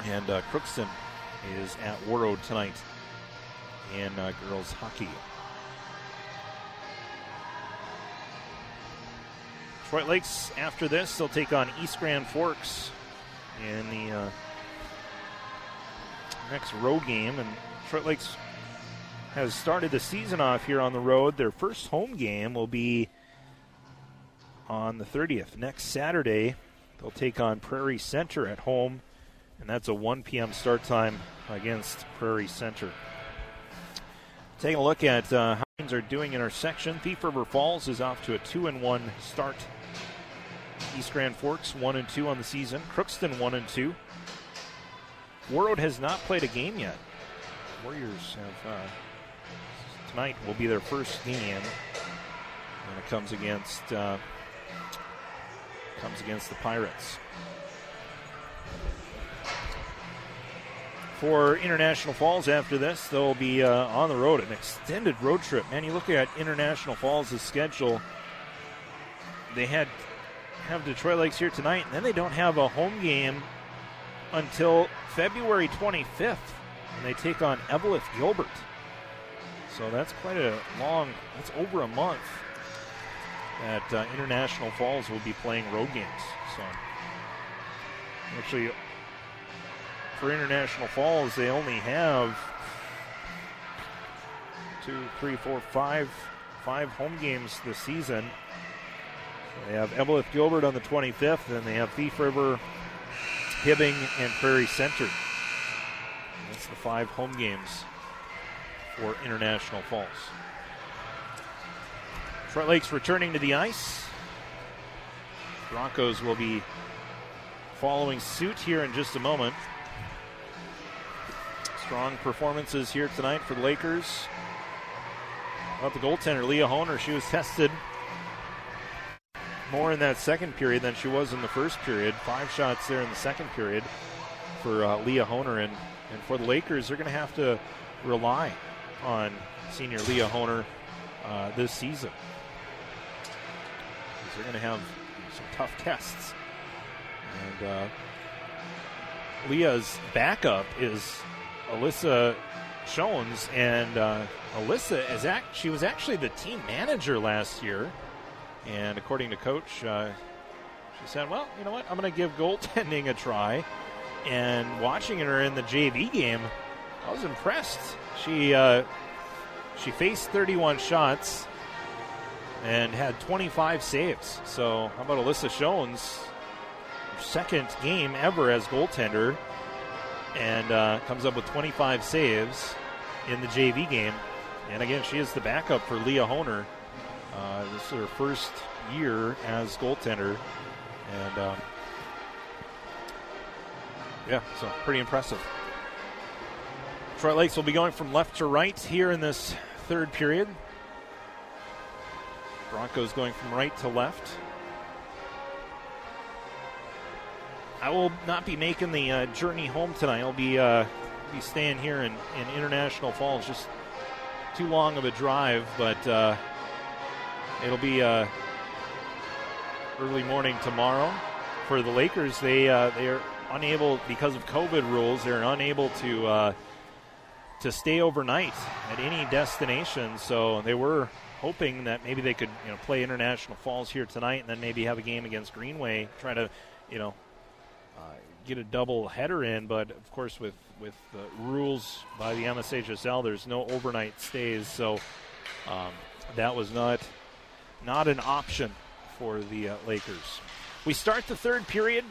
And uh, Crookston is at Warroad tonight in uh, girls hockey. Detroit Lakes, after this, they'll take on East Grand Forks in the uh, next road game. And Detroit Lakes has started the season off here on the road. Their first home game will be on the 30th. Next Saturday, they'll take on Prairie Center at home, and that's a 1 p.m. start time against Prairie Center. Taking a look at uh, how things are doing in our section. Thief River Falls is off to a 2 and 1 start. East Grand Forks 1 and 2 on the season. Crookston 1 and 2. Warroad has not played a game yet. Warriors have uh, tonight will be their first game, and it comes against uh, comes against the Pirates. for International Falls after this. They'll be uh, on the road, an extended road trip. Man, you look at International Falls' schedule. They had have Detroit Lakes here tonight, and then they don't have a home game until February 25th, and they take on Eveleth Gilbert. So that's quite a long. That's over a month that uh, International Falls will be playing road games. So actually, for International Falls, they only have two, three, four, five, five home games this season. So they have Eveleth Gilbert on the 25th, and they have Thief River, Hibbing, and Prairie Center. That's the five home games for International Falls. Front Lakes returning to the ice. Broncos will be following suit here in just a moment. Strong performances here tonight for the Lakers. About the goaltender, Leah Honer, she was (laughs) tested more in that second period than she was in the first period. Five shots there in the second period for uh, Leah Honer. And, and for the Lakers, they're going to have to rely on senior Leah Honer uh, this season. They're going to have some tough tests. And uh, Leah's backup is Alyssa Jones, and uh, Alyssa is act- she was actually the team manager last year. And according to coach, uh, she said, "Well, you know what? I'm going to give goaltending a try." And watching her in the JV game, I was impressed. She uh, she faced 31 shots and had 25 saves. So how about Alyssa Jones? Second game ever as goaltender, and uh, comes up with 25 saves in the JV game. And again, she is the backup for Leah Honer. Uh, this is her first year as goaltender, and um, yeah, so pretty impressive. Detroit Lakes will be going from left to right here in this third period. Broncos going from right to left. I will not be making the uh, journey home tonight. I'll be uh, be staying here in, in International Falls. Just too long of a drive, but uh, it'll be uh, early morning tomorrow for the Lakers. They uh, they are unable because of COVID rules. They're unable to uh, to stay overnight at any destination. So they were hoping that maybe they could you know play International Falls here tonight, and then maybe have a game against Greenway, try to you know uh, get a double header in. But of course, with with the rules by the MSHSL, there's no overnight stays, so um, that was not not an option for the uh, Lakers. We start the third period.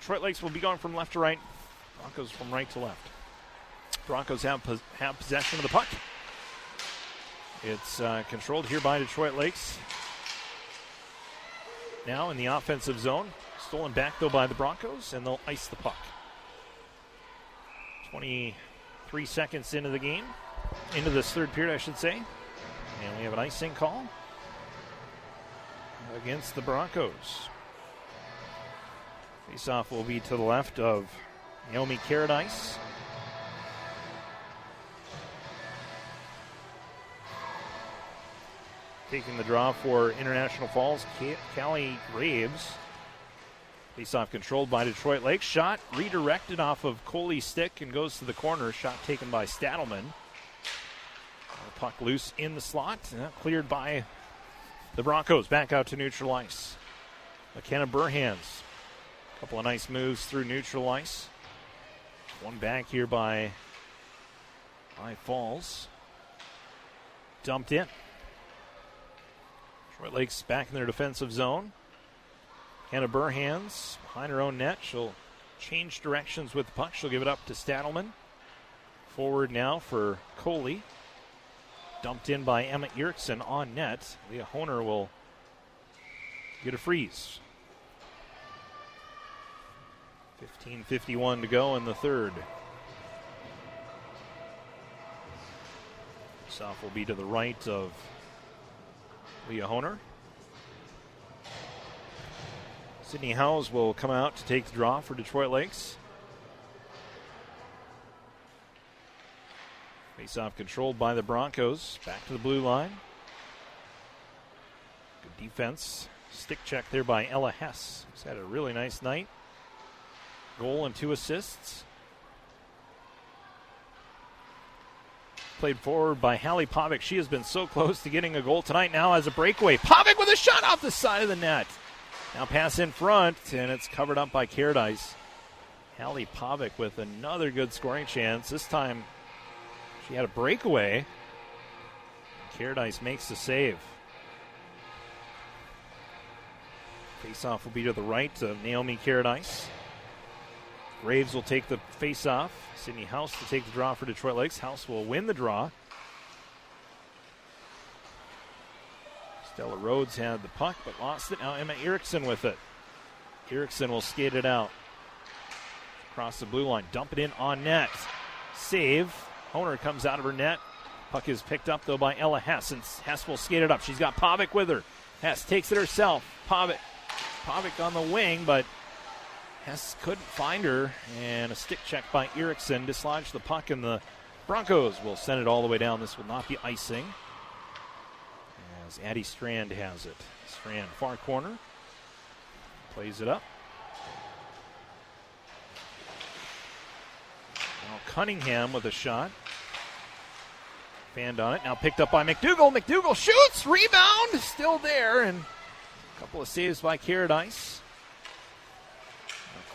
Detroit Lakes will be going from left to right. Broncos from right to left. Broncos have, pos- have possession of the puck. It's uh, controlled here by Detroit Lakes. Now in the offensive zone. Stolen back, though, by the Broncos, and they'll ice the puck. 23 seconds into the game, into this third period, I should say. And we have an icing call against the Broncos. Face off will be to the left of Naomi Caradice. Taking the draw for International Falls, Callie Graves. Face off controlled by Detroit Lake. Shot redirected off of Coley's stick and goes to the corner. Shot taken by Stadelman. Puck loose in the slot. cleared by the Broncos. Back out to neutral ice. McKenna Burhans. A couple of nice moves through neutral ice. One back here by, by Falls. Dumped in. Detroit Lakes back in their defensive zone. Hannah Burhans behind her own net. She'll change directions with the puck. She'll give it up to Stadelman. Forward now for Coley. Dumped in by Emma Erickson on net. Leah Honer will get a freeze. 15.51 to go in the third. South will be to the right of Leah Honer. Sydney House will come out to take the draw for Detroit Lakes. Face off controlled by the Broncos. Back to the blue line. Good defense. Stick check there by Ella Hess, who's had a really nice night. Goal and two assists. Played forward by Hallie Pavic. She has been so close to getting a goal tonight now as a breakaway. Pavic with a shot off the side of the net. Now pass in front, and it's covered up by Caradice. Hallie Pavic with another good scoring chance. This time she had a breakaway. Caradice makes the save. Face-off will be to the right of Naomi Caradice. Graves will take the face-off. Sydney House to take the draw for Detroit Lakes. House will win the draw. Stella Rohde had the puck but lost it. Now Emma Erickson with it. Erickson will skate it out. Across the blue line. Dump it in on net. Save. Honer comes out of her net. Puck is picked up though by Ella Hess, and Hess will skate it up. She's got Pavic with her. Hess takes it herself. Pavic, Pavic on the wing, but Hess couldn't find her, and a stick check by Erickson dislodged the puck, and the Broncos will send it all the way down. This will not be icing, as Addie Strand has it. Strand far corner plays it up. Now Cunningham with a shot. Fanned on it. Now picked up by McDougall. McDougall shoots. Rebound. Still there. And a couple of saves by Caradice.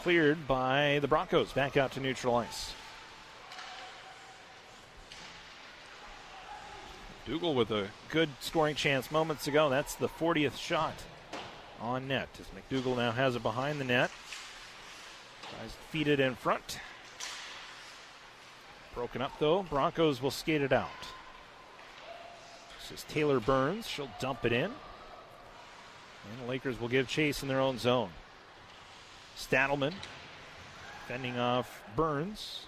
Cleared by the Broncos. Back out to neutral ice. McDougall with a good scoring chance moments ago. That's the 40th shot on net. As McDougall now has it behind the net. Tries to feed it in front. Broken up though. Broncos will skate it out. This is Taylor Burns. She'll dump it in. And the Lakers will give chase in their own zone. Stadelman fending off Burns.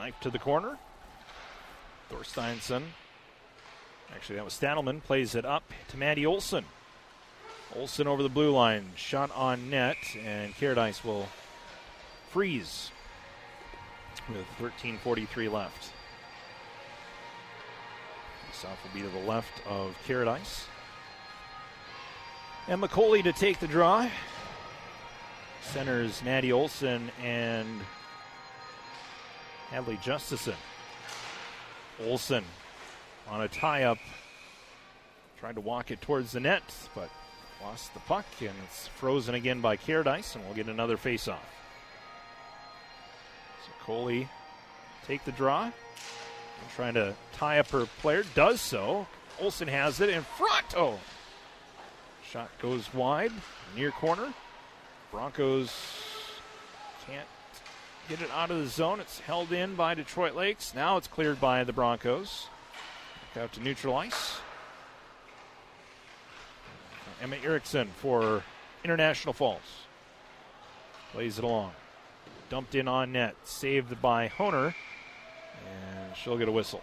Knife to the corner. Thorsteinson. Actually, that was Stadelman. Plays it up to Maddie Olson. Olson over the blue line. Shot on net, and Caradice will freeze with 13.43 left. South will be to the left of Caradice. And McCauley to take the draw. Centers Maddie Olson and Hadley Justison. Olson on a tie up. Tried to walk it towards the net, but lost the puck, and it's frozen again by Caradice, and we'll get another face off. So Coley take the draw. Trying to tie up her player, does so. Olson has it in front. Oh, shot goes wide, near corner. Broncos can't get it out of the zone. It's held in by Detroit Lakes. Now it's cleared by the Broncos. Back out to neutral ice. Emma Erickson for International Falls. Plays it along. Dumped in on net. Saved by Honer. And she'll get a whistle.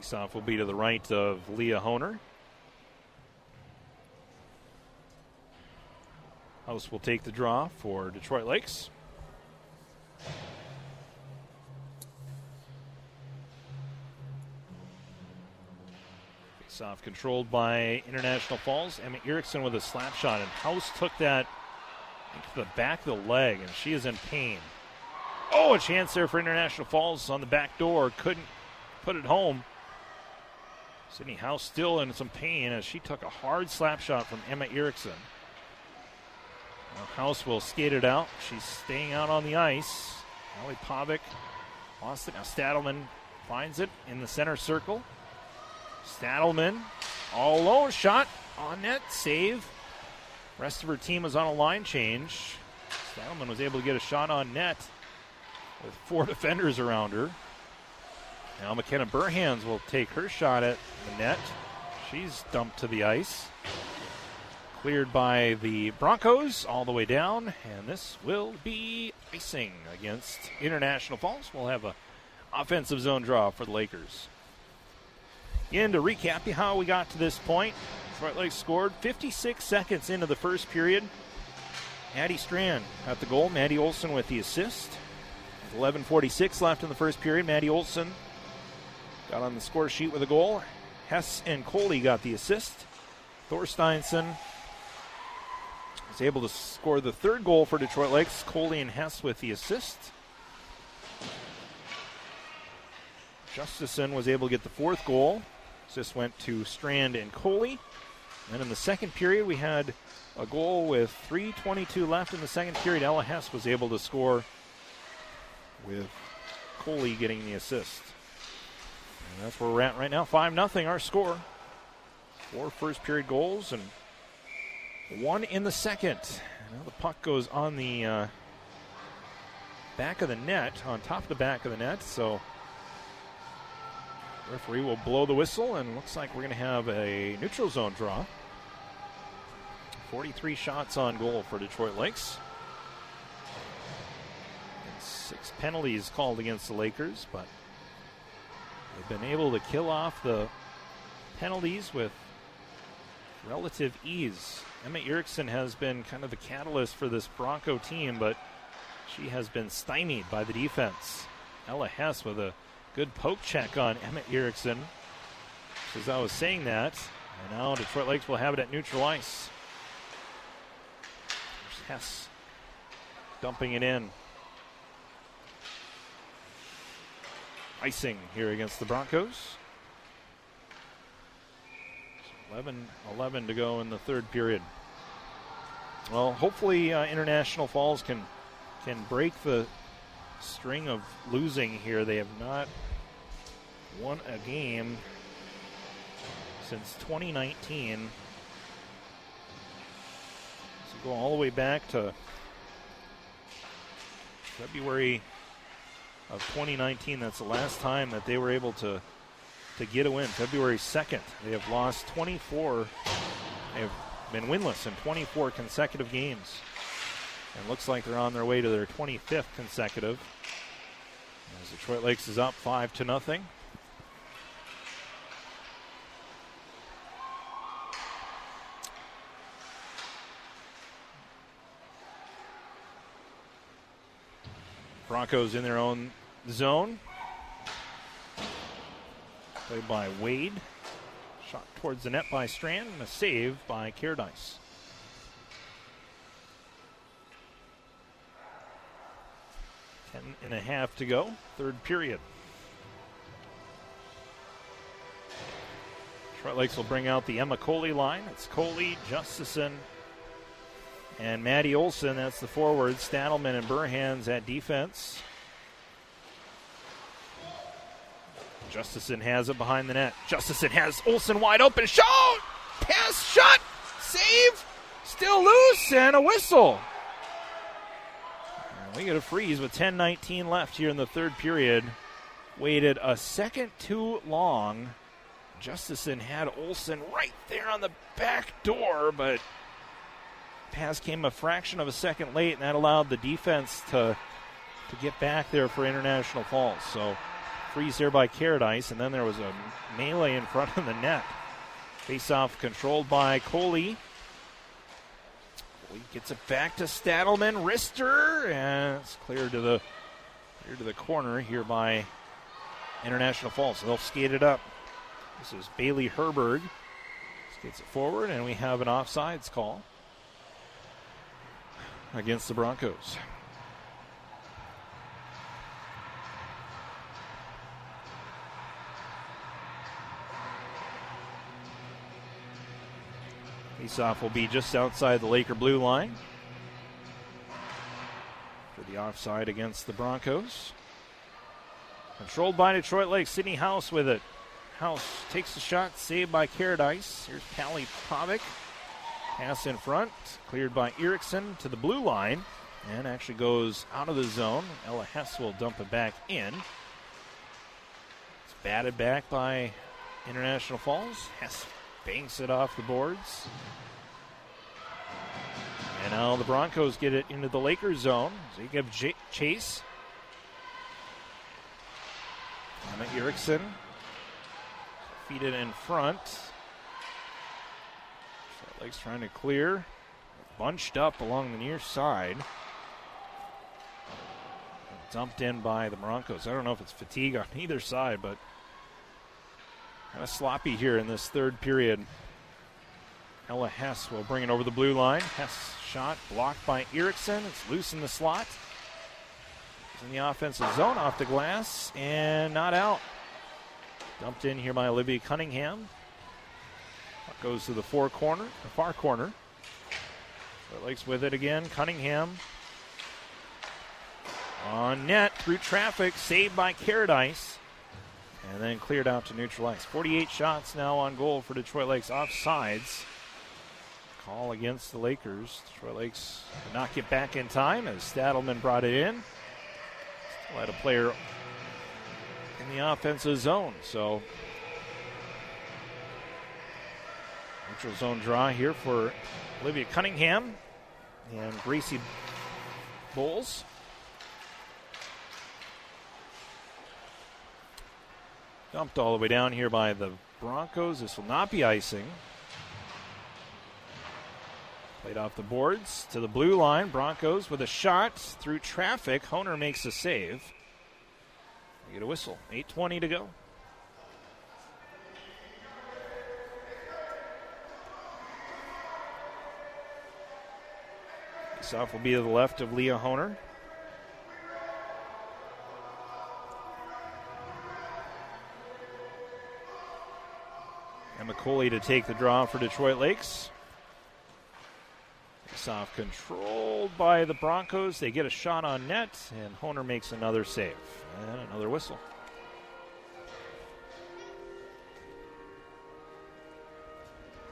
Face-off will be to the right of Leah Honer. House will take the draw for Detroit Lakes. Face-off controlled by International Falls. Emma Erickson with a slap shot, and House took that to the back of the leg, and she is in pain. Oh, a chance there for International Falls on the back door. Couldn't put it home. Sydney House still in some pain as she took a hard slap shot from Emma Erickson. Now House will skate it out. She's staying out on the ice. Allie Pavic lost it. Now Stadelman finds it in the center circle. Stadelman all alone. Shot on net. Save. Rest of her team was on a line change. Stadelman was able to get a shot on net with four (laughs) defenders around her. Now McKenna Burhans will take her shot at the net. She's dumped to the ice. Cleared by the Broncos all the way down, and this will be icing against International Falls. We'll have a offensive zone draw for the Lakers. Again, to recap how we got to this point, Detroit Lakes scored 56 seconds into the first period. Maddie Strand at the goal. Maddie Olson with the assist. 11:46 left in the first period. Maddie Olson got on the score sheet with a goal. Hess and Coley got the assist. Thorsteinson was able to score the third goal for Detroit Lakes. Coley and Hess with the assist. Justison was able to get the fourth goal. Assist went to Strand and Coley. And in the second period, we had a goal with 3.22 left in the second period. Ella Hess was able to score with Coley getting the assist. That's where we're at right now. 5 0 our score. Four first period goals and one in the second. Now the puck goes on the uh, back of the net, on top of the back of the net. So referee will blow the whistle, and looks like we're going to have a neutral zone draw. 43 shots on goal for Detroit Lakes. And six penalties called against the Lakers, but they've been able to kill off the penalties with relative ease. Emma Erickson has been kind of the catalyst for this Bronco team, but she has been stymied by the defense. Ella Hess with a good poke check on Emma Erickson. As I was saying that, and now Detroit Lakes will have it at neutral ice. There's Hess dumping it in. Icing here against the Broncos. 11 11 to go in the third period. Well, hopefully uh, International Falls can can break the string of losing here. They have not won a game since 2019. So go all the way back to February of 2019. That's the last time that they were able to to get a win. February 2nd, they have lost 24. They have been winless in 24 consecutive games. And looks like they're on their way to their 25th consecutive. As Detroit Lakes is up 5 to nothing. Broncos in their own zone. Played by Wade. Shot towards the net by Strand and a save by Caradice. Ten and a half to go, third period. Detroit Lakes will bring out the Emma Coley line. It's Coley, Justison, and Maddie Olson. That's the forward. Stadelman and Burhans at defense. Justison has it behind the net. Justison has Olson wide open. Shot! Pass, shot, save, still loose, and a whistle. And we get a freeze with 10 19 left here in the third period. Waited a second too long. Justison had Olson right there on the back door, but pass came a fraction of a second late, and that allowed the defense to to get back there for International Falls. So freeze there by Caradice, and then there was a melee in front of the net. Face off controlled by Coley. Coley gets it back to Stadelman, wrister, and it's cleared to the cleared to the corner here by International Falls. They'll skate it up. This is Bailey Herberg. Skates it forward, and we have an offsides call against the Broncos. Faceoff will be just outside the Laker blue line for the offside against the Broncos. Controlled by Detroit Lake. Sydney House with it. House takes the shot, saved by Caradice. Here's Pally Pavic. Pass in front, cleared by Erickson to the blue line, and actually goes out of the zone. Ella Hess will dump it back in. It's batted back by International Falls. Hess banks it off the boards. And now the Broncos get it into the Lakers zone. Give J- Chase. Emma Erickson. feed it in front. Short Lakes trying to clear. Bunched up along the near side. Dumped in by the Broncos. I don't know if it's fatigue on (laughs) either side, but kind of sloppy here in this third period. Ella Hess will bring it over the blue line. Hess shot blocked by Erickson. It's loose in the slot. It's in the offensive zone off the glass and not out. Dumped in here by Olivia Cunningham. Goes to the four corner, the far corner. Short Lakes with it again. Cunningham on net through traffic, saved by Caradice, and then cleared out to neutral ice. 48 shots now on goal for Detroit Lakes offsides. Call against the Lakers. Detroit Lakes did not get back in time as Stadelman brought it in. Still had a player in the offensive zone, so neutral zone draw here for Olivia Cunningham and Gracie Bowles. Dumped all the way down here by the Broncos. This will not be icing. Played off the boards to the blue line. Broncos with a shot through traffic. Honer makes a save. We get a whistle. 8.20 to go. This off will be to the left of Leah Honer. McCauley to take the draw for Detroit Lakes. Off controlled by the Broncos. They get a shot on net, and Honer makes another save. And another whistle.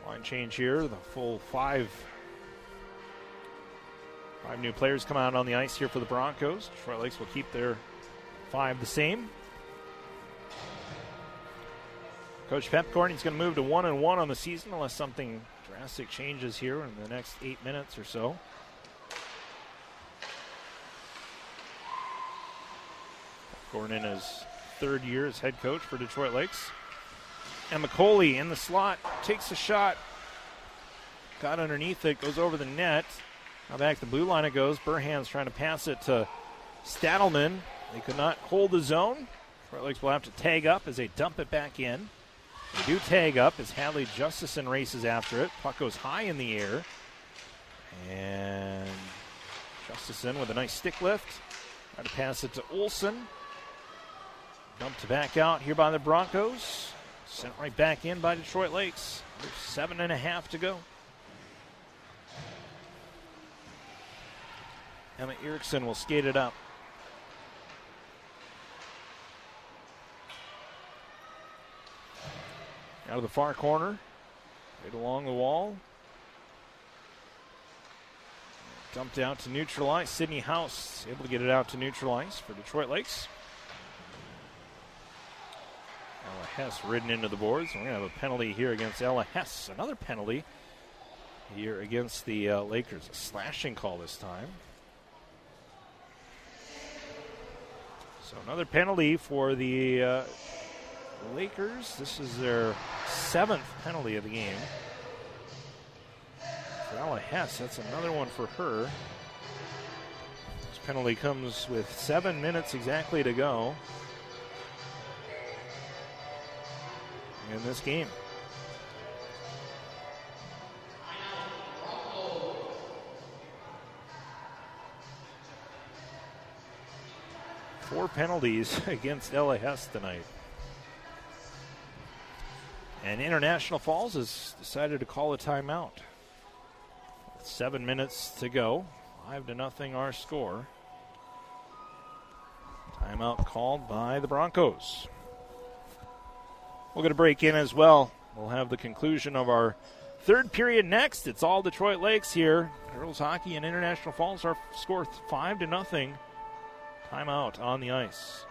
Line change here. The full five. Five new players come out on the ice here for the Broncos. Detroit Lakes will keep their five the same. Coach Pepcorn, he's going to move to one and one on the season unless something drastic changes here in the next eight minutes or so. Pepcorn in his third year as head coach for Detroit Lakes. And McCauley in the slot takes a shot. Got underneath it, goes over the net. Now back to the blue line it goes. Burhans trying to pass it to Stadelman. They could not hold the zone. Detroit Lakes will have to tag up as they dump it back in. They do tag up as Hadley Justison races after it. Puck goes high in the air. And Justison with a nice stick lift. Try to pass it to Olson. Dumped back out here by the Broncos. Sent right back in by Detroit Lakes. There's seven and a half to go. Emma Erickson will skate it up. Out of the far corner. Right along the wall. Dumped out to neutralize. Sydney House able to get it out to neutralize for Detroit Lakes. Ella Hess ridden into the boards. We're going to have a penalty here against Ella Hess. Another penalty here against the uh, Lakers. A slashing call this time. So another penalty for the uh, Lakers. This is their seventh penalty of the game. For Ella Hess, that's another one for her. This penalty comes with seven minutes exactly to go in this game. Four penalties (laughs) against Ella Hess tonight. And International Falls has decided to call a timeout. Seven minutes to go. Five to nothing our score. Timeout called by the Broncos. We'll get a break in as well. We'll have the conclusion of our third period next. It's all Detroit Lakes here. Girls hockey and International Falls are score five to nothing. Timeout on the ice.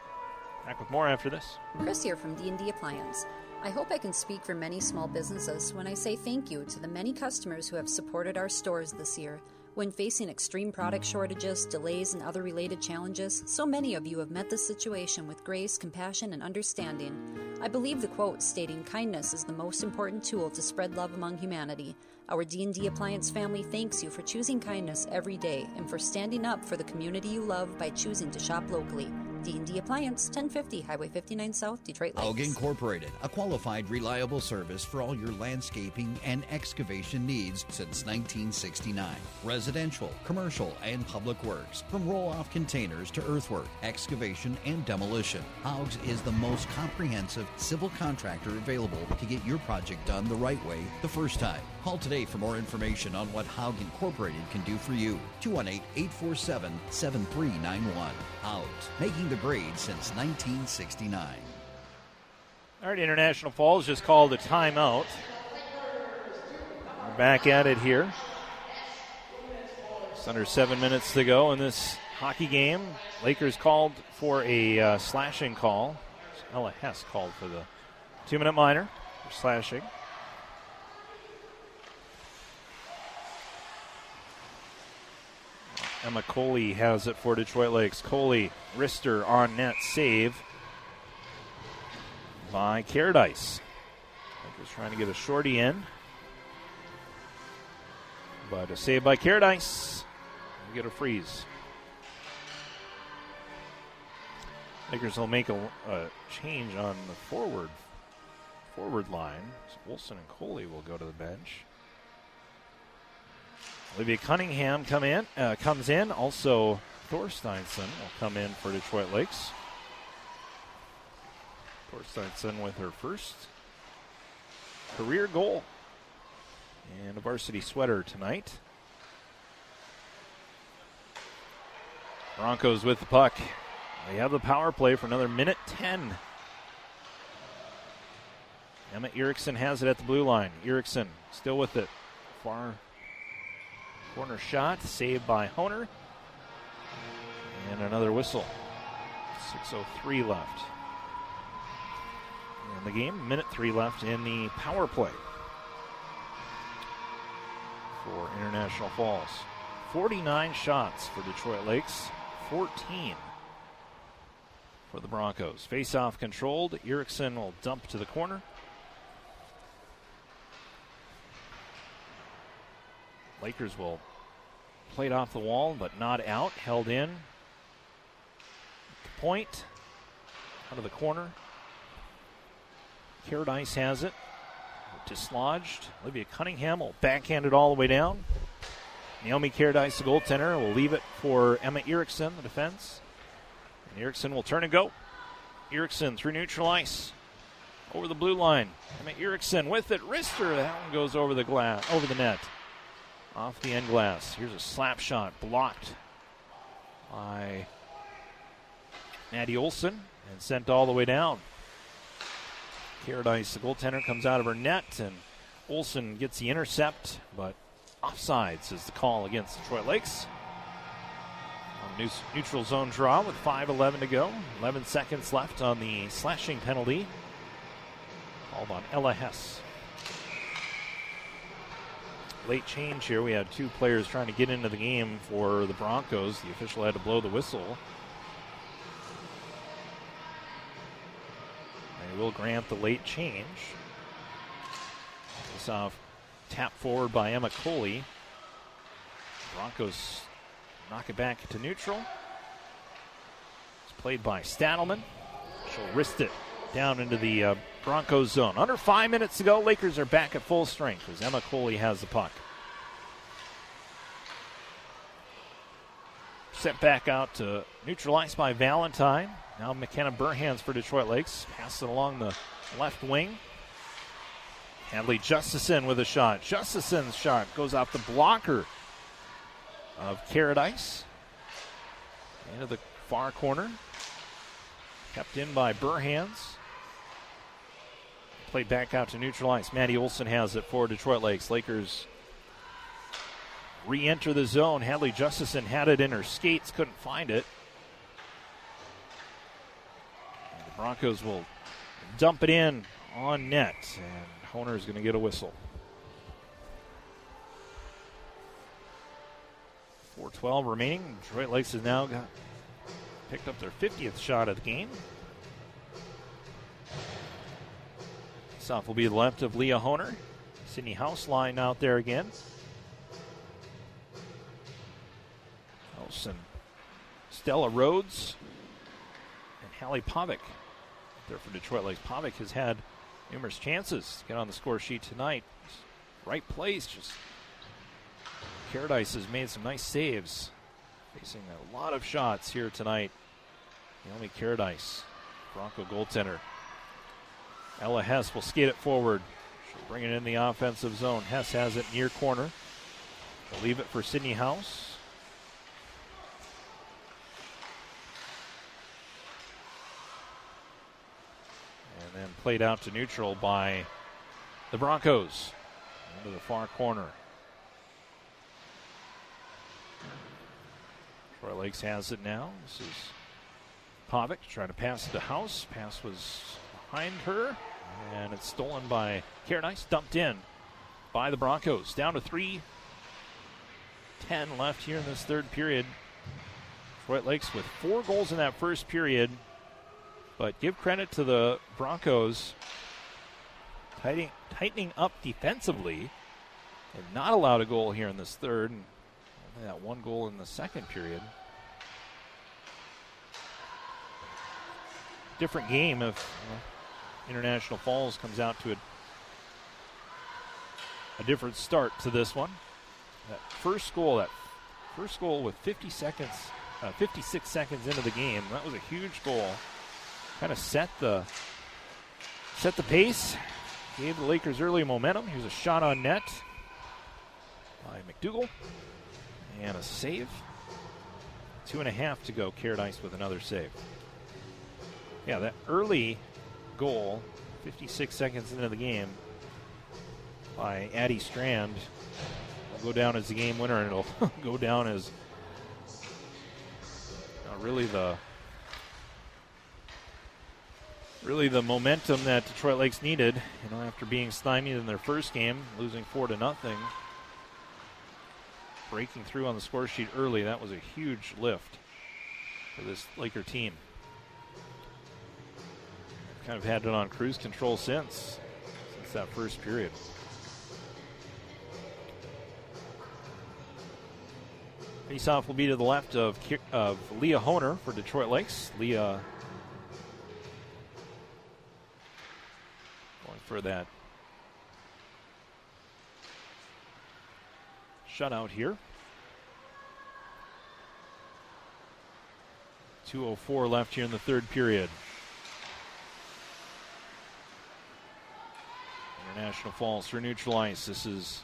Back with more after this. Chris here from D&D Appliance. I hope I can speak for many small businesses when I say thank you to the many customers who have supported our stores this year. When facing extreme product shortages, delays, and other related challenges, so many of you have met this situation with grace, compassion, and understanding. I believe the quote stating kindness is the most important tool to spread love among humanity. Our D&D Appliance family thanks you for choosing kindness every day and for standing up for the community you love by choosing to shop locally. D&D Appliance, 1050 Highway 59 South, Detroit Lakes. Haug Incorporated, a qualified, reliable service for all your landscaping and excavation needs since 1969. Residential, commercial, and public works, from roll-off containers to earthwork, excavation, and demolition. Haug's is the most comprehensive civil contractor available to get your project done the right way the first time. Call today for more information on what Haug Incorporated can do for you. 218 847 7391. Haug, making the grade since 1969. All right, International Falls just called a timeout. We're back at it here. It's under seven minutes to go in this hockey game. Lakers called for a uh, slashing call. Ella Hess called for the two minute minor for slashing. Emma Coley has it for Detroit Lakes. Coley, wrister on net save by Caradice. Lakers trying to get a shorty in. But a save by Caradice. We get a freeze. Lakers will make a, a, change on the forward forward line. So Olson and Coley will go to the bench. Olivia Cunningham come in, uh, comes in. Also, Thorsteinson will come in for Detroit Lakes. Thorsteinson with her first career goal and a varsity sweater tonight. Broncos with the puck. They have the power play for another minute 10. Emma Erickson has it at the blue line. Erickson still with it. Far corner shot, saved by Honer. And another whistle. 6.03 left in the game. Minute three left in the power play for International Falls. 49 shots for Detroit Lakes, 14 for the Broncos. Face off controlled. Erickson will dump to the corner. Lakers will play it off the wall, but not out. Held in. Point. Out of the corner. Caradice has it. Dislodged. Olivia Cunningham will backhand it all the way down. Naomi Caradice, the goaltender, will leave it for Emma Erickson, the defense. And Erickson will turn and go. Erickson through neutral ice. Over the blue line. Emma Erickson with it. Wrister. That one goes over the glass, over the net. Off the end glass. Here's a slap shot blocked by Maddie Olson and sent all the way down. Caradice, the goaltender, comes out of her net, and Olson gets the intercept, but offsides is the call against Detroit Lakes. On neutral zone draw with 5.11 to go. 11 seconds left on the slashing penalty. Called on Ella Hess. Late change here. We had two players trying to get into the game for the Broncos. The official had to blow the whistle. They will grant the late change. This off tap forward by Emma Coley. Broncos knock it back to neutral. It's played by Stadelman. She'll wrist it down into the uh, Broncos zone. Under five minutes to go, Lakers are back at full strength as Emma Coley has the puck. Set back out to neutralized by Valentine. Now McKenna Burhans for Detroit Lakes. Pass it along the left wing. Hadley Justison with a shot. Justison's shot goes off the blocker of Caradice. Into the far corner. Kept in by Burhans. Played back out to neutral ice. Maddie Olson has it for Detroit Lakes. Lakers re enter the zone. Hadley Justison had it in her skates, couldn't find it. And the Broncos will dump it in on net, and Honer is going to get a whistle. 4:12 remaining. Detroit Lakes has now got picked up their 50th shot of the game. Soft will be left of Leah Honer. Sydney House line out there again. And Stella Rohde and Hallie Pavic there for Detroit Lakes. Pavic has had numerous chances to get on the score sheet tonight. Right place, just Caradice has made some nice saves, facing a lot of shots here tonight. Naomi Caradice, Bronco goaltender. Ella Hess will skate it forward. She'll bring it in the offensive zone. Hess has it near corner. They'll leave it for Sydney House. And then played out to neutral by the Broncos into the far corner. Troy Lakes has it now. This is Pavic trying to pass it to House. Pass was behind her, and it's stolen by Caradice. Dumped in by the Broncos. Down to 3 10 left here in this third period. Detroit Lakes with four goals in that first period. But give credit to the Broncos tightening, tightening up defensively and not allowed a goal here in this third. And only that one goal in the second period. Different game if International Falls comes out to a, a different start to this one. That first goal, that first goal with 50 seconds, uh, 56 seconds into the game, that was a huge goal. Kind of set the set the pace, gave the Lakers early momentum. Here's a shot on net by McDougall. And a save. Two and a half to go. Caradice with another save. Yeah, that early goal, 56 seconds into the game, by Addie Strand, will go down as the game winner, and it'll (laughs) go down as uh, really the really the momentum that Detroit Lakes needed. You know, after being stymied in their first game, losing four to nothing breaking through on the score sheet early. That was a huge lift for this Laker team. Kind of had it on cruise control since since that first period. Faceoff will be to the left of of Leah Honer for Detroit Lakes. Leah going for that shutout here. 2.04 left here in the third period. International Falls for neutral ice. This is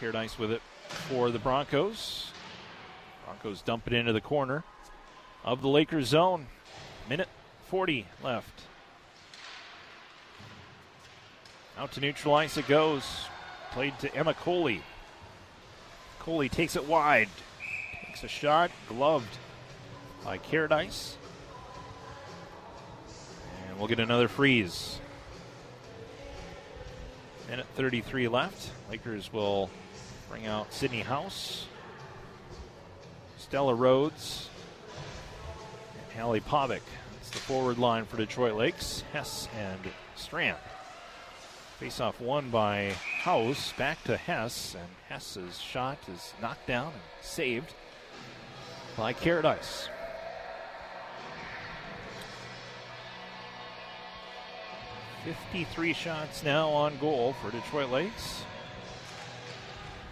Caradice with it for the Broncos. Broncos dump it into the corner of the Lakers zone. Minute 40 left. Out to neutral ice it goes. Played to Emma Coley. Coley takes it wide. Takes a shot. Gloved by Caradice. And we'll get another freeze. Minute 33 left. Lakers will bring out Sydney House, Stella Rohde, and Hallie Pavic. It's the forward line for Detroit Lakes. Hess and Strand. Face-off won by House, back to Hess, and Hess's shot is knocked down and saved by Caradice. Fifty-three shots now on goal for Detroit Lakes.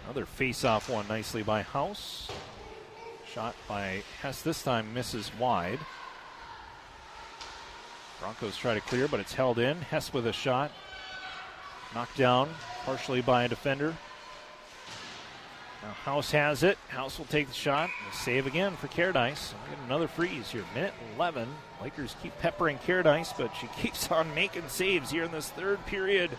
Another face-off one nicely by House. Shot by Hess this time misses wide. Broncos try to clear, but it's held in. Hess with a shot. Knocked down partially by a defender. Now House has it. House will take the shot. Save again for Caradice. Get another freeze here. Minute 11. Lakers keep peppering Caradice, but she (laughs) keeps on making saves here in this third period.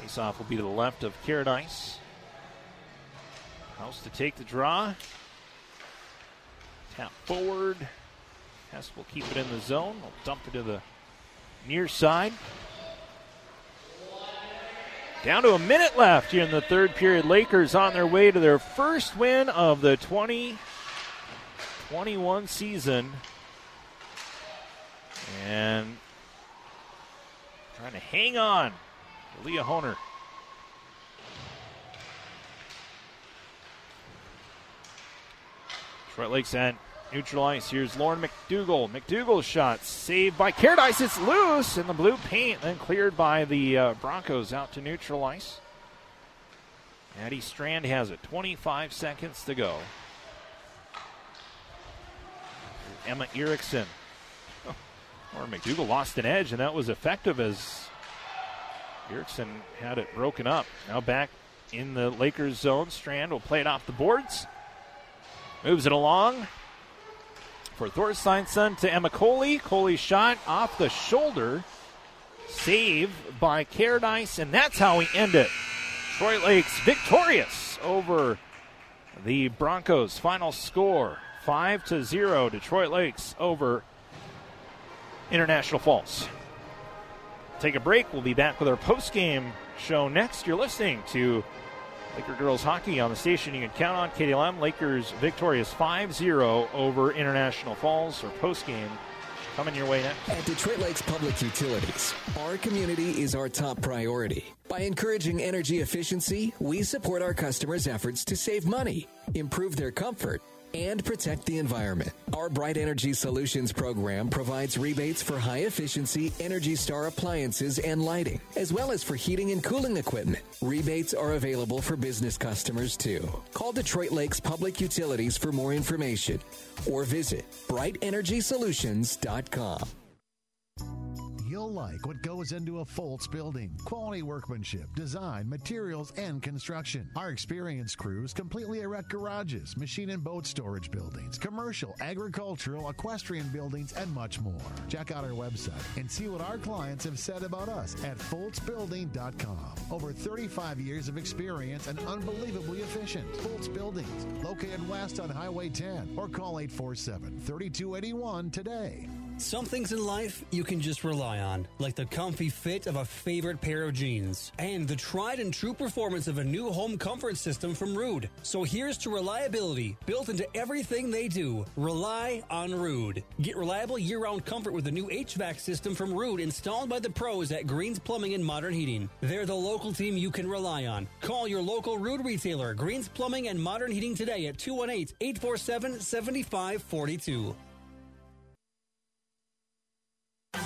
Face off will be to the left of Caradice. House to take the draw. Tap forward. Hess will keep it in the zone. Will dump it to the near side. Down to a minute left here in the third period. Lakers on their way to their first win of the 2021 season. And trying to hang on Leah Honer. Detroit Lakes at neutral ice. Here's Lauren McDougall. McDougall's shot saved by Caradice. It's loose in the blue paint, then cleared by the uh, Broncos out to neutral ice. Addie Strand has it. 25 seconds to go. Emma Erickson. (laughs) Oh, or McDougall lost an edge, and that was effective as Erickson had it broken up. Now back in the Lakers zone. Strand will play it off the boards. Moves it along for Thorsteinson to Emma Coley. Coley shot off the shoulder. Save by Caradice, and that's how we end it. Detroit Lakes victorious over the Broncos. Final score 5 to 0. Detroit Lakes over International Falls. Take a break. We'll be back with our post game show next. You're listening to Laker girls hockey on the station you can count on. KDLM Lakers victorious 5 0 over International Falls or post game coming your way next. At Detroit Lakes Public Utilities, our community is our top priority. By encouraging energy efficiency, we support our customers' efforts to save money, improve their comfort, and protect the environment. Our Bright Energy Solutions program provides rebates for high efficiency Energy Star appliances and lighting, as well as for heating and cooling equipment. Rebates are available for business customers too. Call Detroit Lakes Public Utilities for more information or visit brightenergysolutions.com. You'll like what goes into a Foltz building. Quality workmanship, design, materials, and construction. Our experienced crews completely erect garages, machine and boat storage buildings, commercial, agricultural, equestrian buildings, and much more. Check out our website and see what our clients have said about us at FoltzBuilding.com. Over 35 years of experience and unbelievably efficient. Foltz Buildings, located west on Highway 10, or call 847 3281 today. Some things in life you can just rely on, like the comfy fit of a favorite pair of jeans and the tried and true performance of a new home comfort system from Ruud. So here's to reliability built into everything they do. Rely on Ruud. Get reliable year-round comfort with the new HVAC system from Ruud installed by the pros at Greens Plumbing and Modern Heating. They're the local team you can rely on. Call your local Ruud retailer, Greens Plumbing and Modern Heating today at 218-847-7542.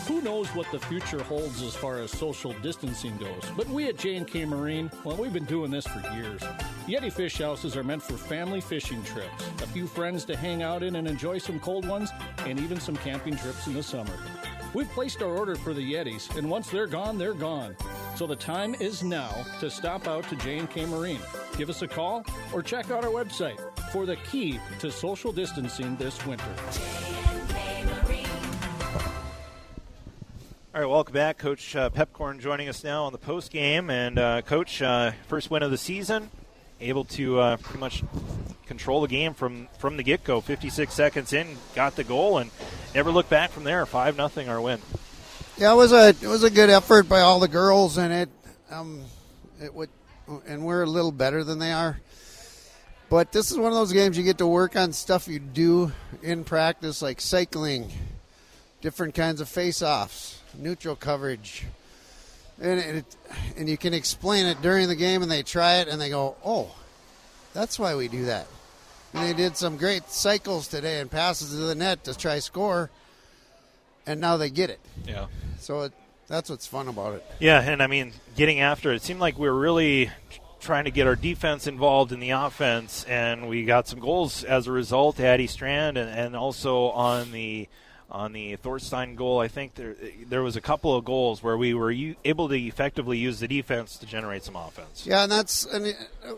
Who knows what the future holds as far as social distancing goes? But we at J&K Marine, well, we've been doing this for years. Yeti fish houses are meant for family fishing trips, a few friends to hang out in and enjoy some cold ones, and even some camping trips in the summer. We've placed our order for the Yetis, and once they're gone, they're gone. So the time is now to stop out to J&K Marine. Give us a call or check out our website for the key to social distancing this winter. All right, welcome back. Coach uh, Pepcorn joining us now on the post game. And, uh, Coach, uh, first win of the season, able to uh, pretty much control the game from, from the get go. 56 seconds in, got the goal, and never looked back from there. 5 nothing our win. Yeah, it was a it was a good effort by all the girls, and it um it would and we're a little better than they are. But this is one of those games you get to work on stuff you do in practice, like cycling, different kinds of face-offs, neutral coverage, and it and you can explain it during the game, and they try it, and they go, "Oh, that's why we do that." And they did some great cycles today and passes to the net to try score, and now they get it. Yeah. So it, that's what's fun about it. Yeah, and I mean, getting after it, it seemed like we were really trying to get our defense involved in the offense, and we got some goals as a result. Addie Strand, and, and also on the on the Thorstein goal, I think there there was a couple of goals where we were u- able to effectively use the defense to generate some offense. Yeah, and that's and it, uh,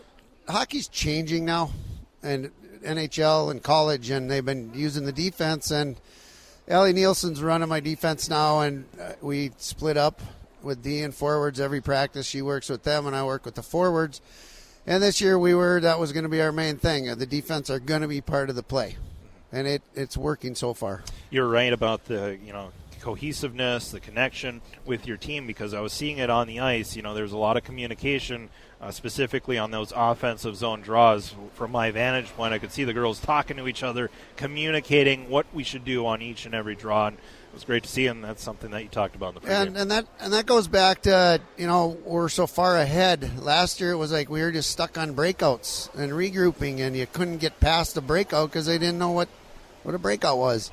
hockey's changing now, and NHL and college, and they've been using the defense. And Ellie Nielsen's running my defense now, and uh, we split up with D and forwards every practice. She works with them, and I work with the forwards. And this year we were that was going to be our main thing. Uh, The defense are going to be part of the play. And it it's working so far. You're right about the you know cohesiveness, the connection with your team because I was seeing it on the ice. You know, there's a lot of communication, uh, specifically on those offensive zone draws. From my vantage point, I could see the girls talking to each other, communicating what we should do on each and every draw. And it was great to see, and that's something that you talked about in the. And, and that and that goes back to you know we're so far ahead. Last year it was like we were just stuck on breakouts and regrouping, and you couldn't get past the breakout because they didn't know what what a breakout was.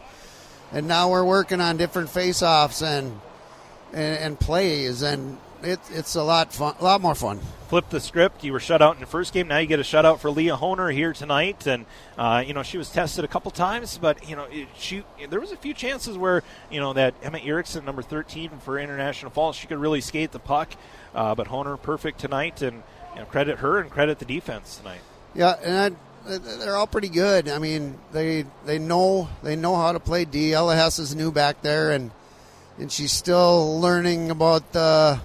And now we're working on different face-offs and and, and plays, and it, it's a lot fun, a lot more fun. Flip the script. You were shut out in the first game. Now you get a shutout for Leah Honer here tonight, and uh, you know she was tested a couple times, but you know it, she there was a few chances where you know that Emma Erickson, number 13 for International Falls, she could really skate the puck, uh, but Honer perfect tonight, and you know, credit her and credit the defense tonight. Yeah, and I, they're all pretty good. I mean, they they know they know how to play D. Ella Hess is new back there, and and she's still learning about uh,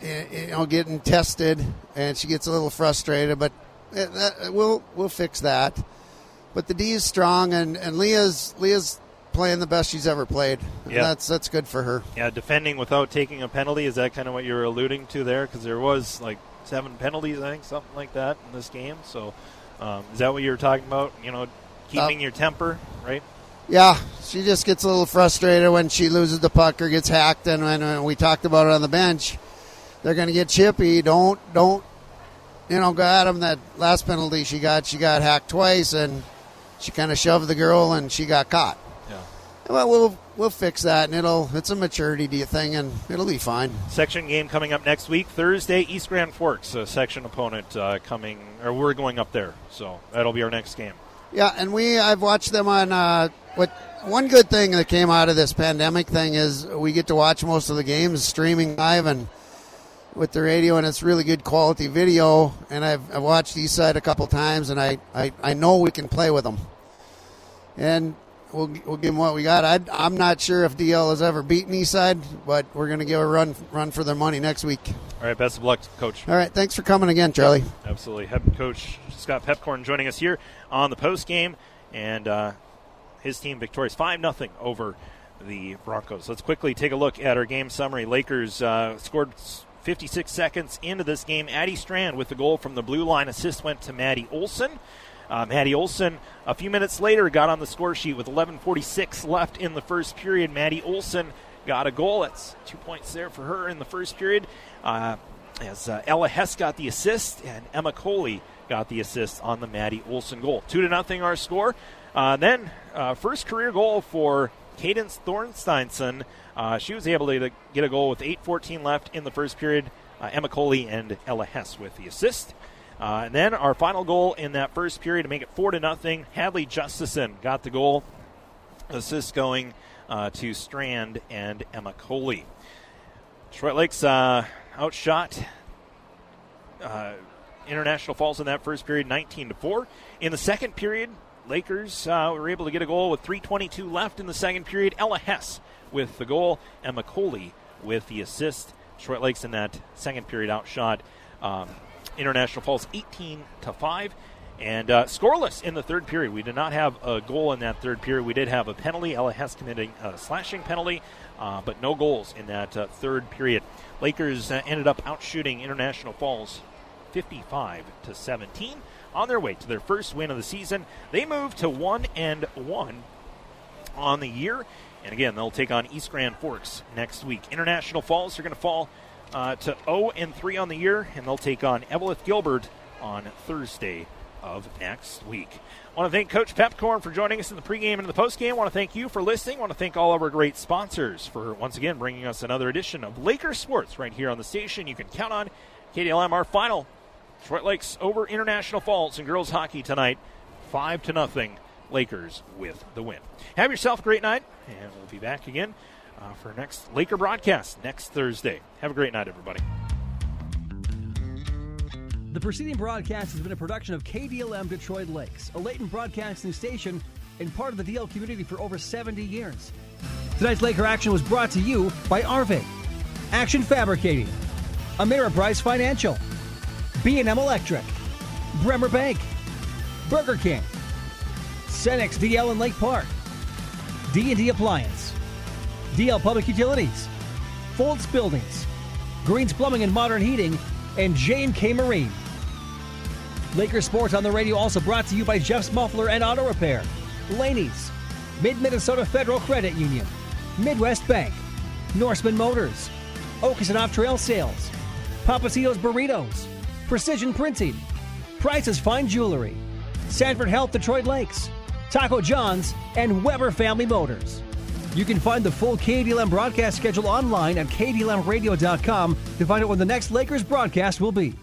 the you know getting tested, and she gets a little frustrated. But uh, that, uh, we'll we'll fix that. But the D is strong, and and Leah's Leah's playing the best she's ever played. And Yeah. that's that's good for her. Yeah, defending without taking a penalty is that kind of what you were alluding to there? Because there was like seven penalties, I think, something like that in this game. So um, is that what you were talking about? You know, keeping your temper, right? Yeah, she just gets a little frustrated when she loses the puck or gets hacked. And when, when we talked about it on the bench, they're going to get chippy. Don't don't you know go at them. That last penalty she got, she got hacked twice, and she kind of shoved the girl, and she got caught. Well, we'll we'll fix that, and it'll it's a maturity thing, and it'll be fine. Section game coming up next week, Thursday. East Grand Forks, a section opponent uh, coming, or we're going up there, so that'll be our next game. Yeah, and we I've watched them on uh, what one good thing that came out of this pandemic thing is we get to watch most of the games streaming live and with the radio, and it's really good quality video. And I've, I've watched Eastside a couple times, and I, I, I know we can play with them. And we'll we'll give them what we got. I, I'm not sure if DL has ever beaten Eastside, but we're going to give a run run for their money next week. All right, best of luck, Coach. All right, thanks for coming again, Charlie. Absolutely. Head coach Scott Pepcorn joining us here on the post game, and uh, his team victorious 5 0 over the Broncos. Let's quickly take a look at our game summary. Lakers uh, scored 56 seconds into this game. Addie Strand with the goal from the blue line. Assist went to Maddie Olson. Uh, Maddie Olson, a few minutes later, got on the score sheet with 11:46 left in the first period. Maddie Olson got a goal. That's two points there for her in the first period. Uh, as uh, Ella Hess got the assist and Emma Coley got the assist on the Maddie Olson goal. Two to nothing our score. Uh, then uh, first career goal for Cadence Thorsteinson. Uh, she was able to get a goal with 8:14 left in the first period. Uh, Emma Coley and Ella Hess with the assist. Uh, and then our final goal in that first period to make it four to nothing. Hadley Justison got the goal. Assist going uh, to Strand and Emma Coley. Detroit Lakes uh, outshot uh, International Falls in that first period, 19 to four. In the second period, Lakers uh, were able to get a goal with 3:22 left in the second period. Ella Hess with the goal, Emma Coley with the assist. Detroit Lakes in that second period outshot um, International Falls 18 to five. And uh, scoreless in the third period. We did not have a goal in that third period. We did have a penalty. Ella Hess committing a slashing penalty, uh, but no goals in that uh, third period. Lakers uh, ended up outshooting International Falls 55 to 17 on their way to their first win of the season. They move to 1 and 1 on the year. And again, they'll take on East Grand Forks next week. International Falls are going to fall uh, to 0 and 3 on the year, and they'll take on Eveleth-Gilbert on Thursday of next week. I want to thank Coach Pepcorn for joining us in the pregame and the postgame. I want to thank you for listening. I want to thank all of our great sponsors for once again bringing us another edition of Lakers Sports right here on the station. You can count on KDLM. Our final Detroit Lakes over International Falls in girls hockey tonight, five to nothing. Lakers with the win. Have yourself a great night, and we'll be back again uh, for next Laker broadcast next Thursday. Have a great night, everybody. The preceding broadcast has been a production of KDLM Detroit Lakes, a Leighton broadcasting station and part of the DL community for over 70 years. Tonight's Laker action was brought to you by Arve, Action Fabricating, Ameriprise Financial, B&M Electric, Bremer Bank, Burger King, Cenex DL in Lake Park, D&D Appliance, DL Public Utilities, Foltz Buildings, Greens Plumbing and Modern Heating, and J&K Marine. Lakers Sports on the radio also brought to you by Jeff's Muffler and Auto Repair, Laney's, Mid Minnesota Federal Credit Union, Midwest Bank, Norseman Motors, Okeson Off Trail Sales, Papacitos Burritos, Precision Printing, Price's Fine Jewelry, Sanford Health Detroit Lakes, Taco John's, and Weber Family Motors. You can find the full KDLM broadcast schedule online at kdlmradio.com to find out when the next Lakers broadcast will be.